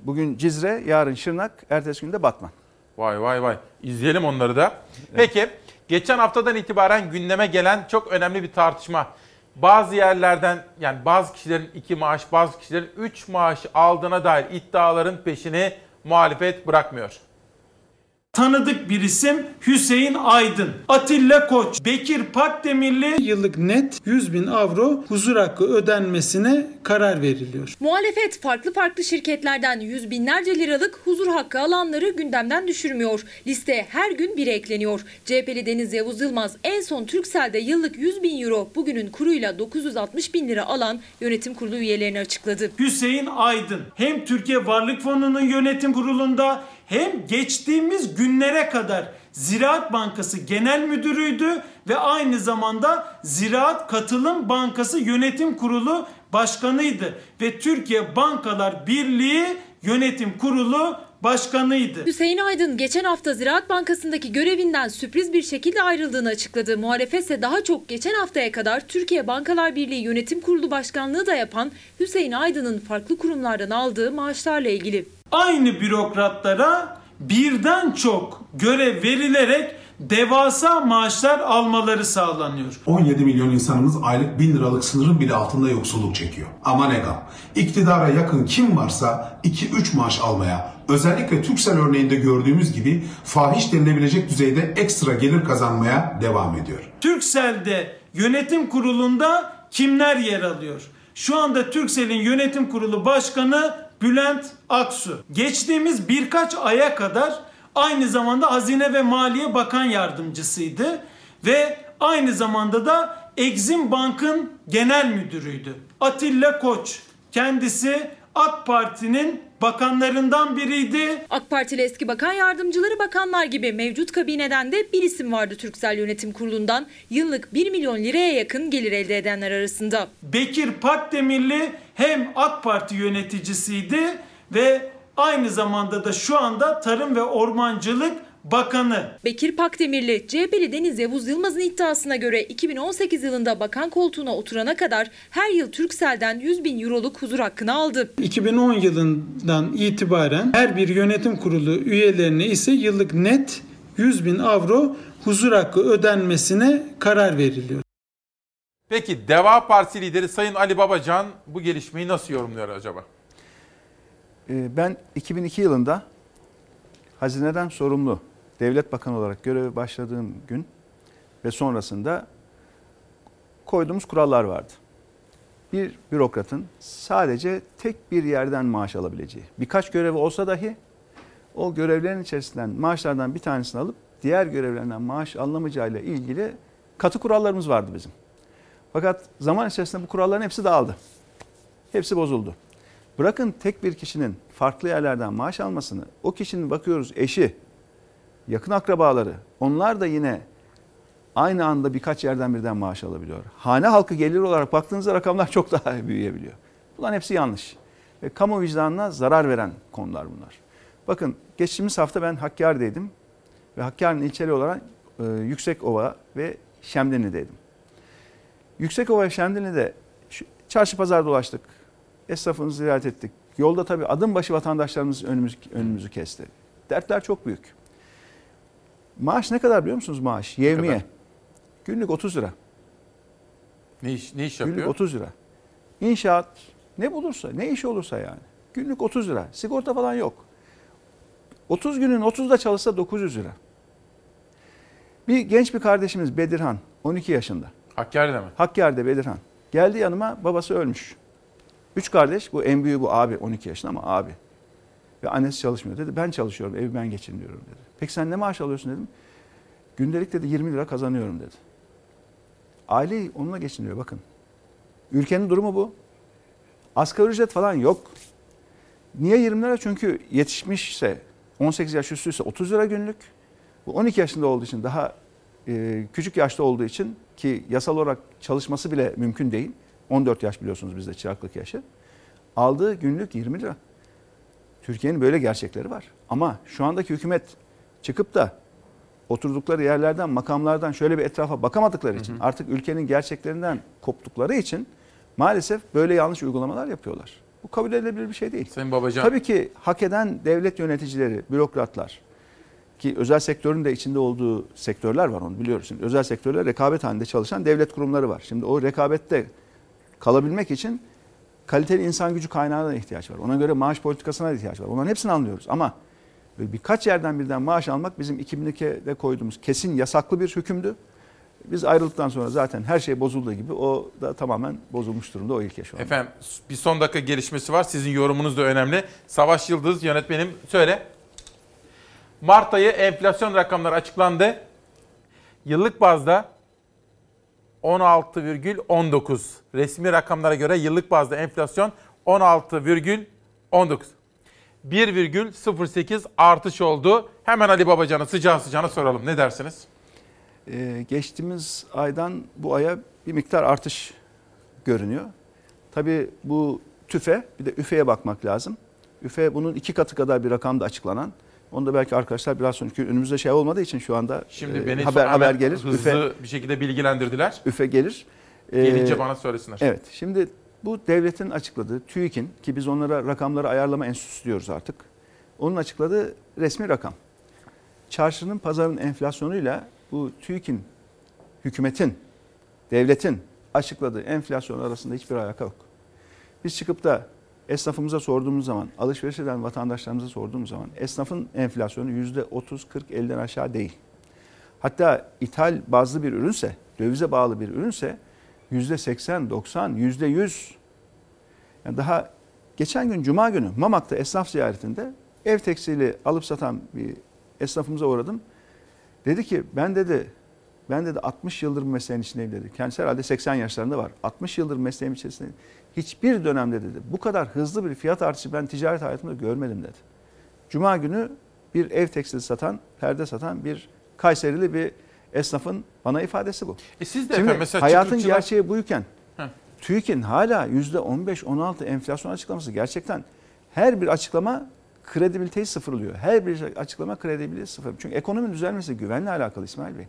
Bugün Cizre, yarın Şırnak, ertesi gün de Batman. Vay vay vay. İzleyelim onları da. Evet. Peki, geçen haftadan itibaren gündeme gelen çok önemli bir tartışma. Bazı yerlerden yani bazı kişilerin iki maaş, bazı kişilerin üç maaş aldığına dair iddiaların peşini muhalefet bırakmıyor. Tanıdık bir isim Hüseyin Aydın, Atilla Koç, Bekir Pakdemirli yıllık net 100 bin avro huzur hakkı ödenmesine karar veriliyor. Muhalefet farklı farklı şirketlerden yüz binlerce liralık huzur hakkı alanları gündemden düşürmüyor. Liste her gün biri ekleniyor. CHP'li Deniz Yavuz Yılmaz en son Türksel'de yıllık 100 bin euro bugünün kuruyla 960 bin lira alan yönetim kurulu üyelerini açıkladı. Hüseyin Aydın hem Türkiye Varlık Fonu'nun yönetim kurulunda hem geçtiğimiz günlere kadar Ziraat Bankası Genel Müdürüydü ve aynı zamanda Ziraat Katılım Bankası Yönetim Kurulu Başkanıydı ve Türkiye Bankalar Birliği Yönetim Kurulu başkanıydı. Hüseyin Aydın geçen hafta Ziraat Bankası'ndaki görevinden sürpriz bir şekilde ayrıldığını açıkladı. Muhalefet ise daha çok geçen haftaya kadar Türkiye Bankalar Birliği Yönetim Kurulu Başkanlığı da yapan Hüseyin Aydın'ın farklı kurumlardan aldığı maaşlarla ilgili aynı bürokratlara birden çok görev verilerek devasa maaşlar almaları sağlanıyor. 17 milyon insanımız aylık 1000 liralık sınırın bile altında yoksulluk çekiyor. Ama ne gam. İktidara yakın kim varsa 2-3 maaş almaya, özellikle Türksel örneğinde gördüğümüz gibi fahiş denilebilecek düzeyde ekstra gelir kazanmaya devam ediyor. Türksel'de yönetim kurulunda kimler yer alıyor? Şu anda Turkcell'in yönetim kurulu başkanı Bülent Aksu. Geçtiğimiz birkaç aya kadar aynı zamanda Hazine ve Maliye Bakan Yardımcısıydı ve aynı zamanda da Exim Bank'ın genel müdürüydü. Atilla Koç kendisi AK Parti'nin bakanlarından biriydi. AK Partili eski bakan yardımcıları bakanlar gibi mevcut kabineden de bir isim vardı Türksel Yönetim Kurulu'ndan. Yıllık 1 milyon liraya yakın gelir elde edenler arasında. Bekir Pakdemirli hem AK Parti yöneticisiydi ve aynı zamanda da şu anda Tarım ve Ormancılık Bakanı. Bekir Pakdemirli, CHP'li Deniz Yavuz Yılmaz'ın iddiasına göre 2018 yılında bakan koltuğuna oturana kadar her yıl Türksel'den 100 bin euroluk huzur hakkını aldı. 2010 yılından itibaren her bir yönetim kurulu üyelerine ise yıllık net 100 bin avro huzur hakkı ödenmesine karar veriliyor. Peki Deva Partisi lideri Sayın Ali Babacan bu gelişmeyi nasıl yorumluyor acaba? Ee, Ben 2002 yılında hazineden sorumlu devlet bakanı olarak göreve başladığım gün ve sonrasında koyduğumuz kurallar vardı. Bir bürokratın sadece tek bir yerden maaş alabileceği, birkaç görevi olsa dahi o görevlerin içerisinden maaşlardan bir tanesini alıp diğer görevlerinden maaş alınamayacağıyla ilgili katı kurallarımız vardı bizim. Fakat zaman içerisinde bu kuralların hepsi dağıldı. Hepsi bozuldu. Bırakın tek bir kişinin farklı yerlerden maaş almasını, o kişinin bakıyoruz eşi, yakın akrabaları, onlar da yine aynı anda birkaç yerden birden maaş alabiliyor. Hane halkı gelir olarak baktığınızda rakamlar çok daha *laughs* büyüyebiliyor. Bunların hepsi yanlış. Ve kamu vicdanına zarar veren konular bunlar. Bakın geçtiğimiz hafta ben Hakkari'deydim ve Hakkari'nin ilçeli olarak e, Yüksekova ve Şemdinli'deydim. Yüksekova ve Şemdinli'de çarşı pazar dolaştık. Esnafını ziyaret ettik. Yolda tabii adım başı vatandaşlarımız önümüz, önümüzü kesti. Dertler çok büyük. Maaş ne kadar biliyor musunuz maaş? Yevmiye. kadar? Günlük 30 lira. Ne iş, ne iş yapıyor? Günlük 30 lira. İnşaat ne bulursa, ne iş olursa yani. Günlük 30 lira. Sigorta falan yok. 30 günün 30'da çalışsa 900 lira. Bir genç bir kardeşimiz Bedirhan, 12 yaşında. Hakkari'de mi? Hakkari'de Bedirhan. Geldi yanıma, babası ölmüş. Üç kardeş, bu en büyüğü bu abi, 12 yaşında ama abi. Ve annesi çalışmıyor dedi. Ben çalışıyorum, evi ben geçindiriyorum dedi. Peki sen ne maaş alıyorsun dedim. Gündelik dedi 20 lira kazanıyorum dedi. Aileyi onunla geçindiriyor bakın. Ülkenin durumu bu. Asgari ücret falan yok. Niye 20 lira? Çünkü yetişmişse 18 yaş üstüyse 30 lira günlük. Bu 12 yaşında olduğu için daha e, küçük yaşta olduğu için ki yasal olarak çalışması bile mümkün değil. 14 yaş biliyorsunuz bizde çıraklık yaşı. Aldığı günlük 20 lira. Türkiye'nin böyle gerçekleri var. Ama şu andaki hükümet çıkıp da oturdukları yerlerden, makamlardan şöyle bir etrafa bakamadıkları için, artık ülkenin gerçeklerinden koptukları için maalesef böyle yanlış uygulamalar yapıyorlar. Bu kabul edilebilir bir şey değil. Sayın Babacan. Tabii ki hak eden devlet yöneticileri, bürokratlar ki özel sektörün de içinde olduğu sektörler var onu biliyoruz. Şimdi özel sektörler rekabet halinde çalışan devlet kurumları var. Şimdi o rekabette kalabilmek için kaliteli insan gücü kaynağına ihtiyaç var. Ona göre maaş politikasına da ihtiyaç var. Onların hepsini anlıyoruz ama böyle birkaç yerden birden maaş almak bizim 2002'de koyduğumuz kesin yasaklı bir hükümdü. Biz ayrıldıktan sonra zaten her şey bozulduğu gibi o da tamamen bozulmuş durumda o ilke şu an. Efendim bir son dakika gelişmesi var. Sizin yorumunuz da önemli. Savaş Yıldız yönetmenim söyle. Mart ayı enflasyon rakamları açıklandı. Yıllık bazda 16,19. Resmi rakamlara göre yıllık bazda enflasyon 16,19. 1,08 artış oldu. Hemen Ali Babacan'a sıcağı sıcağına soralım. Ne dersiniz? Ee, geçtiğimiz aydan bu aya bir miktar artış görünüyor. Tabii bu tüfe bir de üfeye bakmak lazım. Üfe bunun iki katı kadar bir rakamda açıklanan. Onu da belki arkadaşlar biraz sonra çünkü önümüzde şey olmadığı için şu anda Şimdi e, beni haber haber gelir. hızlı Üfe, bir şekilde bilgilendirdiler. üfe gelir. Ee, Gelince bana söylesinler. Evet. Şimdi bu devletin açıkladığı TÜİK'in ki biz onlara rakamları ayarlama enstitüsü diyoruz artık. Onun açıkladığı resmi rakam. Çarşının pazarın enflasyonuyla bu TÜİK'in hükümetin, devletin açıkladığı enflasyon arasında hiçbir alaka yok. Biz çıkıp da esnafımıza sorduğumuz zaman, alışveriş eden vatandaşlarımıza sorduğumuz zaman esnafın enflasyonu yüzde 30, 40, 50'den aşağı değil. Hatta ithal bazlı bir ürünse, dövize bağlı bir ürünse yüzde 80, 90, yüzde 100 yani daha geçen gün Cuma günü Mamak'ta esnaf ziyaretinde ev tekstili alıp satan bir esnafımıza uğradım. Dedi ki ben dedi ben dedi 60 yıldır bu mesleğin içindeyim dedi. Kendisi herhalde 80 yaşlarında var. 60 yıldır mesleğim içerisindeyim. Hiçbir dönemde dedi bu kadar hızlı bir fiyat artışı ben ticaret hayatımda görmedim dedi. Cuma günü bir ev tekstili satan, perde satan bir Kayserili bir esnafın bana ifadesi bu. E siz de Şimdi efendim mesela hayatın çıkrıkçılar- gerçeği buyken Heh. TÜİK'in hala %15-16 enflasyon açıklaması gerçekten her bir açıklama kredibiliteyi sıfırlıyor. Her bir açıklama kredibiliteyi sıfırlıyor. Çünkü ekonomi düzelmesi güvenle alakalı İsmail Bey.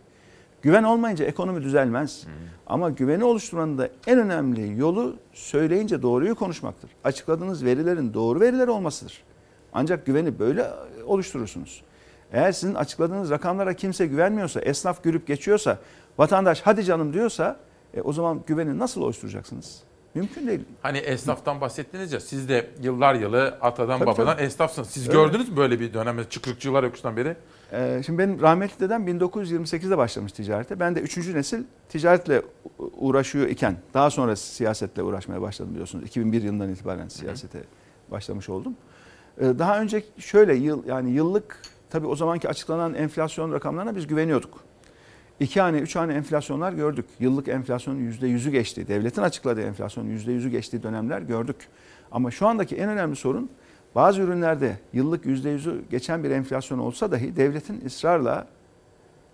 Güven olmayınca ekonomi düzelmez. Ama güveni oluşturmanın da en önemli yolu söyleyince doğruyu konuşmaktır. Açıkladığınız verilerin doğru veriler olmasıdır. Ancak güveni böyle oluşturursunuz. Eğer sizin açıkladığınız rakamlara kimse güvenmiyorsa, esnaf gülüp geçiyorsa, vatandaş hadi canım diyorsa e, o zaman güveni nasıl oluşturacaksınız? Mümkün değil. Hani esnaftan bahsettiniz ya siz de yıllar yılı atadan Tabii, babadan tabii. esnafsınız. Siz Öyle. gördünüz mü böyle bir dönemde çıkrıkçılar yokuştan beri? Ee, şimdi benim rahmetli dedem 1928'de başlamış ticarete. Ben de 3. nesil ticaretle uğraşıyor iken daha sonra siyasetle uğraşmaya başladım biliyorsunuz. 2001 yılından itibaren siyasete başlamış oldum. Ee, daha önce şöyle yıl yani yıllık tabii o zamanki açıklanan enflasyon rakamlarına biz güveniyorduk. İki hane, üç hane enflasyonlar gördük. Yıllık enflasyonun yüzde yüzü geçtiği, devletin açıkladığı enflasyonun yüzde yüzü geçtiği dönemler gördük. Ama şu andaki en önemli sorun bazı ürünlerde yıllık yüzde yüzü geçen bir enflasyon olsa dahi devletin ısrarla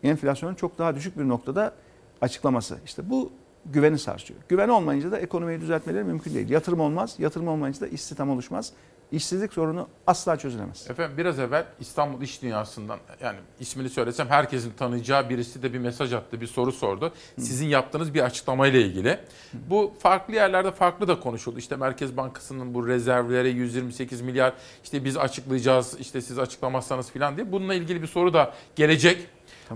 enflasyonun çok daha düşük bir noktada açıklaması. İşte bu güveni sarsıyor. Güven olmayınca da ekonomiyi düzeltmeleri mümkün değil. Yatırım olmaz, yatırım olmayınca da istihdam oluşmaz. İşsizlik sorunu asla çözülemez. Efendim biraz evvel İstanbul İş Dünyası'ndan yani ismini söylesem herkesin tanıyacağı birisi de bir mesaj attı, bir soru sordu. Sizin yaptığınız bir açıklamayla ilgili. Bu farklı yerlerde farklı da konuşuldu. İşte Merkez Bankası'nın bu rezervleri 128 milyar işte biz açıklayacağız işte siz açıklamazsanız falan diye. Bununla ilgili bir soru da gelecek.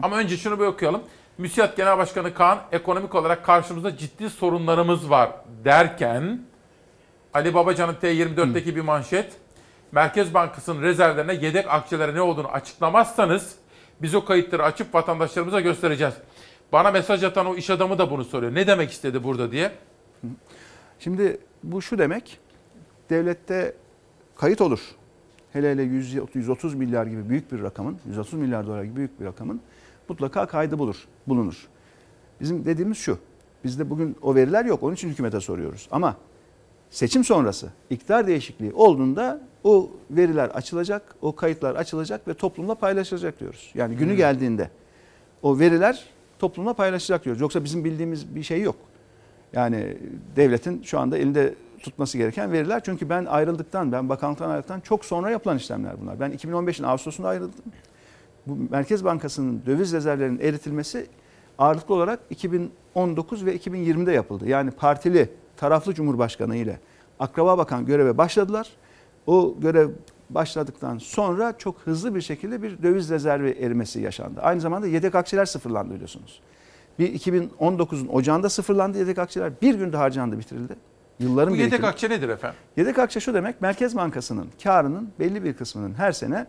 Ama önce şunu bir okuyalım. MÜSİAD Genel Başkanı Kaan ekonomik olarak karşımızda ciddi sorunlarımız var derken Ali Babacan'ın T24'teki bir manşet. Merkez Bankası'nın rezervlerine yedek akçelere ne olduğunu açıklamazsanız biz o kayıtları açıp vatandaşlarımıza göstereceğiz. Bana mesaj atan o iş adamı da bunu soruyor. Ne demek istedi burada diye. Şimdi bu şu demek, devlette kayıt olur. Hele hele 100, 130 milyar gibi büyük bir rakamın, 130 milyar dolar gibi büyük bir rakamın mutlaka kaydı bulur, bulunur. Bizim dediğimiz şu, bizde bugün o veriler yok, onun için hükümete soruyoruz. Ama seçim sonrası iktidar değişikliği olduğunda o veriler açılacak, o kayıtlar açılacak ve toplumla paylaşılacak diyoruz. Yani günü Hmm. geldiğinde o veriler toplumla paylaşılacak diyoruz. Yoksa bizim bildiğimiz bir şey yok. Yani devletin şu anda elinde tutması gereken veriler. Çünkü ben ayrıldıktan, ben bakanlıktan ayrıldıktan çok sonra yapılan işlemler bunlar. Ben 2015'in Ağustos'unda ayrıldım. Bu Merkez Bankası'nın döviz rezervlerinin eritilmesi ağırlıklı olarak 2019 ve 2020'de yapıldı. Yani partili, taraflı Cumhurbaşkanı ile Akraba Bakan göreve başladılar. O görev başladıktan sonra çok hızlı bir şekilde bir döviz rezervi erimesi yaşandı. Aynı zamanda yedek akçeler sıfırlandı biliyorsunuz. Bir 2019'un ocağında sıfırlandı yedek akçeler. Bir günde harcandı bitirildi. Yılların Bu yedek birikimi. akçe nedir efendim? Yedek akçe şu demek Merkez Bankası'nın karının belli bir kısmının her sene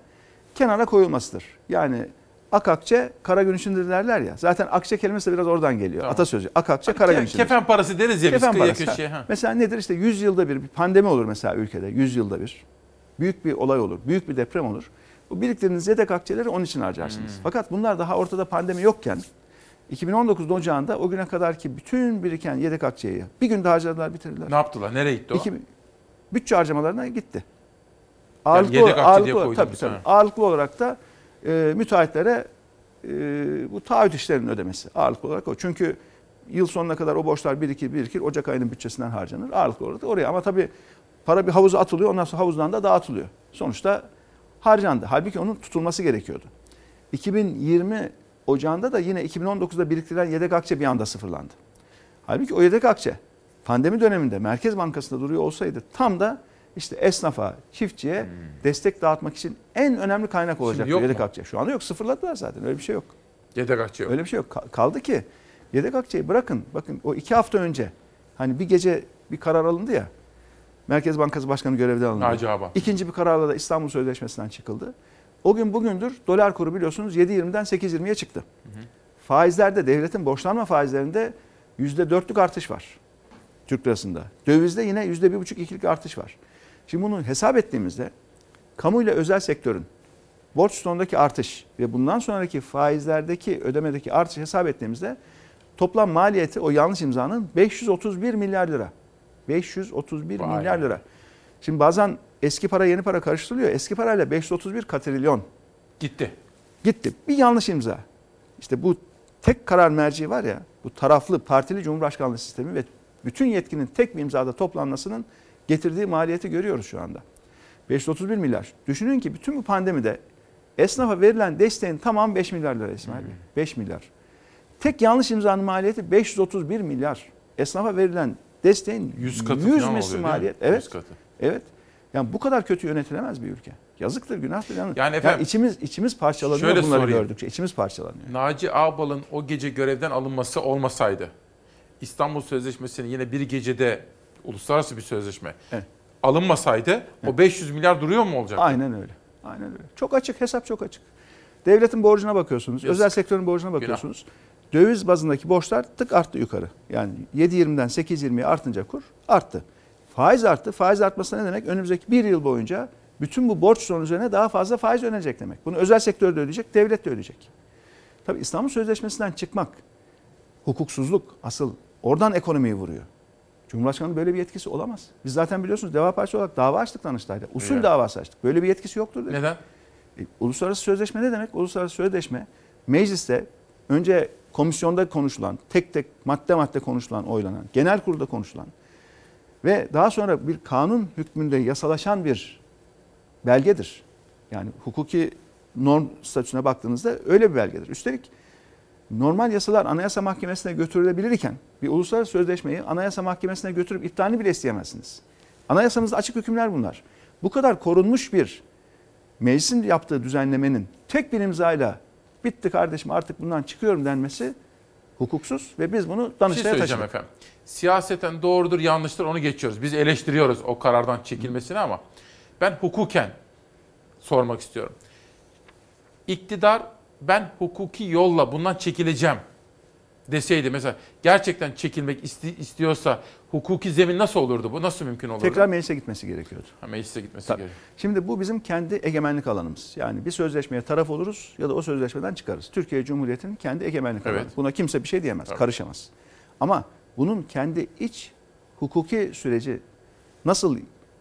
kenara koyulmasıdır. Yani ak akçe kara gün içindir derler ya. Zaten akçe kelimesi de biraz oradan geliyor. Tamam. Atasözü. Ak akçe kara gün içindir. kefen parası deriz ya biz Kefen kıyıya köşeye, Ha. ha. Mesela nedir işte 100 yılda bir, bir pandemi olur mesela ülkede 100 yılda bir. Büyük bir olay olur. Büyük bir deprem olur. Bu biriktirdiğiniz yedek akçeleri onun için harcarsınız. Hmm. Fakat bunlar daha ortada pandemi yokken 2019 ocağında o güne kadar ki bütün biriken yedek akçeyi bir günde harcadılar bitirdiler. Ne yaptılar? Nereye gitti o? İki- bütçe harcamalarına gitti. Yani Ağırlıklı, yedek akçe ağırlıklı, diye tabii, tabii. ağırlıklı olarak da e, müteahhitlere e, bu taahhüt işlerinin ödemesi ağırlıklı olarak o. Çünkü yıl sonuna kadar o borçlar birikir birikir Ocak ayının bütçesinden harcanır ağırlıklı olarak oraya. Ama tabii para bir havuza atılıyor ondan sonra havuzdan da dağıtılıyor. Sonuçta harcandı. Halbuki onun tutulması gerekiyordu. 2020 Ocağında da yine 2019'da biriktirilen yedek akçe bir anda sıfırlandı. Halbuki o yedek akçe pandemi döneminde Merkez Bankası'nda duruyor olsaydı tam da işte esnafa, çiftçiye destek dağıtmak için en önemli kaynak olacak yedek akçe. Şu anda yok sıfırladılar zaten öyle bir şey yok. Yedek akçe yok. Öyle bir şey yok. Ka- Kaldı ki yedek akçeyi bırakın. Bakın o iki hafta önce hani bir gece bir karar alındı ya. Merkez Bankası Başkanı görevden alındı. Ağabey. İkinci bir kararla da İstanbul Sözleşmesi'nden çıkıldı. O gün bugündür dolar kuru biliyorsunuz 7.20'den 8.20'ye çıktı. faizlerde devletin borçlanma faizlerinde yüzde dörtlük artış var. Türk lirasında. Dövizde yine yüzde bir buçuk ikilik artış var. Şimdi bunu hesap ettiğimizde kamu ile özel sektörün borç stoğundaki artış ve bundan sonraki faizlerdeki ödemedeki artış hesap ettiğimizde toplam maliyeti o yanlış imzanın 531 milyar lira. 531 Vay. milyar lira. Şimdi bazen eski para yeni para karıştırılıyor. Eski parayla 531 katrilyon Gitti. gitti. Bir yanlış imza. İşte bu tek karar merci var ya, bu taraflı partili cumhurbaşkanlığı sistemi ve bütün yetkinin tek bir imzada toplanmasının getirdiği maliyeti görüyoruz şu anda. 531 milyar. Düşünün ki bütün bu pandemide esnafa verilen desteğin tamam 5 milyar lira İsmail Bey. 5 milyar. Tek yanlış imzanın maliyeti 531 milyar. Esnafa verilen desteğin 100 katı 100 falan misli maliyet. 100 Evet. katı. Evet. Yani bu kadar kötü yönetilemez bir ülke. Yazıktır, günahtır. Yani, Yani efendim- içimiz içimiz parçalanıyor Şöyle bunları sorayım. gördükçe. İçimiz parçalanıyor. Naci Ağbal'ın o gece görevden alınması olmasaydı İstanbul Sözleşmesi'nin yine bir gecede uluslararası bir sözleşme alınmasaydı o 500 milyar duruyor mu olacak? Aynen öyle. Aynen öyle. Çok açık, hesap çok açık. Devletin borcuna bakıyorsunuz, Yazık. özel sektörün borcuna bakıyorsunuz. Döviz bazındaki borçlar tık arttı yukarı. Yani 7.20'den 8.20'ye artınca kur arttı. Faiz arttı. Faiz artması ne demek? Önümüzdeki bir yıl boyunca bütün bu borç sonu üzerine daha fazla faiz ödenecek demek. Bunu özel sektör de ödeyecek, devlet de ödeyecek. Tabii İstanbul Sözleşmesi'nden çıkmak, hukuksuzluk asıl oradan ekonomiyi vuruyor. Cumhurbaşkanının böyle bir yetkisi olamaz. Biz zaten biliyorsunuz Deva Partisi olarak dava açtık Danıştay'da. Usul Evet. davası açtık. Böyle bir yetkisi yoktur dedik. Neden? E, uluslararası sözleşme ne demek? Uluslararası sözleşme mecliste önce komisyonda konuşulan, tek tek madde madde konuşulan, oylanan, genel kurulda konuşulan ve daha sonra bir kanun hükmünde yasalaşan bir belgedir. Yani hukuki norm statüsüne baktığınızda öyle bir belgedir. Üstelik normal yasalar Anayasa Mahkemesi'ne götürülebilirken bir uluslararası sözleşmeyi Anayasa Mahkemesi'ne götürüp iptalini bile isteyemezsiniz. Anayasamızda açık hükümler bunlar. Bu kadar korunmuş bir meclisin yaptığı düzenlemenin tek bir imzayla bitti kardeşim artık bundan çıkıyorum denmesi hukuksuz ve biz bunu şey Danıştay'a söyleyeceğim taşıdık. efendim. Siyaseten doğrudur yanlıştır onu geçiyoruz. Biz eleştiriyoruz o karardan çekilmesini ama ben hukuken sormak istiyorum. İktidar ben hukuki yolla bundan çekileceğim deseydi mesela gerçekten çekilmek isti- istiyorsa hukuki zemin nasıl olurdu bu? Nasıl mümkün olurdu? Tekrar meclise gitmesi gerekiyordu. Ha, meclise gitmesi Tabii. gerekiyor. Şimdi bu bizim kendi egemenlik alanımız. Yani bir sözleşmeye taraf oluruz ya da o sözleşmeden çıkarız. Türkiye Cumhuriyeti'nin kendi egemenlik Evet. alanı. Buna kimse bir şey diyemez, Tabii. karışamaz. Ama bunun kendi iç hukuki süreci nasıl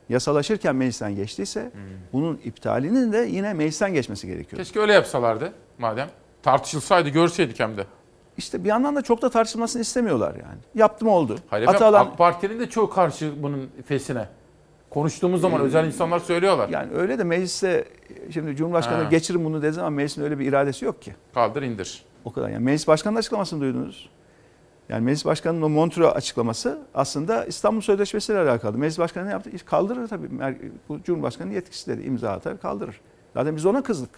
yasalaşırken meclisten geçtiyse Hmm. bunun iptalinin de yine meclisten geçmesi gerekiyor. Keşke öyle yapsalardı madem. Tartışılsaydı görseydik hem de. İşte bir yandan da çok da tartışılmasını istemiyorlar yani. Yaptım oldu. Hayır efendim, Atalan AK Parti'nin de çok karşı bunun fesine. Konuştuğumuz zaman özel insanlar söylüyorlar. yani öyle de mecliste şimdi Cumhurbaşkanı Ha. geçirin bunu dediği zaman meclisin öyle bir iradesi yok ki. Kaldır indir. O kadar. Yani meclis başkanının açıklamasını duydunuz. Yani meclis başkanının o Montreux açıklaması aslında İstanbul Sözleşmesi ile alakalı. Meclis başkanı ne yaptı? Kaldırır tabii. Bu Cumhurbaşkanı yetkisi dedi. imza atar kaldırır. Zaten biz ona kızdık.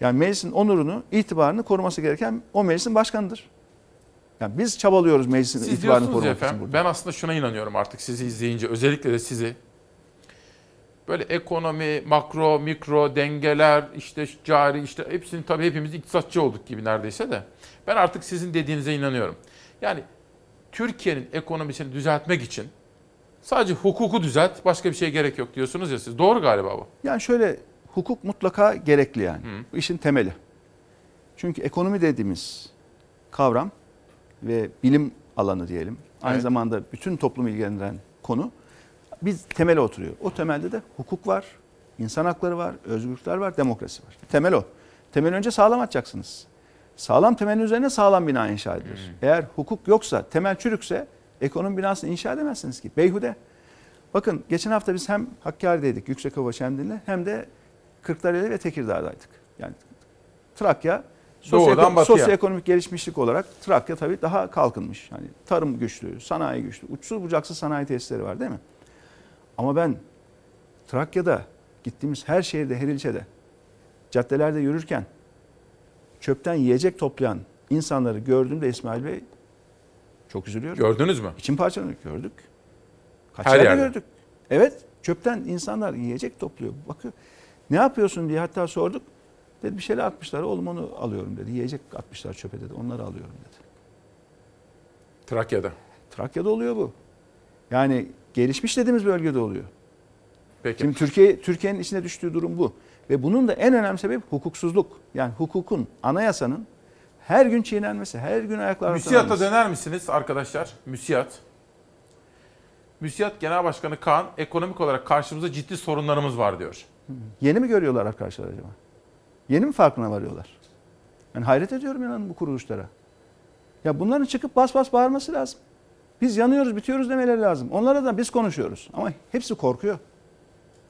Yani meclisin onurunu, itibarını koruması gereken o meclisin başkanıdır. Yani biz çabalıyoruz meclisin Siz itibarını diyorsunuz korumak için efendim, burada. ben aslında şuna inanıyorum artık sizi izleyince, özellikle de sizi. Böyle ekonomi, makro, mikro, dengeler, işte cari, işte hepsinin tabii hepimiz iktisatçı olduk gibi neredeyse de. Ben artık sizin dediğinize inanıyorum. Yani Türkiye'nin ekonomisini düzeltmek için sadece hukuku düzelt, başka bir şeye gerek yok diyorsunuz ya siz. Doğru galiba bu. Yani şöyle hukuk mutlaka gerekli yani. Bu işin temeli. Çünkü ekonomi dediğimiz kavram ve bilim alanı diyelim. Aynı Evet. zamanda bütün toplumu ilgilendiren konu biz temele oturuyor. O temelde de hukuk var, insan hakları var, özgürlükler var, demokrasi var. Temel o. Temel önce sağlam atacaksınız. Sağlam temelin üzerine sağlam bina inşa edilir. Eğer hukuk yoksa, temel çürükse ekonomi binasını inşa edemezsiniz ki. Beyhude. Bakın geçen hafta biz hem Hakkari'deydik Yüksekova Şemdin'le hem de Kırklareli ve Tekirdağ'daydık. Yani Trakya Doğudan sosyoeko- batıya. sosyoekonomik gelişmişlik olarak Trakya tabii daha kalkınmış. Hani tarım güçlü, sanayi güçlü, uçsuz bucaksız sanayi tesisleri var değil mi? Ama ben Trakya'da gittiğimiz her şehirde, her ilçede caddelerde yürürken çöpten yiyecek toplayan insanları gördüğümde İsmail Bey çok üzülüyorum. Gördünüz mü? İçim parçalanıyor. Gördük. Kaç Her yerde, yerde. gördük. Evet. Çöpten insanlar yiyecek topluyor. Bakıyor. Ne yapıyorsun diye hatta sorduk. Dedi bir şeyler atmışlar oğlum onu alıyorum dedi. Yiyecek atmışlar çöpe dedi. Onları alıyorum dedi. Trakya'da. Trakya'da oluyor bu. Yani gelişmiş dediğimiz bölgede oluyor. Peki. Şimdi Türkiye Türkiye'nin içine düştüğü durum bu. Ve bunun da en önemli sebebi hukuksuzluk. Yani hukukun, anayasanın her gün çiğnenmesi, her gün ayaklar Müsiyat'a döner misiniz arkadaşlar? Müsiyat. Müsiyat Genel Başkanı Kaan ekonomik olarak karşımızda ciddi sorunlarımız var diyor. Yeni mi görüyorlar arkadaşlar acaba? Yeni mi farkına varıyorlar? Ben hayret ediyorum inanın bu kuruluşlara. Ya bunların çıkıp bas bas bağırması lazım. Biz yanıyoruz, bitiyoruz demeleri lazım. Onlara da biz konuşuyoruz. Ama hepsi korkuyor.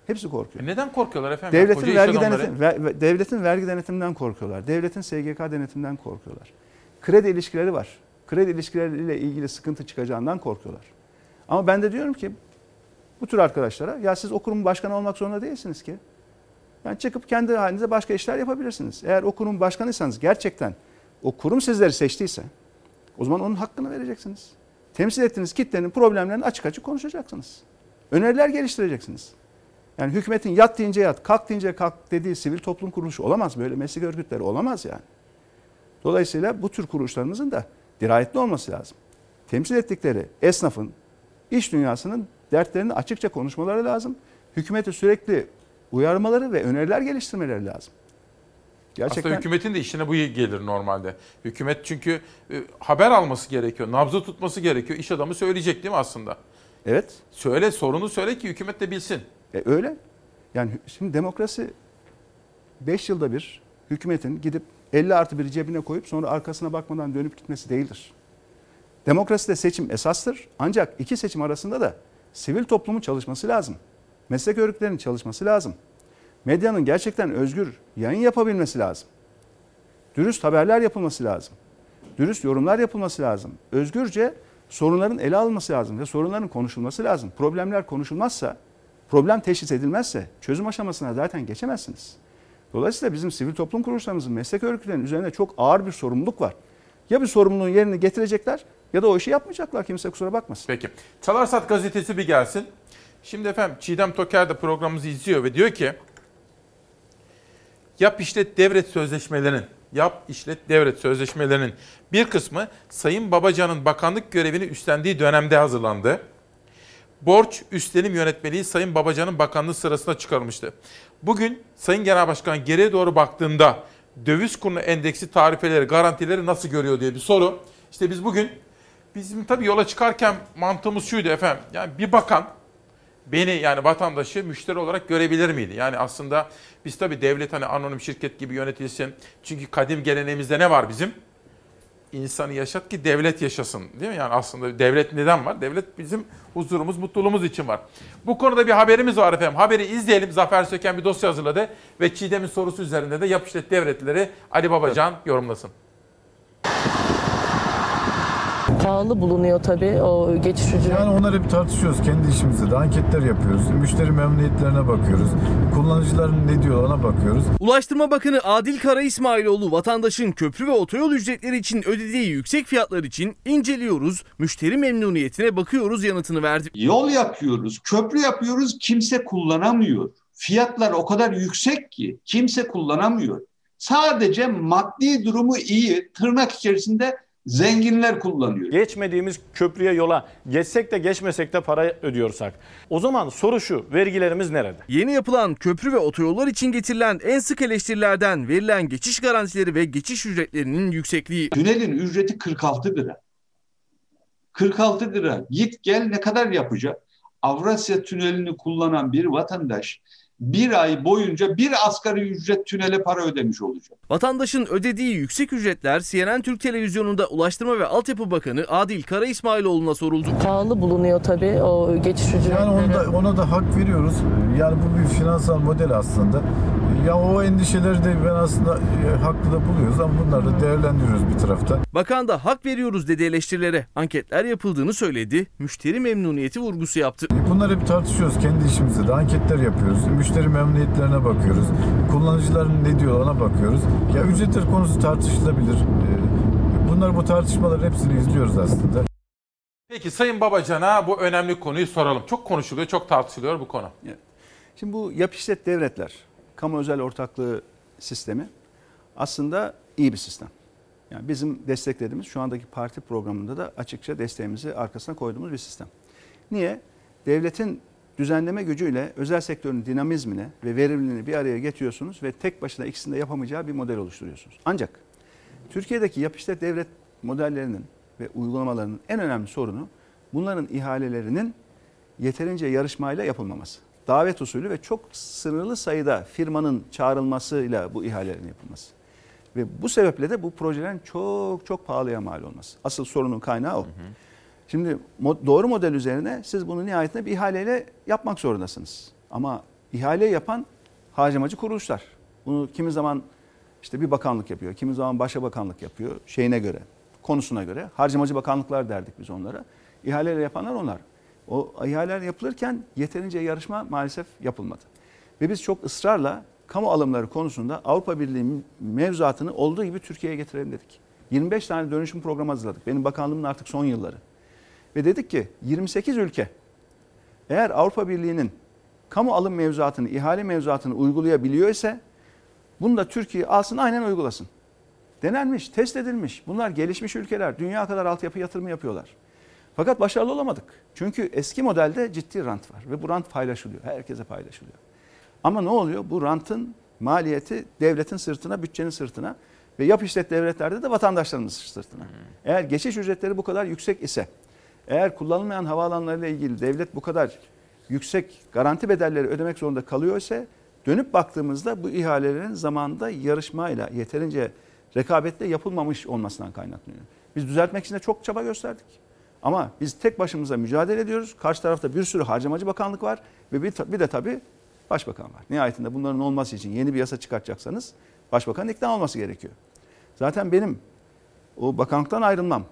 Hepsi korkuyor. E neden korkuyorlar efendim? Devletin koca vergi denetim, ve- ve- devletin vergi denetiminden korkuyorlar. Devletin SGK denetiminden korkuyorlar. Kredi ilişkileri var. Kredi ilişkileriyle ilgili sıkıntı çıkacağından korkuyorlar. Ama ben de diyorum ki bu tür arkadaşlara ya siz o kurumun başkanı olmak zorunda değilsiniz ki. Yani çıkıp kendi halinize başka işler yapabilirsiniz. Eğer o kurumun başkanıysanız gerçekten o kurum sizleri seçtiyse o zaman onun hakkını vereceksiniz. Temsil ettiğiniz kitlenin problemlerini açık açık konuşacaksınız. Öneriler geliştireceksiniz. Yani hükümetin yat deyince yat, kalk deyince kalk dediği sivil toplum kuruluşu olamaz. Böyle meslek örgütleri olamaz yani. Dolayısıyla bu tür kuruluşlarımızın da dirayetli olması lazım. Temsil ettikleri esnafın, iş dünyasının dertlerini açıkça konuşmaları lazım. Hükümeti sürekli uyarmaları ve öneriler geliştirmeleri lazım. Gerçekten Aslında hükümetin de işine bu gelir normalde. Hükümet çünkü e, haber alması gerekiyor, nabzı tutması gerekiyor. İş adamı söyleyecek değil mi aslında? Evet. Söyle, sorunu söyle ki hükümet de bilsin. E, öyle. Yani şimdi demokrasi 5 yılda bir hükümetin gidip 50 artı bir cebine koyup sonra arkasına bakmadan dönüp gitmesi değildir. Demokraside seçim esastır. Ancak iki seçim arasında da sivil toplumun çalışması lazım. Meslek örgütlerinin çalışması lazım. Medyanın gerçekten özgür yayın yapabilmesi lazım. Dürüst haberler yapılması lazım. Dürüst yorumlar yapılması lazım. Özgürce sorunların ele alınması lazım ve sorunların konuşulması lazım. Problemler konuşulmazsa, problem teşhis edilmezse çözüm aşamasına zaten geçemezsiniz. Dolayısıyla bizim sivil toplum kuruluşlarımızın, meslek örgütlerinin üzerinde çok ağır bir sorumluluk var. Ya bir sorumluluğun yerini getirecekler ya da o işi yapmayacaklar. Kimse kusura bakmasın. Peki. Çalarsat gazetesi bir gelsin. Şimdi efendim Çiğdem Toker de programımızı izliyor ve diyor ki yap işlet devret sözleşmelerinin yap işlet devret sözleşmelerinin bir kısmı Sayın Babacan'ın bakanlık görevini üstlendiği dönemde hazırlandı. Borç üstlenim yönetmeliği Sayın Babacan'ın bakanlığı sırasında çıkarılmıştı. Bugün Sayın Genel Başkan geriye doğru baktığında döviz kurunu endeksi tarifeleri, garantileri nasıl görüyor diye bir soru. İşte biz bugün bizim tabii yola çıkarken mantığımız şuydu efendim. Yani bir bakan beni yani vatandaşı müşteri olarak görebilir miydi? Yani aslında biz tabii devlet hani anonim şirket gibi yönetilsin. Çünkü kadim geleneğimizde ne var bizim? İnsanı yaşat ki devlet yaşasın değil mi? Yani aslında devlet neden var? Devlet bizim huzurumuz, mutluluğumuz için var. Bu konuda bir haberimiz var efendim. Haberi izleyelim. Zafer Söken bir dosya hazırladı ve Çiğdem'in sorusu üzerinde de yap işlet devletleri Ali Babacan yorumlasın. Pahalı bulunuyor tabii o geçiş ücreti. Yani onları bir tartışıyoruz kendi işimizde de anketler yapıyoruz. Müşteri memnuniyetlerine bakıyoruz. Kullanıcıların ne diyor ona bakıyoruz. Ulaştırma Bakanı Adil Kara İsmailoğlu vatandaşın köprü ve otoyol ücretleri için ödediği yüksek fiyatlar için inceliyoruz, müşteri memnuniyetine bakıyoruz yanıtını verdi. Yol yapıyoruz, köprü yapıyoruz, kimse kullanamıyor. Fiyatlar o kadar yüksek ki kimse kullanamıyor. Sadece maddi durumu iyi, tırnak içerisinde zenginler kullanıyor. Geçmediğimiz köprüye yola geçsek de geçmesek de para ödüyorsak. O zaman soru şu vergilerimiz nerede? Yeni yapılan köprü ve otoyollar için getirilen en sık eleştirilerden verilen geçiş garantileri ve geçiş ücretlerinin yüksekliği. Tünelin ücreti 46 lira. 46 lira. Git gel ne kadar yapacak? Avrasya Tüneli'ni kullanan bir vatandaş bir ay boyunca bir asgari ücret tünele para ödemiş olacak. Vatandaşın ödediği yüksek ücretler CNN Türk Televizyonu'nda Ulaştırma ve Altyapı Bakanı Adil Kara İsmailoğlu'na soruldu. Pahalı bulunuyor tabii o geçiş ücreti. Yani ona da, ona da hak veriyoruz. Yani bu bir finansal model aslında. Ya o endişeleri de ben aslında e, haklı da buluyoruz ama bunları da değerlendiriyoruz bir taraftan. Bakan da hak veriyoruz dedi eleştirilere. Anketler yapıldığını söyledi. Müşteri memnuniyeti vurgusu yaptı. Bunları bir tartışıyoruz kendi işimizde de anketler yapıyoruz. Müşteri memnuniyetlerine bakıyoruz. Kullanıcıların ne diyor ona bakıyoruz. Ya ücretler konusu tartışılabilir. Ee, Bunlar bu tartışmaların hepsini izliyoruz aslında. Peki Sayın Babacan'a bu önemli konuyu soralım. Çok konuşuluyor, çok tartışılıyor bu konu. Şimdi bu yap işlet devletler, kamu özel ortaklığı sistemi aslında iyi bir sistem. Yani bizim desteklediğimiz şu andaki parti programında da açıkça desteğimizi arkasına koyduğumuz bir sistem. Niye? Devletin düzenleme gücüyle özel sektörün dinamizmini ve verimliliğini bir araya getiriyorsunuz ve tek başına ikisini de yapamayacağı bir model oluşturuyorsunuz. Ancak Türkiye'deki yap devlet modellerinin ve uygulamalarının en önemli sorunu bunların ihalelerinin yeterince yarışmayla yapılmaması. Davet usulü ve çok sınırlı sayıda firmanın çağrılmasıyla bu ihalelerin yapılması. Ve bu sebeple de bu projelerin çok çok pahalıya mal olması. Asıl sorunun kaynağı o. Şimdi doğru model üzerine siz bunu nihayetinde bir ihaleyle yapmak zorundasınız. Ama ihale yapan harcamacı kuruluşlar. Bunu kimi zaman işte bir bakanlık yapıyor, kimi zaman başka bakanlık yapıyor şeyine göre, konusuna göre. Harcamacı bakanlıklar derdik biz onlara. İhaleyle yapanlar onlar. O ihaleler yapılırken yeterince yarışma maalesef yapılmadı. Ve biz çok ısrarla kamu alımları konusunda Avrupa Birliği mevzuatını olduğu gibi Türkiye'ye getirelim dedik. 25 tane dönüşüm programı hazırladık. Benim bakanlığımın artık son yılları. Ve dedik ki 28 ülke eğer Avrupa Birliği'nin kamu alım mevzuatını, ihale mevzuatını uygulayabiliyor ise bunu da Türkiye alsın aynen uygulasın. Denenmiş, test edilmiş. Bunlar gelişmiş ülkeler. Dünya kadar altyapı yatırımı yapıyorlar. Fakat başarılı olamadık. Çünkü eski modelde ciddi rant var ve bu rant paylaşılıyor. Herkese paylaşılıyor. Ama ne oluyor? Bu rantın maliyeti devletin sırtına, bütçenin sırtına ve yap işlet devletlerde de vatandaşlarımız sırtına. Eğer geçiş ücretleri bu kadar yüksek ise, eğer kullanılmayan havaalanlarıyla ilgili devlet bu kadar yüksek garanti bedelleri ödemek zorunda kalıyor ise dönüp baktığımızda bu ihalelerin zamanında yarışmayla yeterince rekabetle yapılmamış olmasından kaynaklanıyor. Biz düzeltmek için de çok çaba gösterdik. Ama biz tek başımıza mücadele ediyoruz. Karşı tarafta bir sürü harcamacı bakanlık var ve bir, bir de tabii başbakan var. Nihayetinde bunların olması için yeni bir yasa çıkartacaksanız başbakanın ikna olması gerekiyor. Zaten benim o bakanlıktan ayrılmam,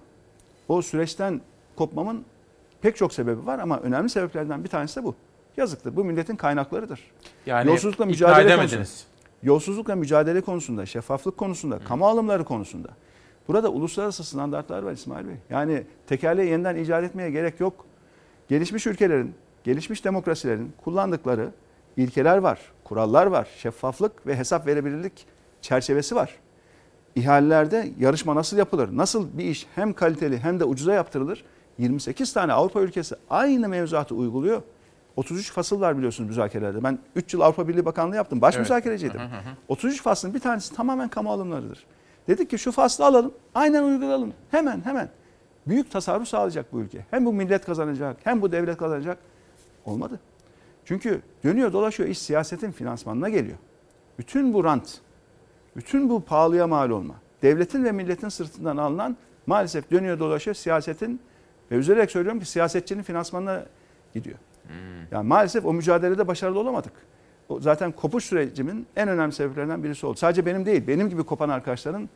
o süreçten kopmamın pek çok sebebi var ama önemli sebeplerden bir tanesi de bu. Yazıktır. Bu milletin kaynaklarıdır. Yani yolsuzlukla mücadele edemediniz. konusunda, yolsuzlukla mücadele konusunda, şeffaflık konusunda, kamu alımları konusunda. Burada uluslararası standartlar var İsmail Bey. Yani tekerleği yeniden icat etmeye gerek yok. Gelişmiş ülkelerin, gelişmiş demokrasilerin kullandıkları ilkeler var, kurallar var, şeffaflık ve hesap verebilirlik çerçevesi var. İhalelerde yarışma nasıl yapılır? Nasıl bir iş hem kaliteli hem de ucuza yaptırılır? 28 tane Avrupa ülkesi aynı mevzuatı uyguluyor. 33 fasıl var biliyorsunuz müzakerelerde. Ben 3 yıl Avrupa Birliği Bakanlığı yaptım. Baş Evet. müzakereciydim. Hı hı hı. 33 faslın bir tanesi tamamen kamu alımlarıdır. Dedik ki şu faslı alalım, aynen uygulayalım. Hemen hemen. Büyük tasarruf sağlayacak bu ülke. Hem bu millet kazanacak, hem bu devlet kazanacak. Olmadı. Çünkü dönüyor dolaşıyor iş siyasetin finansmanına geliyor. Bütün bu rant, bütün bu pahalıya mal olma, devletin ve milletin sırtından alınan maalesef dönüyor dolaşıyor siyasetin ve üzülerek söylüyorum ki siyasetçinin finansmanına gidiyor. Yani maalesef o mücadelede başarılı olamadık. O zaten kopuş sürecimin en önemli sebeplerinden birisi oldu. Sadece benim değil, benim gibi kopan arkadaşların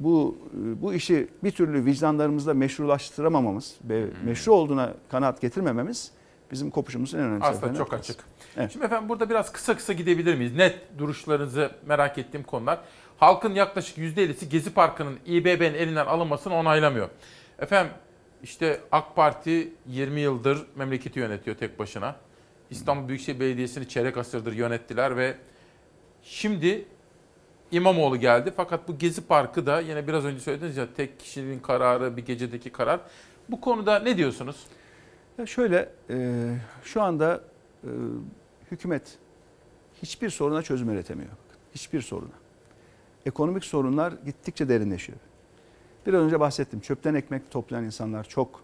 bu bu işi bir türlü vicdanlarımızda meşrulaştıramamamız ve meşru olduğuna kanaat getirmememiz bizim kopuşumuzun en önemli Aslında çok açık. Şimdi efendim burada biraz kısa kısa gidebilir miyiz? Net duruşlarınızı merak ettiğim konular. Halkın yaklaşık %50'si Gezi Parkı'nın İBB'nin elinden alınmasını onaylamıyor. Efendim işte AK Parti 20 yıldır memleketi yönetiyor tek başına. İstanbul Büyükşehir Belediyesi'ni çeyrek asırdır yönettiler ve şimdi İmamoğlu geldi. Fakat bu Gezi Parkı da yine biraz önce söylediniz ya tek kişinin kararı, bir gecedeki karar. Bu konuda ne diyorsunuz? Ya şöyle e, şu anda e, hükümet hiçbir soruna çözüm üretemiyor. Hiçbir soruna. Ekonomik sorunlar gittikçe derinleşiyor. Biraz önce bahsettim. Çöpten ekmek toplayan insanlar çok.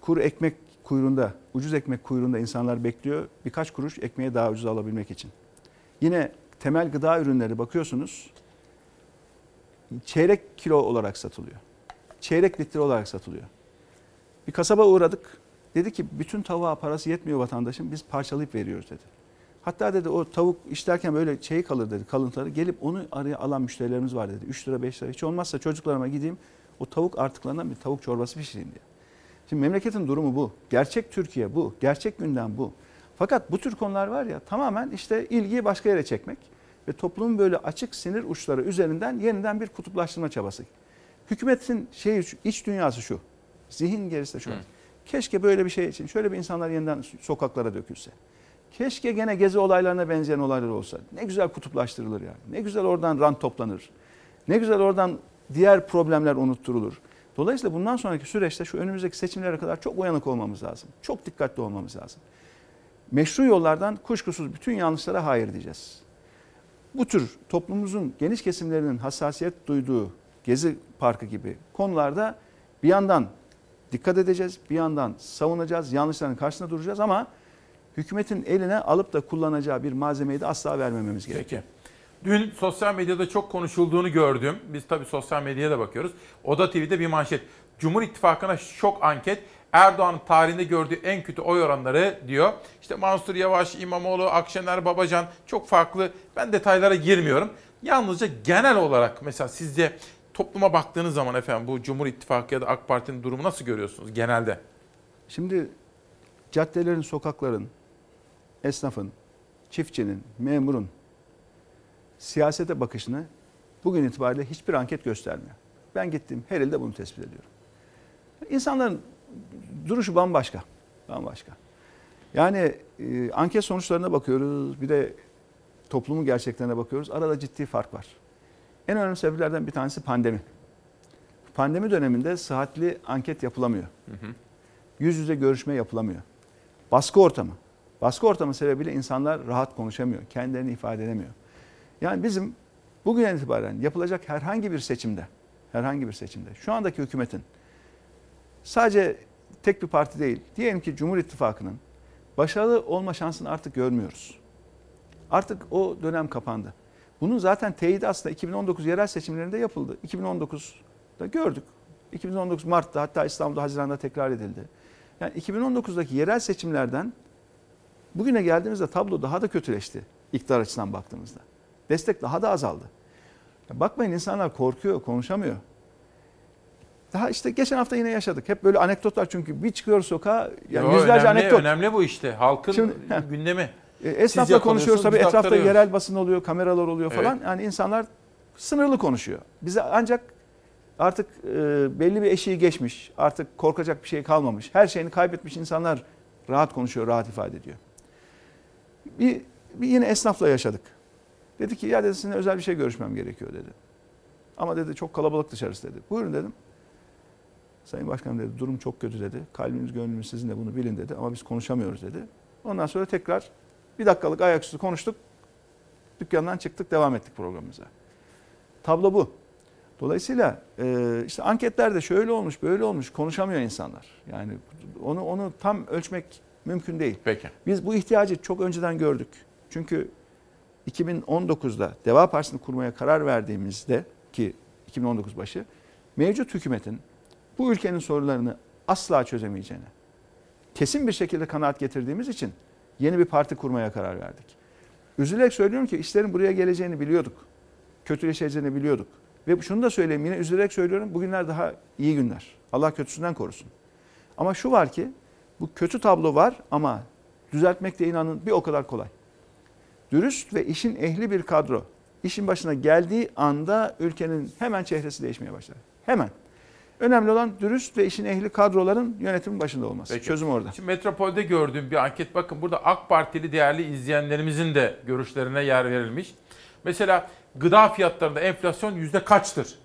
Kuru ekmek kuyruğunda, ucuz ekmek kuyruğunda insanlar bekliyor. Birkaç kuruş ekmeği daha ucuz alabilmek için. Yine temel gıda ürünleri bakıyorsunuz. Çeyrek kilo olarak satılıyor. Çeyrek litre olarak satılıyor. Bir kasaba uğradık. Dedi ki bütün tavuğa parası yetmiyor vatandaşın biz parçalayıp veriyoruz dedi. Hatta dedi o tavuk işlerken böyle şey kalır dedi kalıntıları. Gelip onu araya alan müşterilerimiz var dedi. 3 lira 5 lira hiç olmazsa çocuklarıma gideyim o tavuk artıklarından bir tavuk çorbası pişireyim diye. Şimdi memleketin durumu bu. Gerçek Türkiye bu. Gerçek gündem bu. Fakat bu tür konular var ya tamamen işte ilgiyi başka yere çekmek ve toplumun böyle açık sinir uçları üzerinden yeniden bir kutuplaştırma çabası. Hükümetin şey iç dünyası şu. Zihin gerisi de şu. Keşke böyle bir şey için şöyle bir insanlar yeniden sokaklara dökülse. Keşke gene gezi olaylarına benzeyen olaylar olsa. Ne güzel kutuplaştırılır yani. Ne güzel oradan rant toplanır. Ne güzel oradan diğer problemler unutturulur. Dolayısıyla bundan sonraki süreçte şu önümüzdeki seçimlere kadar çok uyanık olmamız lazım. Çok dikkatli olmamız lazım. Meşru yollardan kuşkusuz bütün yanlışlara hayır diyeceğiz. Bu tür toplumumuzun geniş kesimlerinin hassasiyet duyduğu Gezi Parkı gibi konularda bir yandan dikkat edeceğiz, bir yandan savunacağız, yanlışların karşısında duracağız ama hükümetin eline alıp da kullanacağı bir malzemeyi de asla vermememiz gerekiyor. Peki. Dün sosyal medyada çok konuşulduğunu gördüm. Biz tabii sosyal medyaya da bakıyoruz. Oda TV'de bir manşet. Cumhur İttifakı'na şok anket. Erdoğan'ın tarihinde gördüğü en kötü oy oranları diyor. İşte Mansur Yavaş, İmamoğlu, Akşener, Babacan çok farklı. Ben detaylara girmiyorum. Yalnızca genel olarak mesela sizce topluma baktığınız zaman efendim bu Cumhur İttifakı ya da AK Parti'nin durumu nasıl görüyorsunuz genelde? Şimdi caddelerin, sokakların, esnafın, çiftçinin, memurun siyasete bakışını bugün itibariyle hiçbir anket göstermiyor. Ben gittim her ilde bunu tespit ediyorum. İnsanların duruşu bambaşka. Bambaşka. Yani e, anket sonuçlarına bakıyoruz. Bir de toplumun gerçeklerine bakıyoruz. Arada ciddi fark var. En önemli sebeplerden bir tanesi pandemi. Pandemi döneminde sıhhatli anket yapılamıyor. Hı hı. Yüz yüze görüşme yapılamıyor. Baskı ortamı. Baskı ortamı sebebiyle insanlar rahat konuşamıyor. Kendilerini ifade edemiyor. Yani bizim bugün itibaren yapılacak herhangi bir seçimde, herhangi bir seçimde şu andaki hükümetin sadece tek bir parti değil, diyelim ki Cumhur İttifakı'nın başarılı olma şansını artık görmüyoruz. Artık o dönem kapandı. Bunun zaten teyidi aslında 2019 yerel seçimlerinde yapıldı. 2019'da gördük. 2019 Mart'ta hatta İstanbul'da Haziran'da tekrar edildi. Yani 2019'daki yerel seçimlerden bugüne geldiğimizde tablo daha da kötüleşti iktidar açısından baktığımızda. Destek daha da azaldı. Bakmayın insanlar korkuyor, konuşamıyor. Daha işte geçen hafta yine yaşadık. Hep böyle anekdotlar çünkü bir çıkıyor sokağa yani Yo, yüzlerce önemli, anekdot. Önemli bu işte. Halkın Şimdi, *laughs* gündemi. E, Esnafla konuşuyoruz tabii etrafta aktarıyoruz. yerel basın oluyor, kameralar oluyor Evet. falan. Yani insanlar sınırlı konuşuyor. Bize ancak artık e, belli bir eşiği geçmiş, artık korkacak bir şey kalmamış. Her şeyini kaybetmiş insanlar rahat konuşuyor, rahat ifade ediyor. Bir, bir yine esnafla yaşadık. Dedi ki ya dedi sizinle özel bir şey görüşmem gerekiyor dedi. Ama dedi çok kalabalık dışarısı dedi. Buyurun dedim. Sayın Başkanım dedi durum çok kötü dedi. Kalbimiz gönlümüz sizinle bunu bilin dedi ama biz konuşamıyoruz dedi. Ondan sonra tekrar bir dakikalık ayaküstü konuştuk. Dükkandan çıktık devam ettik programımıza. Tablo bu. Dolayısıyla işte anketlerde şöyle olmuş böyle olmuş konuşamıyor insanlar. Yani onu onu tam ölçmek mümkün değil. Peki. Biz bu ihtiyacı çok önceden gördük. Çünkü 2019'da Deva Partisi'ni kurmaya karar verdiğimizde ki 2019 başı mevcut hükümetin bu ülkenin sorunlarını asla çözemeyeceğine kesin bir şekilde kanaat getirdiğimiz için yeni bir parti kurmaya karar verdik. Üzülerek söylüyorum ki işlerin buraya geleceğini biliyorduk. Kötüleşeceğini biliyorduk. Ve şunu da söyleyeyim yine üzülerek söylüyorum bugünler daha iyi günler. Allah kötüsünden korusun. Ama şu var ki bu kötü tablo var ama düzeltmek de inanın bir o kadar kolay. Dürüst ve işin ehli bir kadro işin başına geldiği anda ülkenin hemen çehresi değişmeye başlar. Hemen. Önemli olan dürüst ve işin ehli kadroların yönetimin başında olması. Peki. Çözüm orada. Şimdi Metropol'de gördüğüm bir anket bakın burada AK Partili değerli izleyenlerimizin de görüşlerine yer verilmiş. Mesela gıda fiyatlarında enflasyon yüzde kaçtır?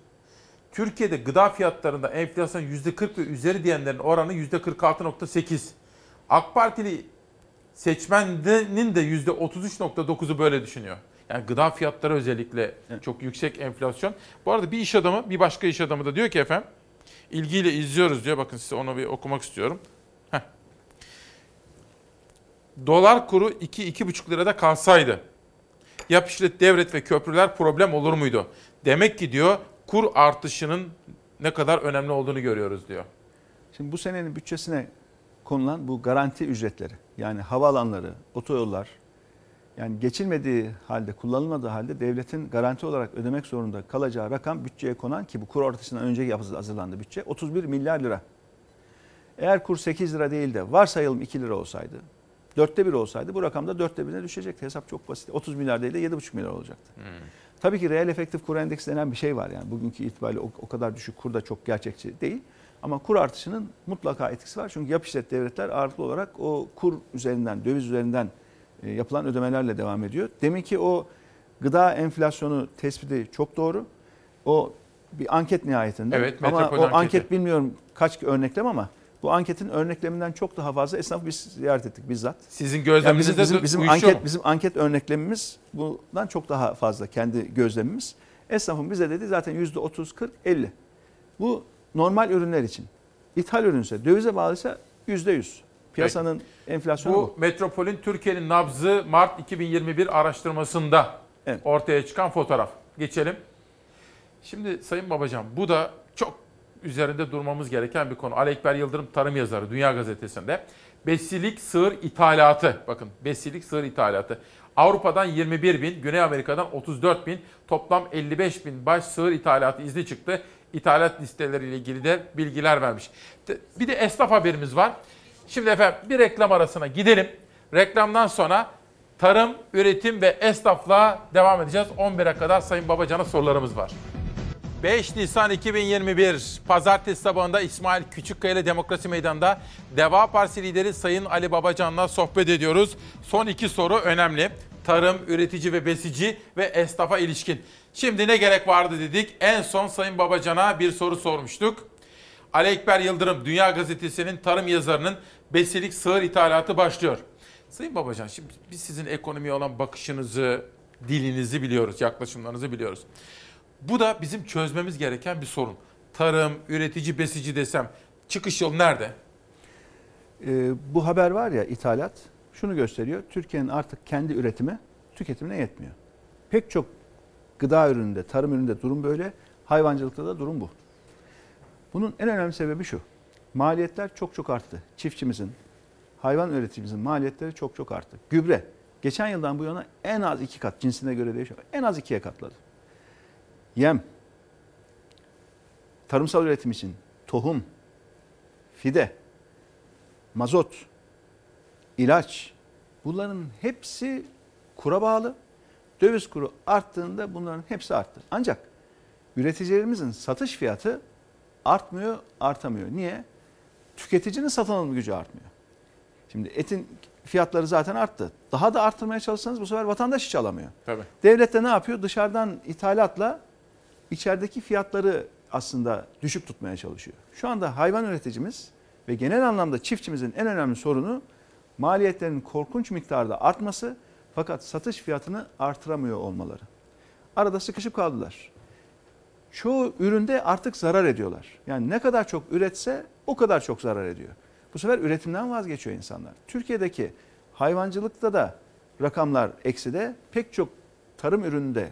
Türkiye'de gıda fiyatlarında enflasyon yüzde 40 ve üzeri diyenlerin oranı yüzde 46.8. AK Partili seçmenin de yüzde 33.9'u böyle düşünüyor. Yani gıda fiyatları özellikle çok yüksek enflasyon. Bu arada bir iş adamı, bir başka iş adamı da diyor ki efendim, ilgiyle izliyoruz diyor. Bakın size onu bir okumak istiyorum. Heh. Dolar kuru 2-2,5 lirada kalsaydı yap işlet devlet ve köprüler problem olur muydu? Demek ki diyor kur artışının ne kadar önemli olduğunu görüyoruz diyor. Şimdi bu senenin bütçesine konulan bu garanti ücretleri yani havaalanları, otoyollar yani geçilmediği halde, kullanılmadığı halde devletin garanti olarak ödemek zorunda kalacağı rakam bütçeye konan ki bu kur artışından önce yapı- hazırlandı bütçe 31 milyar lira. Eğer kur 8 lira değil de varsayalım 2 lira olsaydı, dörtte bir olsaydı bu rakam da dörtte birine düşecekti. Hesap çok basit. 30 milyar değil de 7,5 milyar olacaktı. Tabii ki reel efektif kur endeksi denen bir şey var yani. Bugünkü itibariyle o, o kadar düşük kur da çok gerçekçi değil. Ama kur artışının mutlaka etkisi var. Çünkü yap işlet devletler ağırlıklı olarak o kur üzerinden, döviz üzerinden e, yapılan ödemelerle devam ediyor. Demin ki o gıda enflasyonu tespiti çok doğru. O bir anket nihayetinde. Evet, ama o anketi. anket bilmiyorum kaç örneklem ama bu anketin örnekleminden çok daha fazla esnafı biz ziyaret ettik bizzat. Sizin gözleminizde bizim, de bizim, bizim uyuşuyor anket mu? bizim anket örneklemimiz bundan çok daha fazla kendi gözlemimiz. Esnafın bize dedi zaten yüzde 30 40 50. Bu normal ürünler için. İthal ürünse, dövize bağlıysa yüzde 100. Piyasanın enflasyonu bu. Bu Metropol'ün Türkiye'nin nabzı Mart 2021 araştırmasında ortaya çıkan fotoğraf. Geçelim. Şimdi Sayın Babacan bu da üzerinde durmamız gereken bir konu. Ali Ekber Yıldırım tarım yazarı Dünya Gazetesi'nde. Besilik sığır ithalatı. Bakın besilik sığır ithalatı. Avrupa'dan 21 bin, Güney Amerika'dan 34 bin, toplam 55 bin baş sığır ithalatı izni çıktı. İthalat listeleriyle ilgili de bilgiler vermiş. Bir de esnaf haberimiz var. Şimdi efendim bir reklam arasına gidelim. Reklamdan sonra tarım, üretim ve esnafla devam edeceğiz. 11'e kadar Sayın Babacan'a sorularımız var. 5 Nisan 2021 Pazartesi sabahında İsmail Küçükkaya ile Demokrasi Meydanı'nda Deva Partisi lideri Sayın Ali Babacan'la sohbet ediyoruz. Son iki soru önemli. Tarım, üretici ve besici ve esnafa ilişkin. Şimdi ne gerek vardı dedik. En son Sayın Babacan'a bir soru sormuştuk. Ali Ekber Yıldırım, Dünya Gazetesi'nin tarım yazarının besilik sığır ithalatı başlıyor. Sayın Babacan, şimdi biz sizin ekonomiye olan bakışınızı, dilinizi biliyoruz, yaklaşımlarınızı biliyoruz. Bu da bizim çözmemiz gereken bir sorun. Tarım, üretici, besici desem çıkış yolu nerede? Ee, bu haber var ya ithalat şunu gösteriyor. Türkiye'nin artık kendi üretimi tüketimine yetmiyor. Pek çok gıda ürününde, tarım ürününde durum böyle. Hayvancılıkta da durum bu. Bunun en önemli sebebi şu. Maliyetler çok çok arttı. Çiftçimizin, hayvan üreticimizin maliyetleri çok çok arttı. Gübre geçen yıldan bu yana en az iki kat cinsine göre değişiyor. En az ikiye katladı. Yem, tarımsal üretim için tohum, fide, mazot, ilaç bunların hepsi kura bağlı. Döviz kuru arttığında bunların hepsi arttı. Ancak üreticilerimizin satış fiyatı artmıyor, artamıyor. Niye? Tüketicinin satın alım gücü artmıyor. Şimdi etin fiyatları zaten arttı. Daha da arttırmaya çalışsanız bu sefer vatandaş hiç alamıyor. Tabii. Devlet de ne yapıyor? Dışarıdan ithalatla içerideki fiyatları aslında düşük tutmaya çalışıyor. Şu anda hayvan üreticimiz ve genel anlamda çiftçimizin en önemli sorunu maliyetlerin korkunç miktarda artması fakat satış fiyatını artıramıyor olmaları. Arada sıkışıp kaldılar. Çoğu üründe artık zarar ediyorlar. Yani ne kadar çok üretse o kadar çok zarar ediyor. Bu sefer üretimden vazgeçiyor insanlar. Türkiye'deki hayvancılıkta da rakamlar ekside pek çok tarım ürününde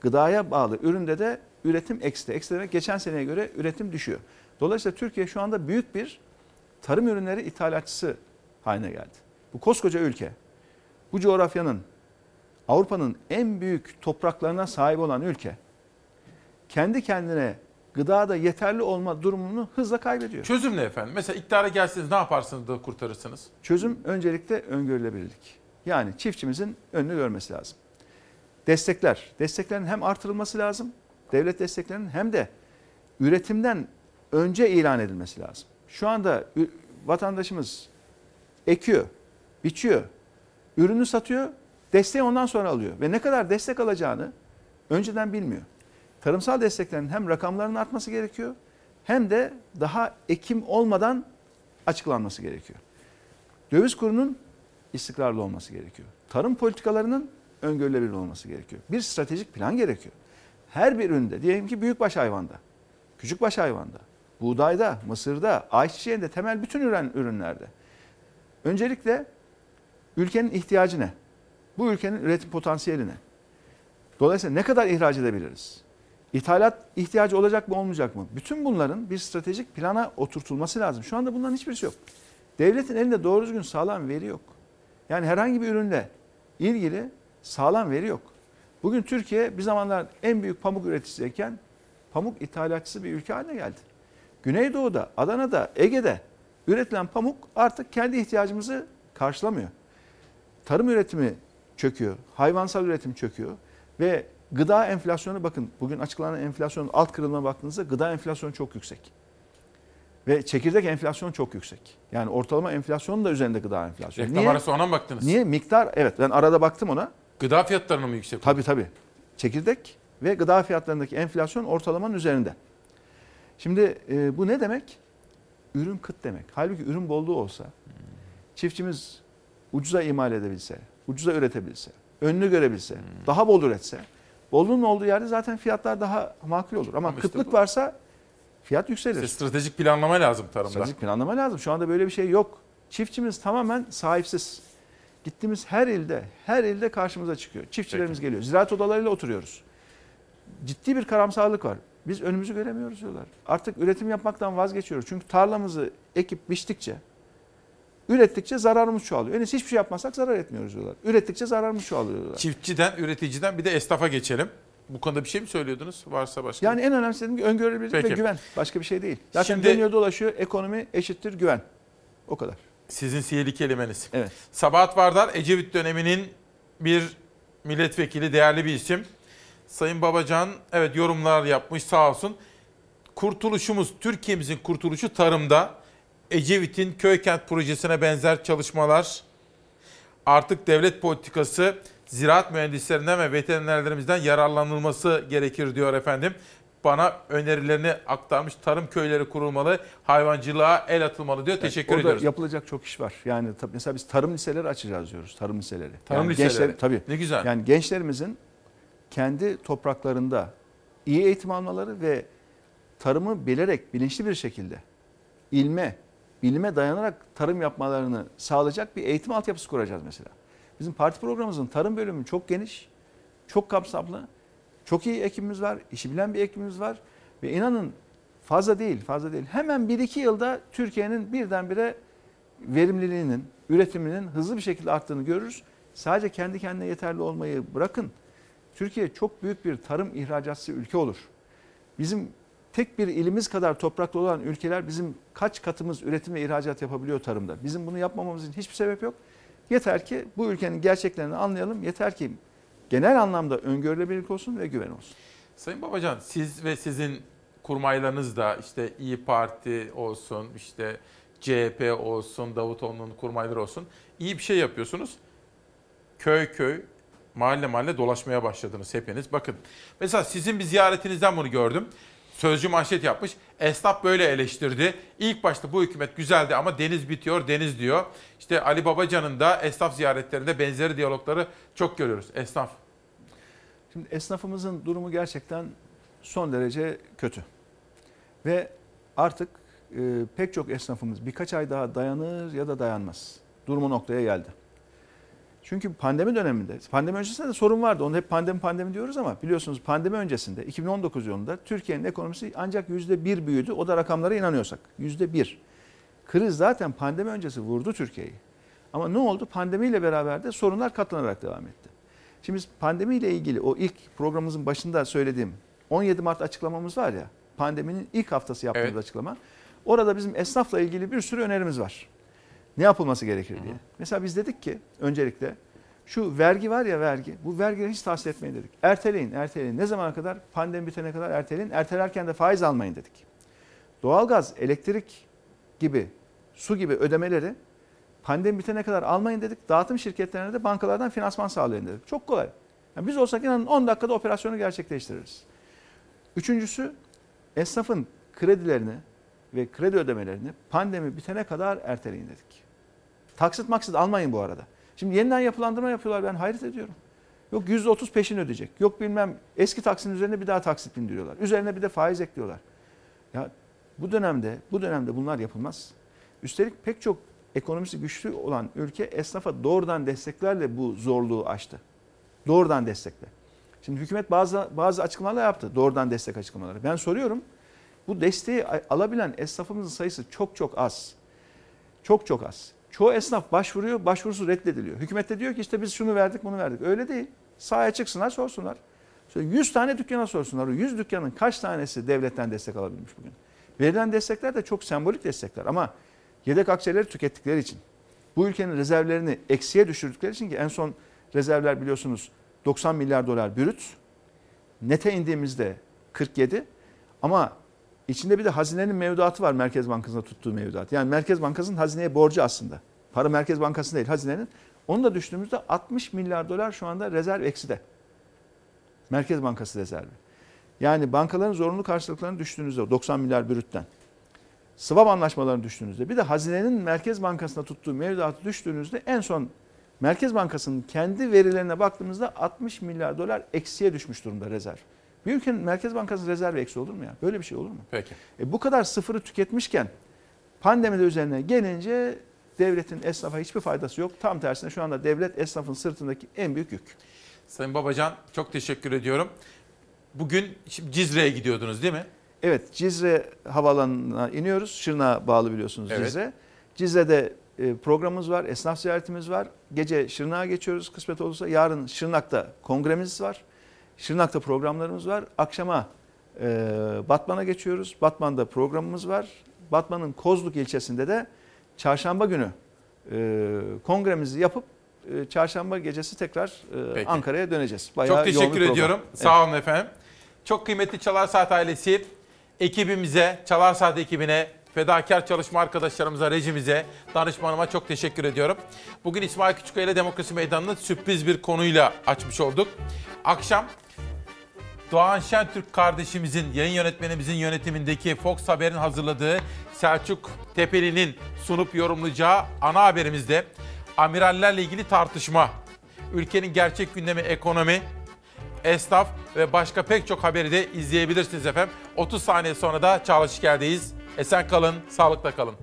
gıdaya bağlı üründe de üretim ekside. Eksi demek geçen seneye göre üretim düşüyor. Dolayısıyla Türkiye şu anda büyük bir tarım ürünleri ithalatçısı haline geldi. Bu koskoca ülke, bu coğrafyanın, Avrupa'nın en büyük topraklarına sahip olan ülke, kendi kendine gıdada yeterli olma durumunu hızla kaybediyor. Çözüm ne efendim? Mesela iktidara gelseniz ne yaparsınız da kurtarırsınız? Çözüm öncelikle öngörülebilirlik. Yani çiftçimizin önünü görmesi lazım. Destekler, desteklerin hem artırılması lazım, devlet desteklerinin hem de üretimden önce ilan edilmesi lazım. Şu anda vatandaşımız ekiyor, biçiyor, ürünü satıyor, desteği ondan sonra alıyor. Ve ne kadar destek alacağını önceden bilmiyor. Tarımsal desteklerin hem rakamlarının artması gerekiyor hem de daha ekim olmadan açıklanması gerekiyor. Döviz kurunun istikrarlı olması gerekiyor. Tarım politikalarının öngörülebilir olması gerekiyor. Bir stratejik plan gerekiyor. Her bir üründe diyelim ki büyükbaş hayvanda, küçükbaş hayvanda, buğdayda, mısırda, ayçiçeğinde temel bütün ürün, ürünlerde. Öncelikle ülkenin ihtiyacı ne? Bu ülkenin üretim potansiyeli ne? Dolayısıyla ne kadar ihraç edebiliriz? İthalat ihtiyacı olacak mı olmayacak mı? Bütün bunların bir stratejik plana oturtulması lazım. Şu anda bunların hiçbirisi yok. Devletin elinde doğru düzgün sağlam veri yok. Yani herhangi bir ürünle ilgili sağlam veri yok. Bugün Türkiye bir zamanlar en büyük pamuk üreticisiyken pamuk ithalatçısı bir ülke haline geldi. Güneydoğu'da, Adana'da, Ege'de üretilen pamuk artık kendi ihtiyacımızı karşılamıyor. Tarım üretimi çöküyor, hayvansal üretim çöküyor ve gıda enflasyonu bakın bugün açıklanan enflasyonun alt kırılma baktığınızda gıda enflasyonu çok yüksek. Ve çekirdek enflasyon çok yüksek. Yani ortalama enflasyonun da üzerinde gıda enflasyonu. Reklam arası ona mı baktınız? Niye? Miktar evet ben arada baktım ona. Gıda fiyatlarının mı yüksek? Tabii tabii. Çekirdek ve gıda fiyatlarındaki enflasyon ortalamanın üzerinde. Şimdi e, bu ne demek? Ürün kıt demek. Halbuki ürün bolluğu olsa, çiftçimiz ucuza imal edebilse, ucuza üretebilse, önünü görebilse, daha bol üretse, bolluğun olduğu yerde zaten fiyatlar daha makul olur. Ama, Ama işte kıtlık bu- varsa fiyat yükselir. İşte stratejik planlama lazım tarımda. Stratejik planlama lazım. Şu anda böyle bir şey yok. Çiftçimiz tamamen sahipsiz. Gittiğimiz her ilde, her ilde karşımıza çıkıyor. Çiftçilerimiz geliyor. Ziraat odalarıyla oturuyoruz. Ciddi bir karamsarlık var. Biz önümüzü göremiyoruz diyorlar. Artık üretim yapmaktan vazgeçiyoruz. Çünkü tarlamızı ekip biçtikçe, ürettikçe zararımız çoğalıyor. İyisi hiçbir şey yapmasak zarar etmiyoruz diyorlar. Ürettikçe zararımız çoğalıyor diyorlar. Çiftçiden, üreticiden bir de esnafa geçelim. Bu konuda bir şey mi söylüyordunuz? Varsa başka. Yani en önemlisi dediğim gibi öngörülebilirlik ve Peki. güven. Başka bir şey değil. Zaten Şimdi- dönüyor dolaşıyor. Ekonomi eşittir güven. O kadar. Sizin sihirli kelimeniz. Evet. Sabahat Vardar Ecevit döneminin bir milletvekili, değerli bir isim. Sayın Babacan evet yorumlar yapmış sağ olsun. Kurtuluşumuz, Türkiye'mizin kurtuluşu tarımda. Ecevit'in köy kent projesine benzer çalışmalar. Artık devlet politikası ziraat mühendislerinden ve veterinerlerimizden yararlanılması gerekir diyor efendim. Bana önerilerini aktarmış. Tarım köyleri kurulmalı, hayvancılığa el atılmalı diyor. Teşekkür Orada ediyoruz. yapılacak çok iş var. Yani tabii mesela biz tarım liseleri açacağız diyoruz. Tarım liseleri. Tarım yani liseleri. Gençler, tabii. Ne güzel. Yani gençlerimizin kendi topraklarında iyi eğitim almaları ve tarımı bilerek bilinçli bir şekilde ilme, bilime dayanarak tarım yapmalarını sağlayacak bir eğitim altyapısı kuracağız mesela. Bizim parti programımızın tarım bölümü çok geniş, çok kapsamlı. Çok iyi ekibimiz var, işi bilen bir ekibimiz var. Ve inanın fazla değil, fazla değil. Hemen 1-2 yılda Türkiye'nin birdenbire verimliliğinin, üretiminin hızlı bir şekilde arttığını görürüz. Sadece kendi kendine yeterli olmayı bırakın. Türkiye çok büyük bir tarım ihracatçısı ülke olur. Bizim tek bir ilimiz kadar topraklı olan ülkeler bizim kaç katımız üretim ve ihracat yapabiliyor tarımda. Bizim bunu yapmamamızın hiçbir sebep yok. Yeter ki bu ülkenin gerçeklerini anlayalım. Yeter ki genel anlamda öngörülebilirlik olsun ve güven olsun. Sayın Babacan siz ve sizin kurmaylarınız da işte İyi Parti olsun, işte CHP olsun, Davutoğlu'nun kurmayları olsun iyi bir şey yapıyorsunuz. Köy köy, mahalle mahalle dolaşmaya başladınız hepiniz. Bakın mesela sizin bir ziyaretinizden bunu gördüm. Sözcü manşet yapmış. Esnaf böyle eleştirdi. İlk başta bu hükümet güzeldi ama deniz bitiyor, deniz diyor. İşte Ali Babacan'ın da esnaf ziyaretlerinde benzeri diyalogları çok görüyoruz. Esnaf. Şimdi esnafımızın durumu gerçekten son derece kötü. Ve artık e, pek çok esnafımız birkaç ay daha dayanır ya da dayanmaz. Durumu noktaya geldi. Çünkü pandemi döneminde, pandemi öncesinde de sorun vardı. Onu hep pandemi pandemi diyoruz ama biliyorsunuz pandemi öncesinde 2019 yılında Türkiye'nin ekonomisi ancak %1 büyüdü. O da rakamlara inanıyorsak. %1. Kriz zaten pandemi öncesi vurdu Türkiye'yi. Ama ne oldu? Pandemiyle beraber de sorunlar katlanarak devam etti. Şimdi biz pandemiyle ilgili o ilk programımızın başında söylediğim 17 Mart açıklamamız var ya, pandeminin ilk haftası yaptığımız Evet. açıklama. Orada bizim esnafla ilgili bir sürü önerimiz var. Ne yapılması gerekir diye. Mesela biz dedik ki öncelikle şu vergi var ya vergi, bu vergileri hiç tahsil etmeyin dedik. Erteleyin, erteleyin. Ne zamana kadar? Pandemi bitene kadar erteleyin. Ertelerken de faiz almayın dedik. Doğalgaz, elektrik gibi, su gibi ödemeleri pandemi bitene kadar almayın dedik. Dağıtım şirketlerine de bankalardan finansman sağlayın dedik. Çok kolay. Yani biz olsak inanın 10 dakikada operasyonu gerçekleştiririz. Üçüncüsü esnafın kredilerini ve kredi ödemelerini pandemi bitene kadar erteleyin dedik. Taksit maksit almayın bu arada. Şimdi yeniden yapılandırma yapıyorlar ben hayret ediyorum. Yok %30 peşin ödeyecek. Yok bilmem eski taksinin üzerine bir daha taksit bindiriyorlar. Üzerine bir de faiz ekliyorlar. Ya bu dönemde bu dönemde bunlar yapılmaz. Üstelik pek çok ekonomisi güçlü olan ülke esnafa doğrudan desteklerle bu zorluğu aştı. Doğrudan destekle. Şimdi hükümet bazı bazı açıklamalar yaptı. Doğrudan destek açıklamaları. Ben soruyorum. Bu desteği alabilen esnafımızın sayısı çok çok az. Çok çok az. Çoğu esnaf başvuruyor, başvurusu reddediliyor. Hükümet de diyor ki işte biz şunu verdik, bunu verdik. Öyle değil. Sahaya çıksınlar, sorsunlar. Şöyle 100 tane dükkana sorsunlar. O 100 dükkanın kaç tanesi devletten destek alabilmiş bugün? Verilen destekler de çok sembolik destekler ama yedek akçeleri tükettikleri için, bu ülkenin rezervlerini eksiye düşürdükleri için ki en son rezervler biliyorsunuz 90 milyar dolar bürüt. Nete indiğimizde 47 ama İçinde bir de hazinenin mevduatı var Merkez Bankası'nda tuttuğu mevduat. Yani Merkez Bankası'nın hazineye borcu aslında. Para Merkez Bankası değil hazinenin. Onu da düştüğümüzde 60 milyar dolar şu anda rezerv ekside. Merkez Bankası rezervi. Yani bankaların zorunlu karşılıklarını düştüğünüzde 90 milyar bürütten. Swap anlaşmalarını düştüğünüzde bir de hazinenin Merkez Bankası'nda tuttuğu mevduatı düştüğünüzde en son Merkez Bankası'nın kendi verilerine baktığımızda 60 milyar dolar eksiye düşmüş durumda rezerv. Bir ülkenin Merkez Bankası rezervi eksi olur mu ya? Böyle bir şey olur mu? Peki. E bu kadar sıfırı tüketmişken pandemi de üzerine gelince devletin esnafa hiçbir faydası yok. Tam tersine şu anda devlet esnafın sırtındaki en büyük yük. Sayın Babacan çok teşekkür ediyorum. Bugün Cizre'ye gidiyordunuz değil mi? Evet Cizre havaalanına iniyoruz. Şırnak'a bağlı biliyorsunuz Evet. Cizre. Cizre'de e, programımız var, esnaf ziyaretimiz var. Gece Şırnak'a geçiyoruz kısmet olursa. Yarın Şırnak'ta kongremiz var. Şırnak'ta programlarımız var. Akşama e, Batman'a geçiyoruz. Batman'da programımız var. Batman'ın Kozluk ilçesinde de çarşamba günü e, kongremizi yapıp e, çarşamba gecesi tekrar e, Peki. Ankara'ya döneceğiz. Çok yoğun bir teşekkür program. ediyorum. Sağ olun efendim. Çok kıymetli Çalar Saat ailesi, ekibimize, Çalar Saat ekibine, fedakar çalışma arkadaşlarımıza, rejimize, danışmanıma çok teşekkür ediyorum. Bugün İsmail Küçükkaya ile Demokrasi Meydanı'nı sürpriz bir konuyla açmış olduk. Akşam Doğan Şentürk kardeşimizin, yayın yönetmenimizin yönetimindeki Fox Haber'in hazırladığı Selçuk Tepeli'nin sunup yorumlayacağı ana haberimizde amirallerle ilgili tartışma, ülkenin gerçek gündemi ekonomi, esnaf ve başka pek çok haberi de izleyebilirsiniz efendim. 30 saniye sonra da Çağla Şiker'deyiz. Esen kalın, sağlıkla kalın.